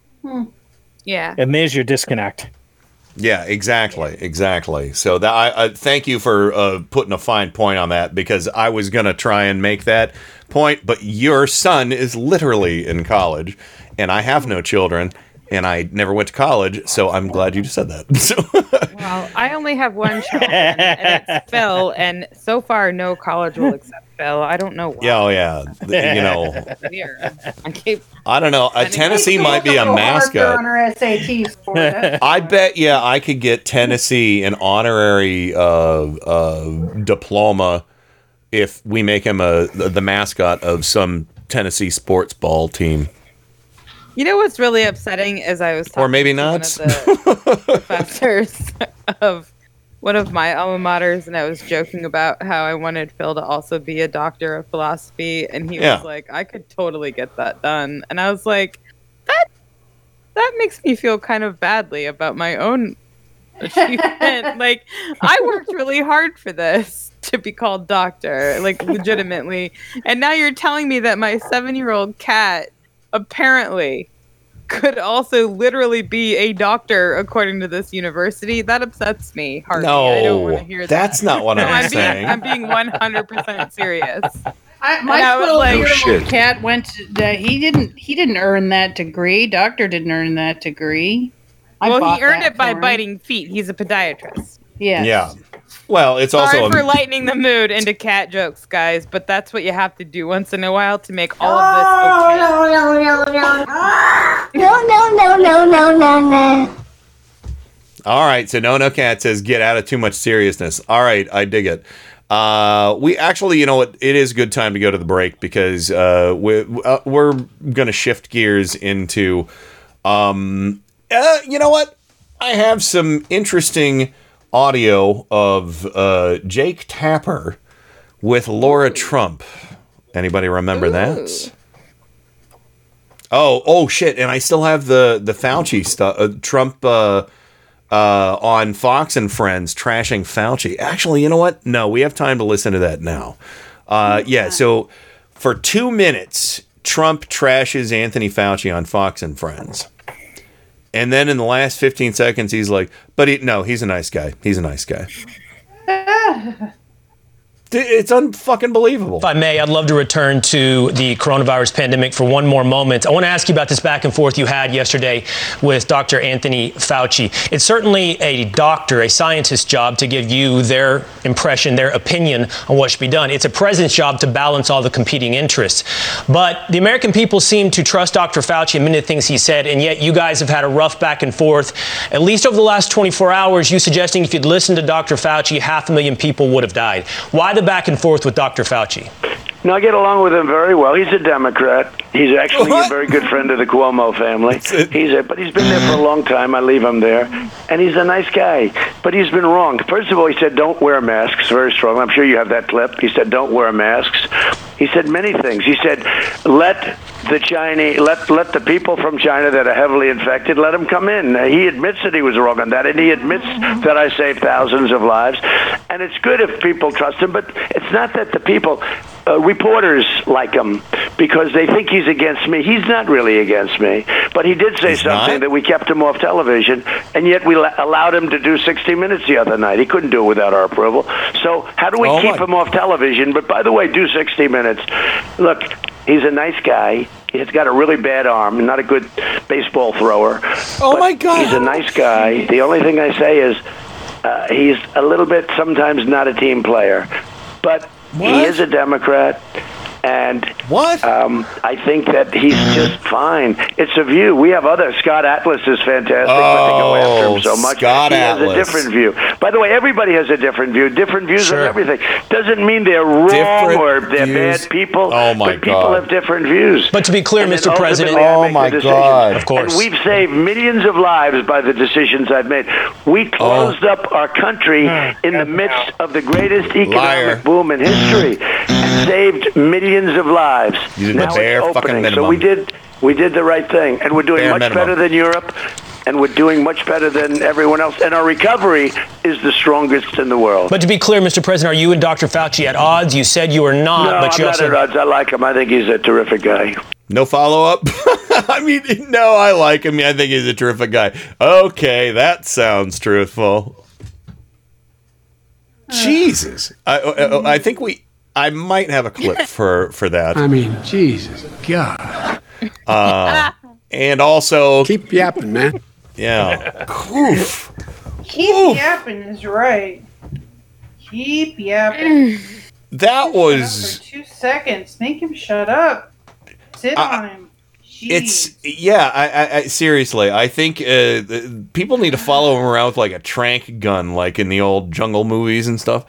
Yeah. And there's your disconnect. Yeah, exactly, exactly. So that I, I thank you for uh, putting a fine point on that because I was gonna try and make that point, but your son is literally in college, and I have no children, and I never went to college, so I'm glad you just said that. [laughs] So Well, I only have one child, and it's [laughs] Phil, and so far no college will accept Phil. I don't know why. yeah, [laughs] oh yeah, you know, Weird. I keep I don't know. Uh, Tennessee might be a mascot. on her SATs for. [laughs] I bet, yeah, I could get Tennessee an honorary uh, uh, diploma if we make him a the, mascot of some Tennessee sports ball team. You know what's really upsetting is I was Or maybe to one not. of the [laughs] professors of one of my alma maters, and I was joking about how I wanted Phil to also be a doctor of philosophy, and he Yeah. was like, "I could totally get that done," and I was like, "That that makes me feel kind of badly about my own [laughs] achievement. [laughs] like, I worked really hard for this." To be called doctor, like legitimately. And now you're telling me that my seven year old cat apparently could also literally be a doctor according to this university. That upsets me. Harvey. I don't want to No, hear that. that's not what No, I'm being, saying. I'm being 100% serious. I, my And I was like- year shit. old cat went. To, the, he didn't. He didn't earn that degree. Doctor didn't earn that degree. I well, he earned it by him. biting feet. He's a podiatrist. Yes. Yeah. Well, it's Sorry also for a, lightening the mood into cat jokes, guys, but that's what you have to do once in a while to make all of this okay. no, no, no, no. No, no, no, no, no, no, no. all right. So no, no cat says get out of too much seriousness. All right, I dig it. Uh, we actually, you know what? It is a good time to go to the break because uh, we, uh, we're going to shift gears into, um, uh, you know what? I have some interesting audio of uh, Jake Tapper with Laura Trump. Anybody remember that? Oh, oh shit! And I still have the the Fauci stuff. Uh, Trump uh, uh, on Fox and Friends trashing Fauci. Actually, you know what? No, we have time to listen to that now. Uh, yeah. So for two minutes, Trump trashes Anthony Fauci on Fox and Friends. And then in the last 15 seconds, he's like, but he, no, he's a nice guy. He's a nice guy. [laughs] It's unfucking believable. If I may, I'd love to return to the coronavirus pandemic for one more moment. I want to ask you about this back and forth you had yesterday with Dr. Anthony Fauci. It's certainly a doctor, a scientist's job to give you their impression, their opinion on what should be done. It's a president's job to balance all the competing interests. But the American people seem to trust Dr. Fauci and many of the things he said, and yet you guys have had a rough back and forth. At least over the last 24 hours, you suggesting if you'd listened to Dr. Fauci, half a million people would have died. Why the back and forth with Dr. Fauci? No, I get along with him very well. He's a Democrat. He's actually a very good friend of the Cuomo family. He's a, but he's been there for a long time. I leave him there, and he's a nice guy. But he's been wrong. First of all, he said don't wear masks very strong. I'm sure you have that clip. He said don't wear masks. He said many things. He said let the Chinese let let the people from China that are heavily infected let them come in. He admits that he was wrong on that, and he admits that I saved thousands of lives. And it's good if people trust him, but it's not that the people. Uh, reporters like him because they think he's against me. He's not really against me, but he did say something that we kept him off television, and yet we la- allowed him to do 60 Minutes the other night. He couldn't do it without our approval. So how do we Oh, keep my- him off television? But by the way, do 60 Minutes. Look, he's a nice guy. He's got a really bad arm, not a good baseball thrower. Oh my God! He's a nice guy. The only thing I say is uh, he's a little bit sometimes not a team player, but he is a Democrat. And what? Um, I think that he's just fine. It's a view. We have other. Scott Atlas is fantastic, but they go after him so Oh, much. Scott he has a different view. By the way, everybody has a different view. Different views Sure. on everything doesn't mean they're wrong Different or they're views. bad people. Oh, my but people God. have different views. But to be clear, And then Mr. President- ultimately I Oh, make the my decision. God. Of course. And we've saved millions of lives by the decisions I've made. We closed up our country in the midst of the greatest economic Liar. boom in history and saved millions of lives. You did the now bare it's fucking opening. So we did we did the right thing, and we're doing Bare much minimum. better than Europe. And we're doing much better than everyone else. And our recovery is the strongest in the world. But to be clear, Mr. President, are you and Dr. Fauci at odds? You said you were not, no, but I'm you not at odds. I like him. I think he's a terrific guy. No follow up. [laughs] I mean, no, I like him. I think he's a terrific guy. Okay, that sounds truthful. Jesus, I, I, I think we. I might have a clip [laughs] for for that. I mean, Jesus, God. Uh, and also keep yapping, man. Yeah. Oof. Keep yapping is right. Keep yapping. [sighs] That was. Two seconds. Make him shut up. Sit I- on him. It's yeah. I, I, I seriously, I think uh, people need to follow him around with like a trank gun, like in the old jungle movies and stuff.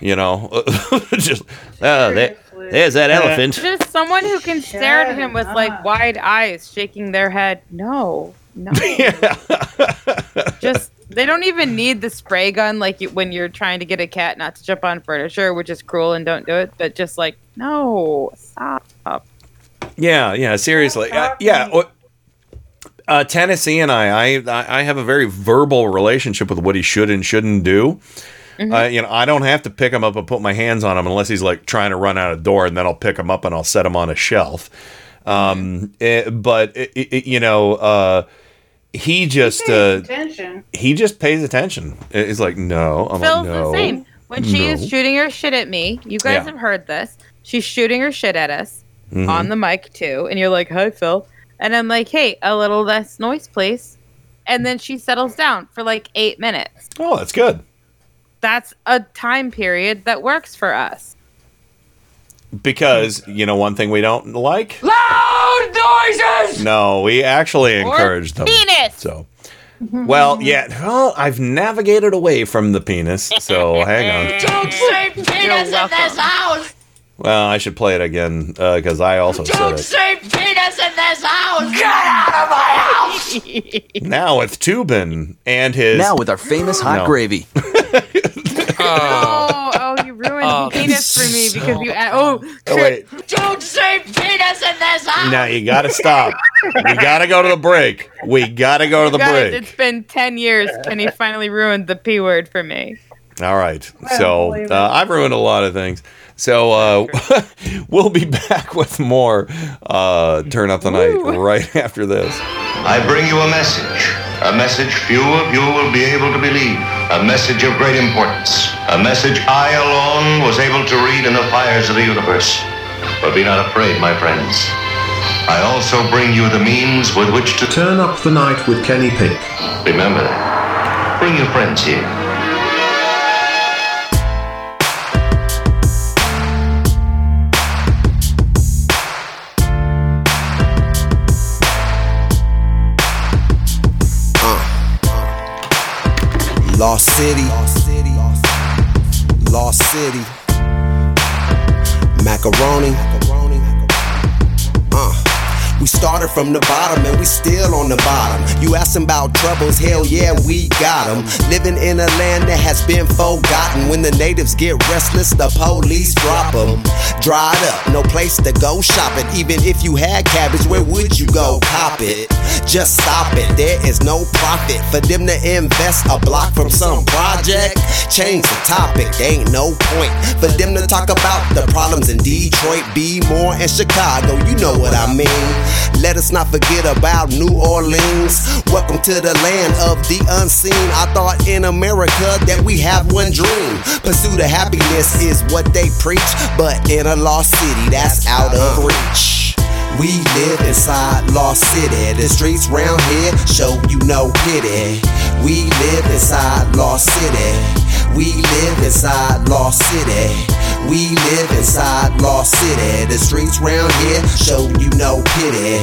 You know, [laughs] just oh, there, there's that elephant. Just someone who can stare at him with like wide eyes, shaking their head. No, no. [laughs] [laughs] Just they don't even need the spray gun like you, when you're trying to get a cat not to jump on furniture, which is cruel and don't do it. But just like no, stop. Yeah, yeah, seriously. Uh, yeah. what- Uh, Tennessee and I, I, I have a very verbal relationship with what he should and shouldn't do. Mm-hmm. Uh, you know, I don't have to pick him up and put my hands on him unless he's like trying to run out a door, and then I'll pick him up and I'll set him on a shelf. Um, eh, but it, it, you know, uh, he just uh, Attention. he just pays attention. He's like, no, I'm Phil's like, no, the same. When she is shooting her shit at me, you guys Yeah. have heard this. She's shooting her shit at us Mhm. on the mic too, and you're like, "Hi, Phil," and I'm like, "Hey, a little less noise, please." And then she settles down for like eight minutes. Oh, that's good. That's a time period that works for us. Because you know one thing we don't like. Loud noises. No, we actually encourage them. penis. So, well, yeah. Well, I've navigated away from the penis, so hang on. [laughs] Don't say penis in this house! Well, I should play it again uh, because I also said Don't it. say penis in this house! Get out of my house! Now with Toobin and his Now with our famous hot No. gravy. [laughs] [laughs] Oh, oh, you ruined Oh, penis for me because you. Oh, Oh, wait. Don't say penis in this house! Now you got to stop. we got to go to the break. We got to go to the Guys, break. it's been ten years, and he finally ruined the p word for me. All right. So uh, I've ruined a lot of things. So uh, [laughs] we'll be back with more uh, Turn Up the Night right after this. I bring you a message. A message few of you will be able to believe. A message of great importance. A message I alone was able to read in the fires of the universe. But be not afraid, my friends. I also bring you the means with which to turn up the night with Kenny Pick. Remember that. Bring your friends here. Lost City. Lost City. macaroni. Uh. We started from the bottom and we still on the bottom. You asking about troubles? Hell yeah, we got them. Living in a land that has been forgotten. When the natives get restless, the police drop them. Dried up, no place to go shopping. Even if you had cabbage, where would you go cop it? Just stop it, there is no profit for them to invest a block from some project. Change the topic, ain't no point for them to talk about the problems in Detroit, B more, and Chicago. You know what I mean. Let us not forget about New Orleans. Welcome to the land of the unseen. I thought in America that we have one dream. Pursuit of happiness is what they preach, but in a lost city, that's out of uh-huh. reach. We live inside Lost City. The streets round here show you no pity. We live inside Lost City. We live inside Lost City. We live inside Lost City. The streets round here show you no pity.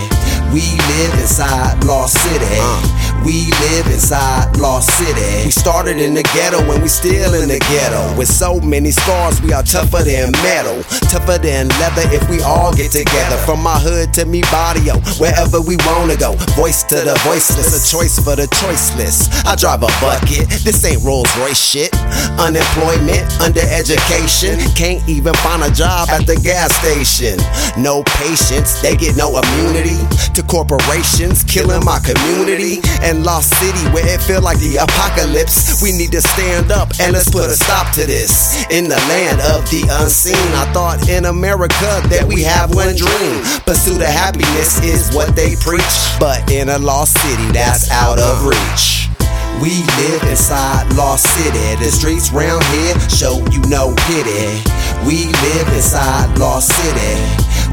We live inside Lost City. Uh. We live inside Lost City. We started in the ghetto and we still in the ghetto. With so many scars, we are tougher than metal. Tougher than leather if we all get together. From my hood to me barrio, oh, wherever we wanna go. Voice to the voiceless, a choice for the choiceless. I drive a bucket, this ain't Rolls Royce shit. Unemployment, undereducation, can't even find a job at the gas station. No patience, they get no immunity to corporations killing my community. And Lost City, where it feel like the apocalypse. We need to stand up and let's put a stop to this. In the land of the unseen, I thought in America that we have one dream. Pursuit of happiness is what they preach, but in a lost city, that's out of reach. We live inside Lost City. The streets round here show you no pity. We live inside Lost City.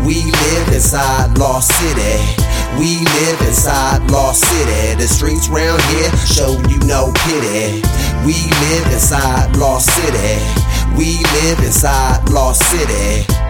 We live inside Lost City. We live inside Lost City. The streets round here show you no pity. We live inside Lost City. We live inside Lost City.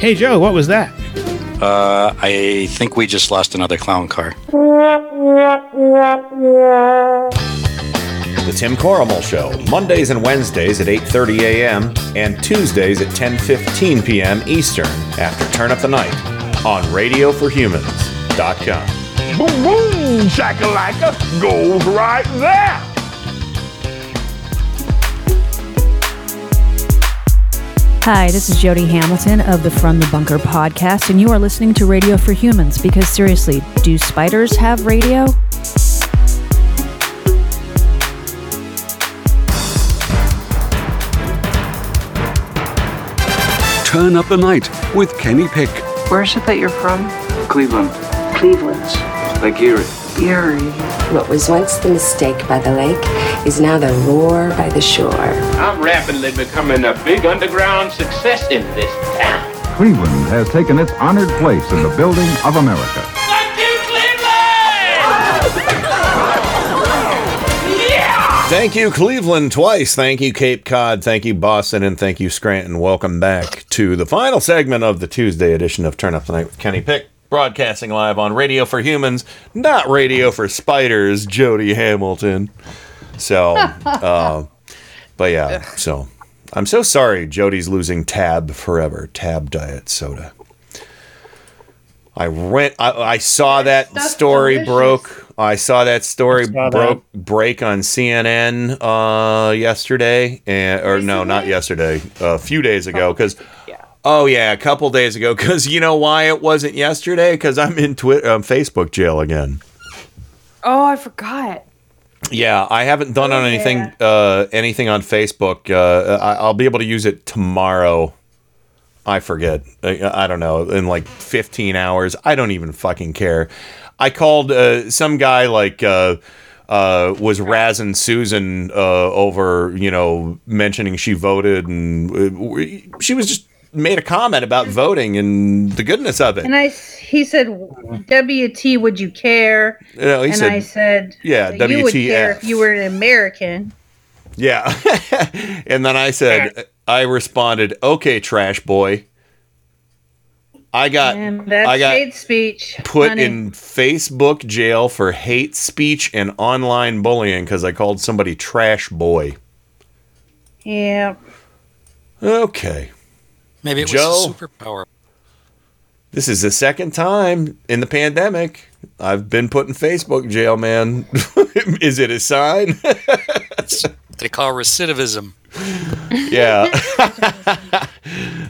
Hey, Joe, what was that? Uh, I think we just lost another clown car. The Tim Corrimal Show, Mondays and Wednesdays at 8:30 a.m. and Tuesdays at 10:15 p.m. Eastern after Turn Up the Night on RadioForHumans.com. Boom, boom, shakalaka goes right there. Hi, this is Jody Hamilton of the From the Bunker podcast, and you are listening to Radio for Humans because seriously, do spiders have radio? Turn Up the Night with Kenny Pick. Where's it that you're from? Cleveland. Cleveland. Like Erie. Erie. What was once the mistake by the lake is now the roar by the shore. I'm rapidly becoming a big underground success in this town. Cleveland has taken its honored place in the building of America. Thank you, Cleveland, yeah! Thank you, Cleveland, twice. Thank you, Cape Cod. Thank you, Boston. And thank you, Scranton. Welcome back to the final segment of the Tuesday edition of Turn Up the Night with Kenny Pick, broadcasting live on Radio for Humans, not Radio for Spiders, Jody Hamilton. So, [laughs] uh, but yeah, so I'm so sorry Jody's losing Tab forever. Tab Diet Soda. I went. I, I saw that That's story delicious. broke. I saw that story saw that. broke break on CNN uh, yesterday, and or no, not yesterday, a few days ago. Because oh yeah, a couple days ago. Because you know why it wasn't yesterday? Because I'm in Twitter, um, Facebook jail again. Oh, I forgot. Yeah, I haven't done on anything uh, anything on Facebook. Uh, I, I'll be able to use it tomorrow. I forget. I, I don't know. In like 15 hours. I don't even fucking care. I called uh, some guy like uh, uh, was razzing Susan uh, over, you know, mentioning she voted, and she was just made a comment about voting and the goodness of it. And I, he said, "WT, would you care?" You know, he and said- I said, Yeah, "You would WTF. care if you were an American." Yeah. [laughs] and then I said, I responded, okay, trash boy. I got, I got hate speech. put honey. in Facebook jail for hate speech and online bullying because I called somebody trash boy. Yeah. Okay. Maybe it was Joe? a superpower. This is the second time in the pandemic I've been put in Facebook jail, man. [laughs] is it a sign? [laughs] They call recidivism. yeah.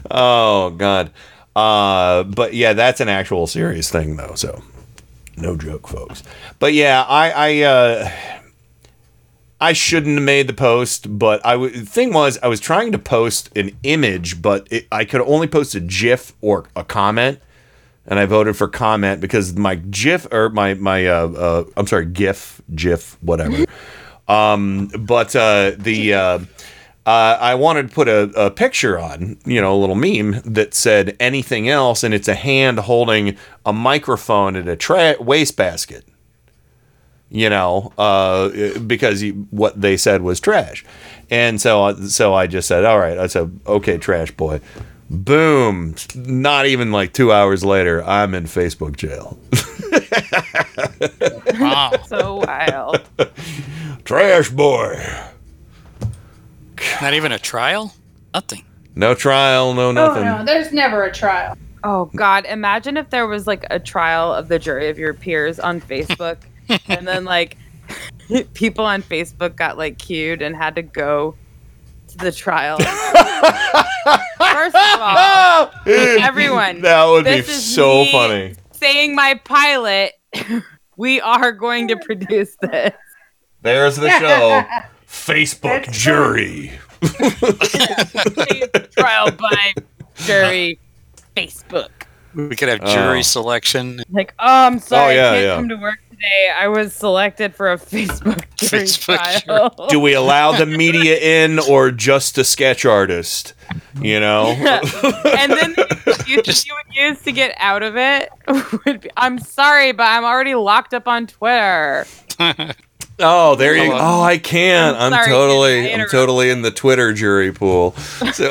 [laughs] oh God. Uh, but yeah, that's an actual serious thing though. So no joke, folks. But yeah, I I uh, I shouldn't have made the post, but I w- the thing was I was trying to post an image, but it, I could only post a GIF or a comment. And I voted for comment because my GIF or my my uh, uh I'm sorry GIF GIF whatever. [laughs] um, but uh, the uh, uh, I wanted to put a, a picture on, you know, a little meme that said anything else, and it's a hand holding a microphone in a tra- wastebasket. You know, uh, because he, what they said was trash, and so so I just said, all right, I said, okay, trash boy. Boom! Not even like two hours later, I'm in Facebook jail. Wow. [laughs] so wild. Trash boy. Not even a trial? Nothing. No trial, no nothing. Oh no, there's never a trial. Oh God! Imagine if there was like a trial of the jury of your peers on Facebook, and then like [laughs] people on Facebook got like cued and had to go to the trial. First of all, [laughs] everyone, That would be is so me funny. Saying my pilot, [laughs] we are going to produce this. There's the show. Facebook jury. trial by jury Facebook. We could have jury Oh. selection. Like, oh, I'm sorry, oh, yeah, I can't yeah. come to work today. I was selected for a [laughs] Facebook jury [laughs] Facebook trial. Do we allow the media [laughs] in or just a sketch artist? You know? and then the you, you would use to get out of it would be, I'm sorry, but I'm already locked up on Twitter. Oh, there you go. Oh, I can't. I'm I'm, totally I I'm totally in the Twitter jury pool. So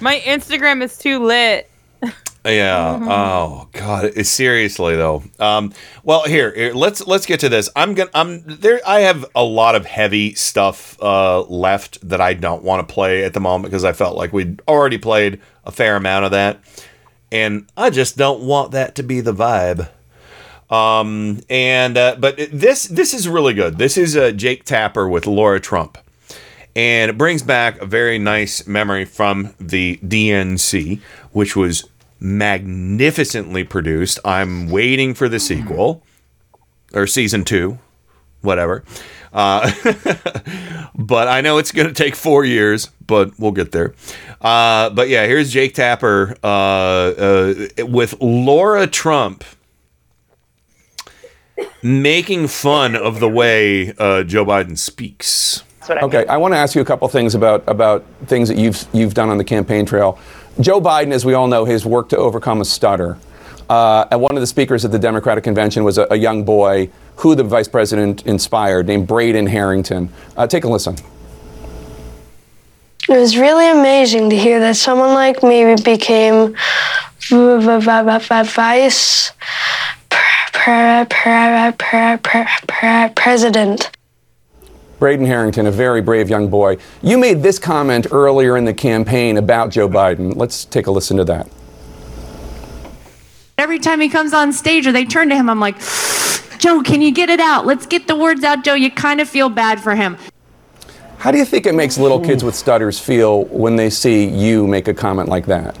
My Instagram is too lit. Yeah. Oh God. It- seriously though. Um. Well, here, here, let's let's get to this. I'm gonna. I'm there. I have a lot of heavy stuff uh, left that I don't want to play at the moment because I felt like we'd already played a fair amount of that, and I just don't want that to be the vibe. Um. And uh, but this this is really good. This is uh, Jake Tapper with Laura Trump and it brings back a very nice memory from the DNC, which was magnificently produced. I'm waiting for the sequel or season two, whatever. Uh, [laughs] but I know it's going to take four years, but we'll get there. Uh, but yeah, here's Jake Tapper uh, uh, with Laura Trump making fun of the way uh, Joe Biden speaks. Okay, I want to ask you a couple things about about things that you've you've done on the campaign trail. Joe Biden, as we all know, has worked to overcome a stutter. Uh, and one of the speakers at the Democratic convention was a, a young boy who the vice president inspired, named Braden Harrington. Uh, take a listen. It was really amazing to hear that someone like me became vice pre- pre- pre- pre- pre- president. Braden Harrington, a very brave young boy. You made this comment earlier in the campaign about Joe Biden. Let's take a listen to that. Every time he comes on stage or they turn to him, I'm like, Joe, can you get it out? Let's get the words out, Joe. You kind of feel bad for him. How do you think it makes little kids with stutters feel when they see you make a comment like that?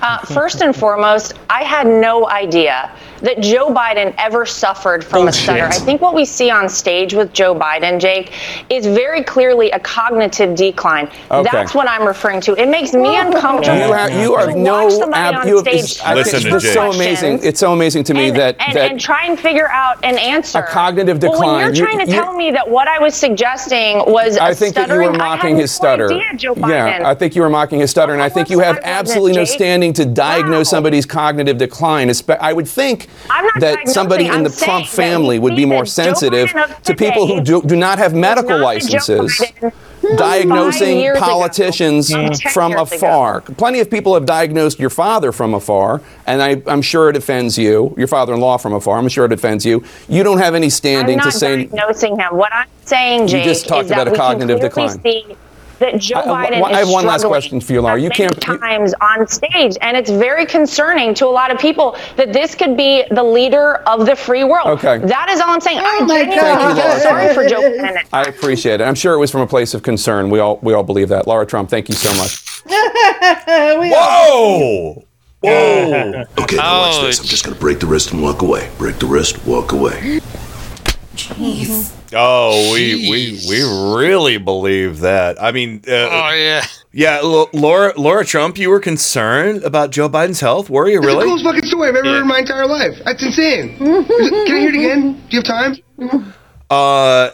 Uh, first and foremost, I had no idea that Joe Biden ever suffered from Bullshit. a stutter. I think what we see on stage with Joe Biden, Jake, is very clearly a cognitive decline. Okay. That's what I'm referring to. It makes me uncomfortable. You have, you are to no. watch somebody ab- on you have, stage I think Listen to it's Jake. so amazing. It's so amazing to me and, that and, that and try and figure out an answer. A cognitive Well, when you're You- trying to you- tell me that what I was suggesting was I a think that you stuttering, were mocking his stutter. Idea, Joe Biden. Yeah, I think you were mocking his stutter, and I think you have absolutely no standing to diagnose somebody's cognitive decline. I would think I'm that somebody in I'm the Trump family would be more sensitive to people who do, do not have medical not licenses. Diagnosing ago. politicians Ten from years ago. afar. Plenty of people have diagnosed your father from afar, and I, I'm sure it offends you. Your father-in-law from afar. I'm sure it offends you. You don't have any standing I'm not to say. diagnosing him. What I'm saying, You just talked is about that a we cognitive decline. See that Joe I- I- Biden I have is one last question for you, Laura. You can't- times on stage, and it's very concerning to a lot of people that this could be the leader of the free world. Okay. that is all I'm saying. I my God. Thank you, Laura. sorry for Joe [laughs] Biden. I appreciate it. I'm sure it was from a place of concern. We all we all believe that. Laura Trump, thank you so much. [laughs] Whoa! Whoa! [laughs] Okay, now watch this. I'm just gonna break the wrist and walk away. Break the wrist, walk away. Oh, we we we really believe that. I mean, uh, Oh yeah. yeah, L- Laura Laura Trump, you were concerned about Joe Biden's health. Were you It's the really? coolest fucking story I've ever heard in my entire life. That's insane. Can I hear it again? Do you have time? Uh,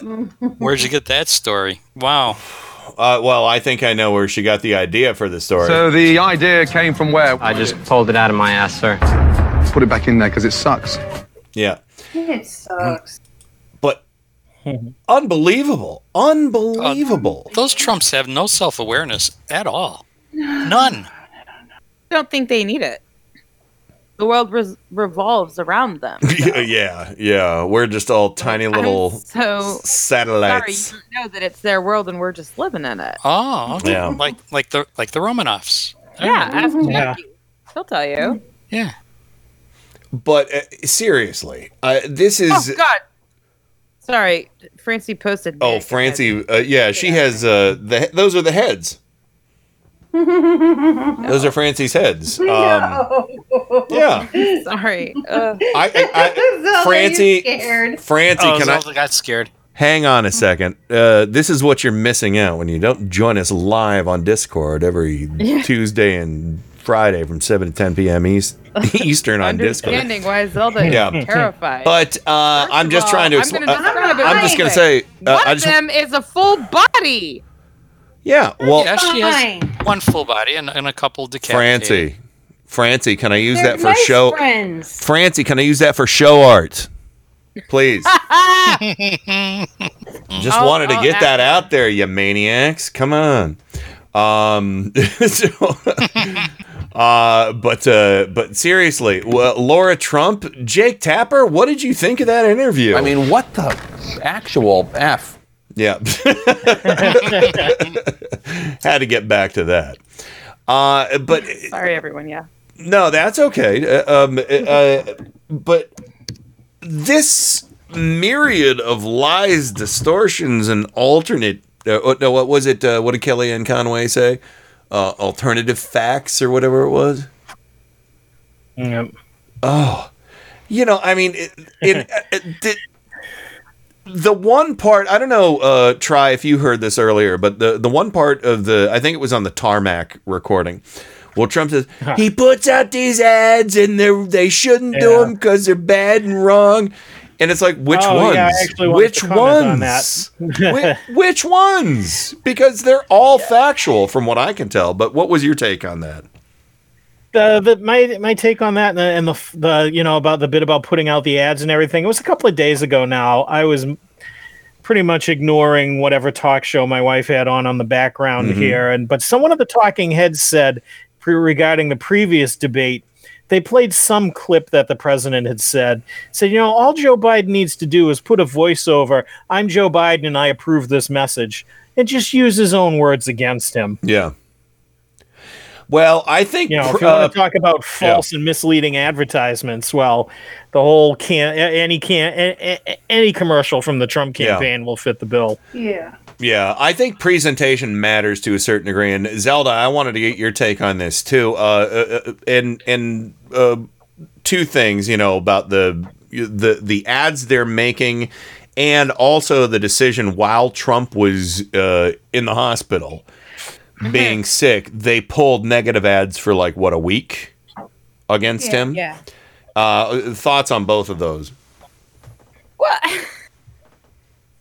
Where'd you get that story? Wow. uh, well, I think I know where she got the idea for the story. So the idea came from where? I just pulled it out of my ass, sir. Put it back in there because it sucks. yeah, It sucks. But [laughs] unbelievable, unbelievable. Those Trumps have no self awareness at all. None. I don't think they need it. The world res- revolves around them. [laughs] yeah, yeah, yeah. We're just all tiny little So satellites. sorry, you know that it's their world and we're just living in it. Oh, okay. Yeah. Like like the like the Romanovs. Yeah, ask Yeah. Jackie. He'll tell you. Yeah. But uh, seriously, uh, this is. Oh God. Sorry, Francie posted. Oh, Francie, uh, yeah, she has uh, the. Those are the heads. Those are Francie's heads. [laughs] Um, yeah. [laughs] Sorry. Uh, I, I, I, [laughs] Francie, Francie, oh, can I Zelda got scared. hang on a second? Uh, this is what you're missing out when you don't join us live on Discord every Yeah. Tuesday and Friday from seven to ten p.m. East, [laughs] Eastern on Discord. understanding why Zelda is Yeah. [laughs] terrified. But uh, I'm just Well, trying to. I'm gonna uh, describe it I'm just gonna say. Uh, One I of them is a full body. Yeah. Well, yeah, she has one full body and, and a couple decapitated. Francie, Francie, can I use They're that for nice show? friends. Francie, can I use that for show art? Please. [laughs] Just I'll- wanted to I'll get that out there, you maniacs. Come on. Um, [laughs] so, [laughs] uh, but uh, but seriously, well, Lara Trump, Jake Tapper, what did you think of that interview? I mean, what the actual f? Yeah. [laughs] Had to get back to that. Uh, but Sorry, everyone. Yeah. no, that's okay. Uh, um, uh, but this myriad of lies, distortions, and alternate. Uh, no, what was it? Uh, what did Kellyanne Conway say? Uh, alternative facts or whatever it was. Yep. Oh, you know, I mean, it, it, [laughs] it, it- the one part I don't know. Uh, try if you heard this earlier, but the the one part of the I think it was on the tarmac recording. Well, Trump says he puts out these ads and they they shouldn't do them because they're bad and wrong. And it's like, which Oh, ones? yeah, which on ones? that. [laughs] Whi- which ones? Because they're all factual, from what I can tell. But what was your take on that? the, the my my take on that and the, and the the you know about the bit about putting out the ads and everything. It was a couple of days ago now. I was pretty much ignoring whatever talk show my wife had on on the background Mhm. here, and but someone of the talking heads said pre- regarding the previous debate. They played some clip that the president had said. Said, you know, all Joe Biden needs to do is put a voiceover. I'm Joe Biden and I approve this message, and just use his own words against him. Yeah. Well, I think you know, if pr- you want uh, to talk about false and misleading advertisements, well, the whole can any can a- a- any commercial from the Trump Yeah. campaign will fit the bill. Yeah. Yeah, I think presentation matters to a certain degree. And Zelda, I wanted to get your take on this too. Uh, uh, uh, and and uh, two things, you know, about the the the ads they're making, and also the decision while Trump was uh, in the hospital, being sick, they pulled negative ads for like what a week against Yeah, him. yeah. Uh, thoughts on both of those? What? [laughs]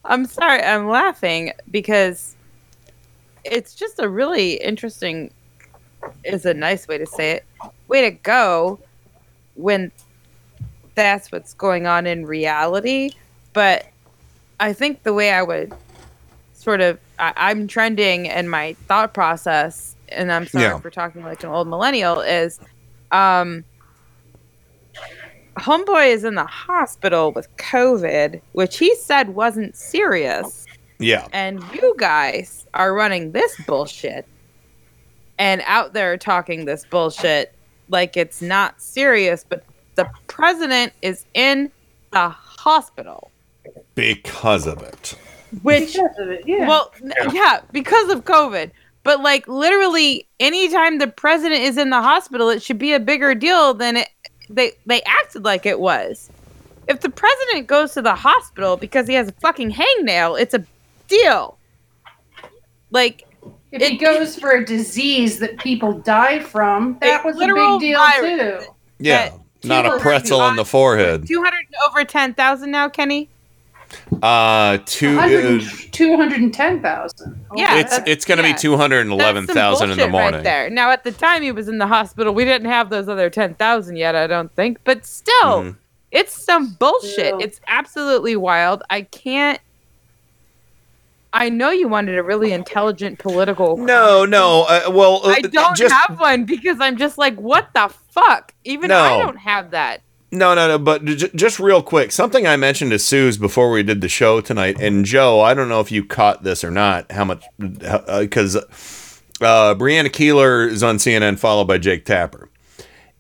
I'm sorry, I'm laughing because it's just a really interesting is a nice way to say it. Way to go when that's what's going on in reality. But I think the way I would sort of I, I'm trending in my thought process, and I'm sorry Yeah. for talking like an old millennial, is um Homeboy is in the hospital with COVID, which he said wasn't serious. Yeah. And you guys are running this bullshit and out there talking this bullshit like it's not serious, but the president is in the hospital. Because of it. Which, well, n- yeah, because of COVID. But like literally, anytime the president is in the hospital, it should be a bigger deal than it. They they acted like it was. If the president goes to the hospital because he has a fucking hangnail, it's a deal. Like If he goes for a disease that people die from, that was a big deal virus. too. Yeah. Not a pretzel on the forehead. two hundred over ten thousand now, Kenny. Uh, two. Uh, 210,000. Yeah, it's it's going to yeah. be two hundred and eleven thousand in the Bullshit right morning. there. Now, at the time he was in the hospital, we didn't have those other ten thousand yet. I don't think, but still, Mhm. it's some bullshit. It's absolutely wild. I can't. I know you wanted a really intelligent political. No, no. Uh, well, uh, I don't just have one because I'm just like, what the fuck? Even I don't have that. No, no, no. But j- just real quick, something I mentioned to Suze before we did the show tonight, and Joe, I don't know if you caught this or not. How much? Because uh, Brianna Keilar is on CNN, followed by Jake Tapper,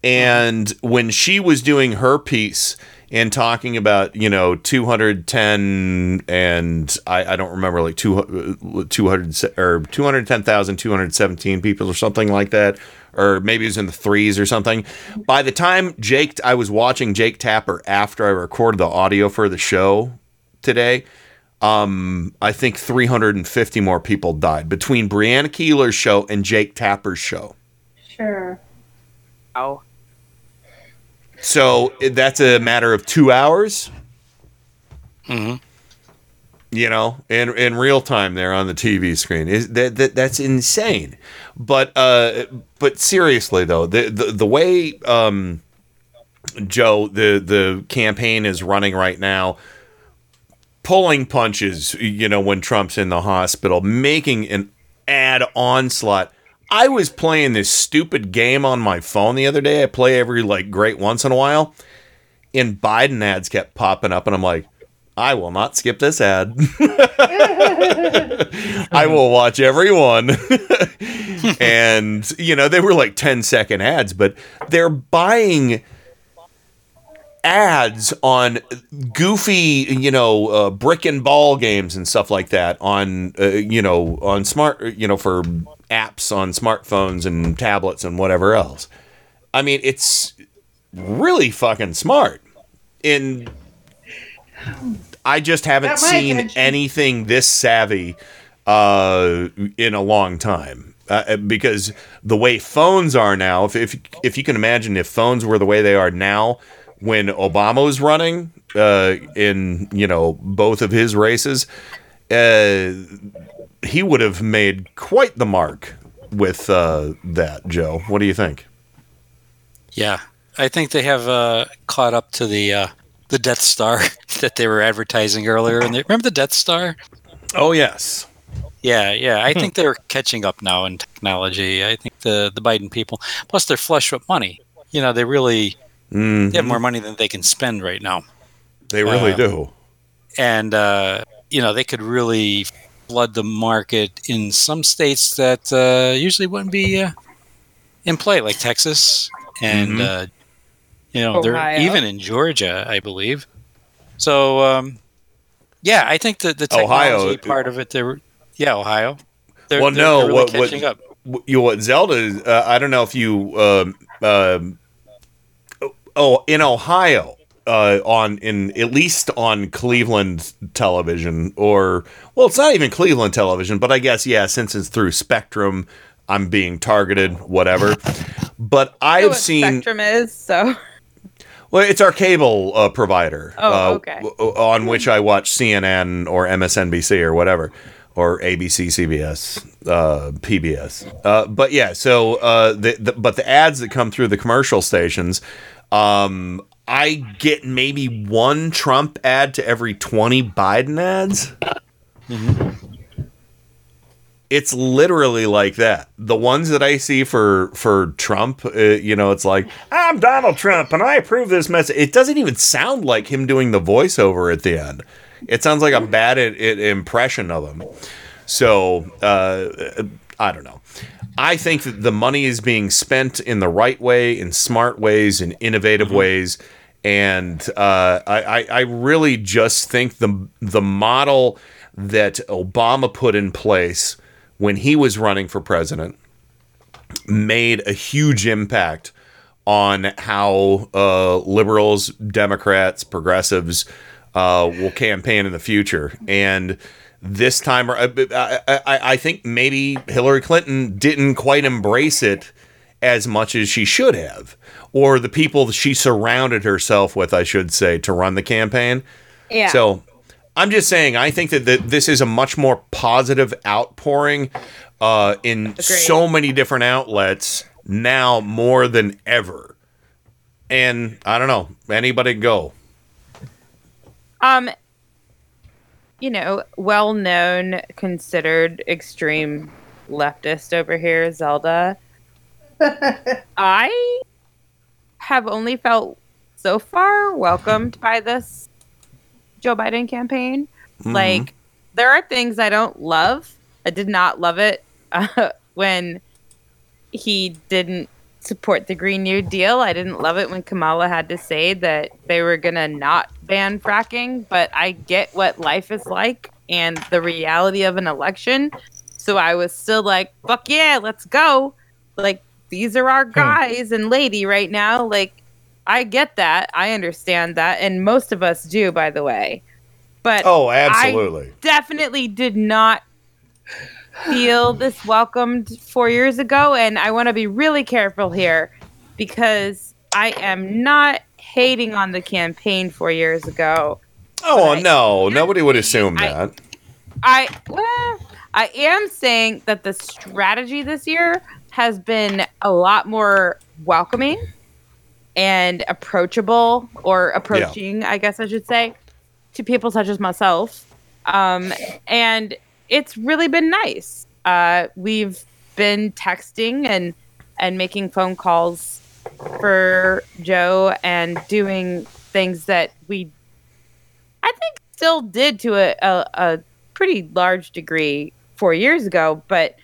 and when she was doing her piece and talking about you know 210 and I, I don't remember like two, 200 or 210,217 people or something like that or maybe it was in the threes or something by the time Jake I was watching Jake Tapper after I recorded the audio for the show today um I think 350 more people died between Brianna Keilar's show and Jake Tapper's show Sure. Oh. So that's a matter of two hours. Mm-hmm. You know, in in real time there on the TV screen is that, that that's insane. But uh, but seriously though, the the, the way um, Joe the the campaign is running right now, pulling punches. You know, when Trump's in the hospital, making an ad onslaught. I was playing this stupid game on my phone the other day. I play every like great once in a while, and Biden ads kept popping up, and I'm like, I will not skip this ad. [laughs] I will watch every one. [laughs] and you know, they were like 10 second ads, but they're buying ads on goofy, you know, uh, brick and ball games and stuff like that on, uh, you know, on smart, you know, for apps on smartphones and tablets and whatever else. I mean, it's really fucking smart. And I just haven't seen attention. anything this savvy uh, in a long time. Uh, because the way phones are now, if, if if you can imagine if phones were the way they are now, when Obama was running uh, in you know both of his races, uh, he would have made quite the mark with uh, that. Joe, what do you think? Yeah, I think they have uh, caught up to the uh, the Death Star [laughs] that they were advertising earlier. And they, remember the Death Star? Oh yes. Yeah, yeah. I think they're catching up now in technology. I think the the Biden people, plus they're flush with money. You know, they really they have more money than they can spend right now. They really Uh, do. and uh, you know they could really flood the market in some states that uh, usually wouldn't be uh, in play, like Texas and Mhm. You know they're even in Georgia, I believe. So um, yeah, I think that the Ohio- technology part of it, they're yeah, Ohio. They're, well, they're- no, they're really what what, catching up. what- you what Zelda? Uh, I don't know if you um, um, oh, in Ohio, uh, on in at least on Cleveland television, or well, it's not even Cleveland television, but I guess yeah, since it's through Spectrum, I'm being targeted, whatever. [laughs] But I know I've what seen Spectrum is so. Well, it's our cable uh, provider. Oh, uh, okay. w- on which I watch CNN or MSNBC or whatever, or ABC, CBS, uh, PBS. Uh, but yeah, so uh, the, the but the ads that come through the commercial stations, um, I get maybe one Trump ad to every twenty Biden ads. It's literally like that. The ones that I see for for Trump, uh, you know, it's like I'm Donald Trump and I approve this message. It doesn't even sound like him doing the voiceover at the end. It sounds like a bad i- i- impression of him. So uh, I don't know. I think that the money is being spent in the right way, in smart ways, in innovative ways, and uh, I, I, I really just think the the model that Obama put in place when he was running for president made a huge impact on how uh, liberals, Democrats, progressives uh, will campaign in the future. And this time, I, I, I I think maybe Hillary Clinton didn't quite embrace it as much as she should have, or the people she surrounded herself with, I should say, to run the campaign. Yeah. So I'm just saying, I think that, that this is a much more positive outpouring uh, in so many different outlets now more than ever. And I don't know, anybody go. Um, you know, well known, considered extreme leftist over here, Zelda. [laughs] I have only felt so far welcomed by this Joe Biden campaign. Mhm. Like, there are things I don't love. I did not love it uh, [laughs] when he didn't support the Green New Deal. I didn't love it when Kamala had to say that they were going to not ban fracking, but I get what life is like and the reality of an election. So I was still like, fuck yeah, let's go. Like, these are our guys and lady right now. Like, I get that. I understand that. And most of us do, by the way. But Oh, I absolutely. definitely did not feel this welcomed four years ago. And I want to be really careful here because I am not hating on the campaign four years ago. Oh, no, nobody would assume that. I well, I am saying that the strategy this year has been a lot more welcoming and approachable or approaching, I guess I should say, to people such as myself. Um, and it's really been nice. Uh, we've been texting and and making phone calls for Joe and doing things that we I think still did to a, a, a pretty large degree four years ago, but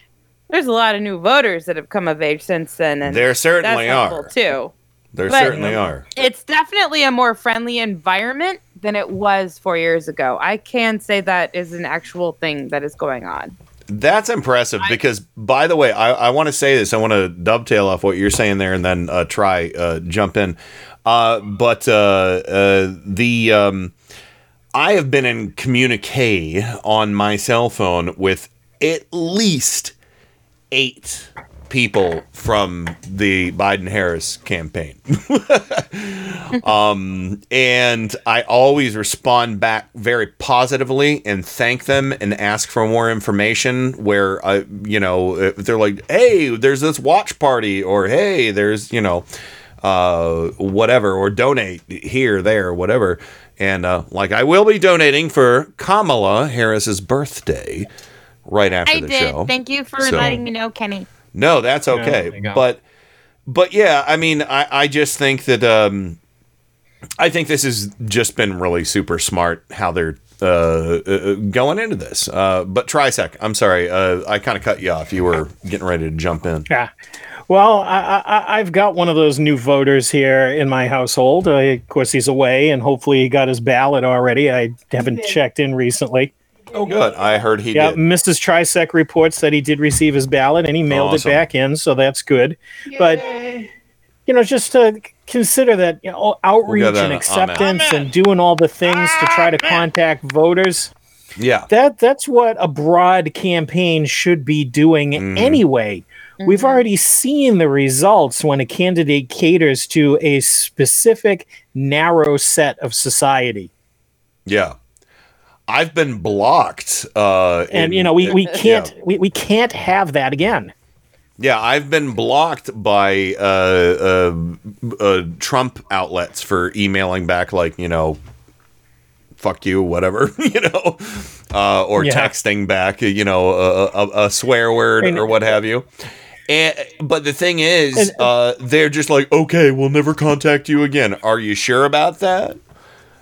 there's a lot of new voters that have come of age since then, and There certainly are. too. There But- certainly are. It's definitely a more friendly environment than it was four years ago. I can say that is an actual thing that is going on. That's impressive because, by the way, I, I want to say this. I want to dovetail off what you're saying there and then uh, try uh, jump in. Uh, but uh, uh, the um, I have been in communique on my cell phone with at least eight people from the Biden Harris campaign. [laughs] um, and I always respond back very positively and thank them and ask for more information. Where I, you know, they're like, "Hey, there's this watch party," or "Hey, there's you know, uh, whatever," or donate here, there, whatever. And uh, like, I will be donating for Kamala Harris's birthday right after I the did. show. Thank you for So- letting me know, Kenny. No, that's okay. there you go. but but yeah, I mean, I, I just think that um, I think this has just been really super smart how they're uh, uh, going into this. Uh, but Trisec, I'm sorry, uh, I kind of cut you off. You were getting ready to jump in. Yeah. Well, I, I, I've got one of those new voters here in my household. Uh, of course, he's away, and hopefully, he got his ballot already. I haven't checked in recently. Oh, good. I heard he yeah, did. Mrs. Trisec reports that he did receive his ballot, and he mailed Awesome. it back in, so that's good. But you know, just to consider that you know, outreach that and on acceptance and doing all the things to try to contact voters. Yeah. That that's what a broad campaign should be doing Mm-hmm. anyway. We've already seen the results when a candidate caters to a specific narrow set of society. Yeah. I've been blocked. Uh, And in- you know, we, we [laughs] can't we, we can't have that again. Yeah, I've been blocked by uh, uh, uh, Trump outlets for emailing back like you know, "fuck you," whatever, [laughs] you know, uh, or Yeah. texting back, you know, a, a, a swear word And- or what have you. And, but the thing is, And- uh, they're just like, okay, we'll never contact you again. Are you sure about that?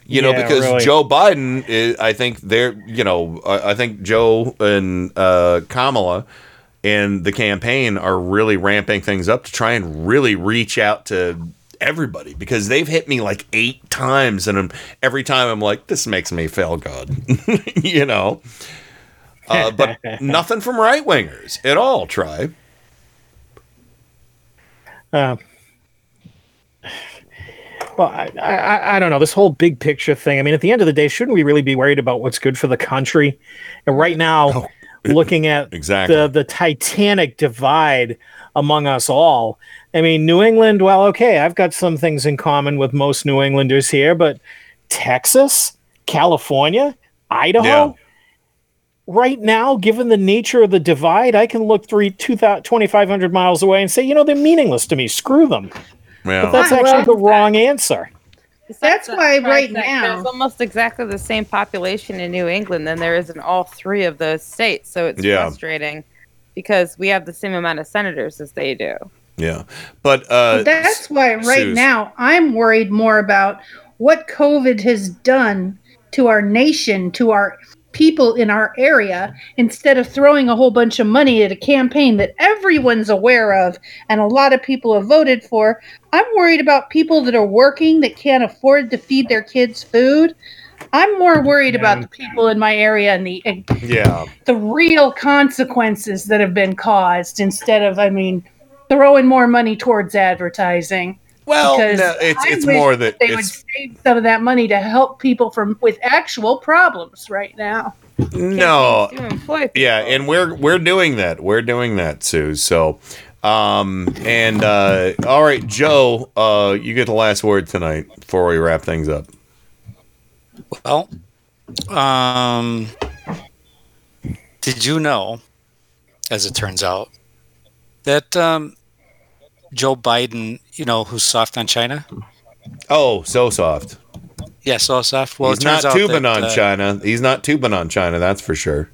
You know, Yeah, because really. Joe Biden, is, I think they're, you know, I, I think Joe and uh, Kamala and the campaign are really ramping things up to try and really reach out to everybody because they've hit me like eight times, and I'm, every time I'm like, this makes me feel good, [laughs] you know. Uh, but [laughs] nothing from right wingers at all. Try. Uh, well, I, I, I don't know this whole big picture thing. I mean, at the end of the day, shouldn't we really be worried about what's good for the country? And right now, oh, looking at Exactly. the the titanic divide among us all. I mean, New England. Well, okay, I've got some things in common with most New Englanders here, but Texas, California, Idaho. Yeah. Right now, given the nature of the divide, I can look three, 2,000 2,500 miles away and say, you know, they're meaningless to me. Screw them. Yeah. But that's Well- actually the wrong answer. That's why right now There's almost exactly the same population in New England than there is in all three of those states. So it's Yeah. frustrating because we have the same amount of senators as they do. Yeah, but uh, that's why right Suze. now I'm worried more about what COVID has done to our nation, to our people in our area, instead of throwing a whole bunch of money at a campaign that everyone's aware of and a lot of people have voted for. I'm worried about people that are working that can't afford to feed their kids food. I'm more worried about the people in my area and the and yeah, the real consequences that have been caused instead of, I mean, throwing more money towards advertising. Well, Because no, it's- I it's wish more that they it's- would save some of that money to help people from with actual problems right now. no, yeah, and we're we're doing that. We're doing that, Sue. So, um, and uh, all right, Joe, uh, you get the last word tonight before we wrap things up. Well, um, did you know, as it turns out, that um, Joe Biden, you know, who's soft on China? Oh, so soft. Yeah, so soft. Well, He's it turns not out tubing that, on uh, China. He's not tubing on China. That's for sure.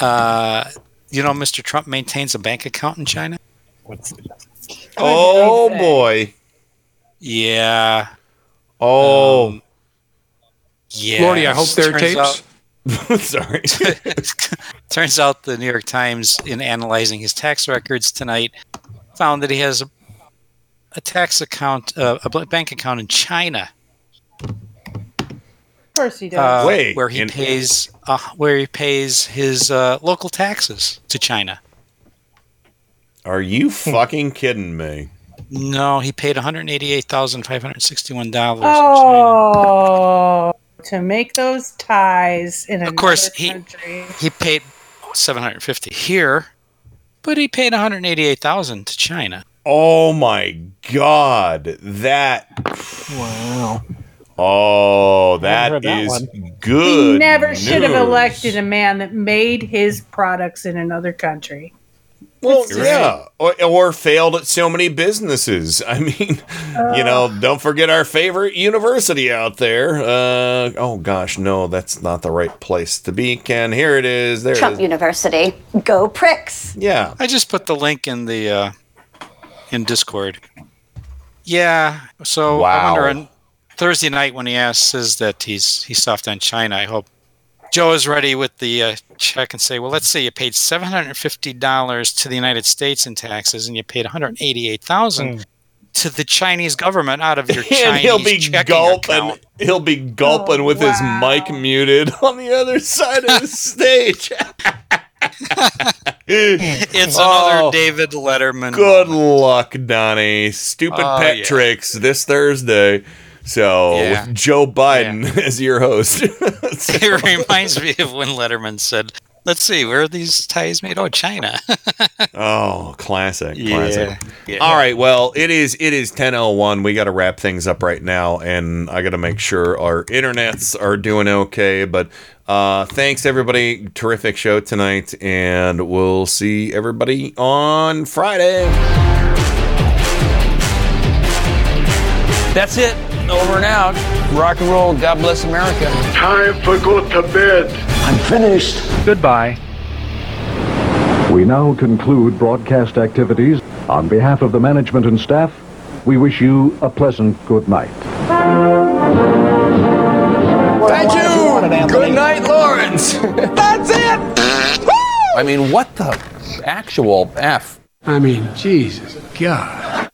Uh, you know, Mr. Trump maintains a bank account in China. Oh boy. Yeah. Oh. Yeah. Lordy, I hope there are tapes. out- [laughs] Sorry. [laughs] Turns out the New York Times, in analyzing his tax records tonight, found that he has a, a tax account, uh, a bank account in China, Of course he does. uh, Wait, where he in- pays, uh, where he pays his uh, local taxes to China. Are you [laughs] fucking kidding me? No, he paid one hundred eighty-eight thousand five hundred sixty-one dollars. oh, to make those ties in Of course, he country. he paid seven hundred fifty here, but he paid one hundred eighty-eight thousand to China. Oh my god, that Wow. Oh, that that is one. good. he never should have elected a man that made his products in another country. Well, yeah, or, or failed at so many businesses. [laughs] I mean, you know, don't forget our favorite university out there. Uh, oh gosh, no, that's not the right place to be. Ken, here it is. There Trump it is. University. Go pricks. Yeah, I just put the link in the uh, in Discord. Yeah, so I Wow. wonder on Thursday night when he asks says that he's he's soft on China. I hope Joe is ready with the uh, check and say, well, let's say you paid seven hundred and fifty dollars to the United States in taxes, and you paid one hundred eighty-eight thousand to the Chinese government out of your [laughs] and Chinese he'll be checking gulping. account. He'll be gulping with his mic muted [laughs] on the other side of the [laughs] stage. It's Oh. another David Letterman. Good luck, Donnie. Stupid Oh, pet yeah. tricks this Thursday. So Yeah. with Joe Biden as [laughs] your host. [laughs] [laughs] It reminds me of when Letterman said, "Let's see, where are these ties made? Oh, China." Oh, classic, Yeah, classic. yeah. All right, well, it is it is 10:01. We got to wrap things up right now and I got to make sure our internets are doing okay, but uh thanks everybody. Terrific show tonight and we'll see everybody on Friday. That's it. Over and out. Rock and roll. God bless America. Time for go to bed. I'm finished. Goodbye. We now conclude broadcast activities. On behalf of the management and staff, we wish you a pleasant good night. Thank you. Good night, Lawrence. [laughs] That's it. I mean, what the actual f? I mean, Jesus, God.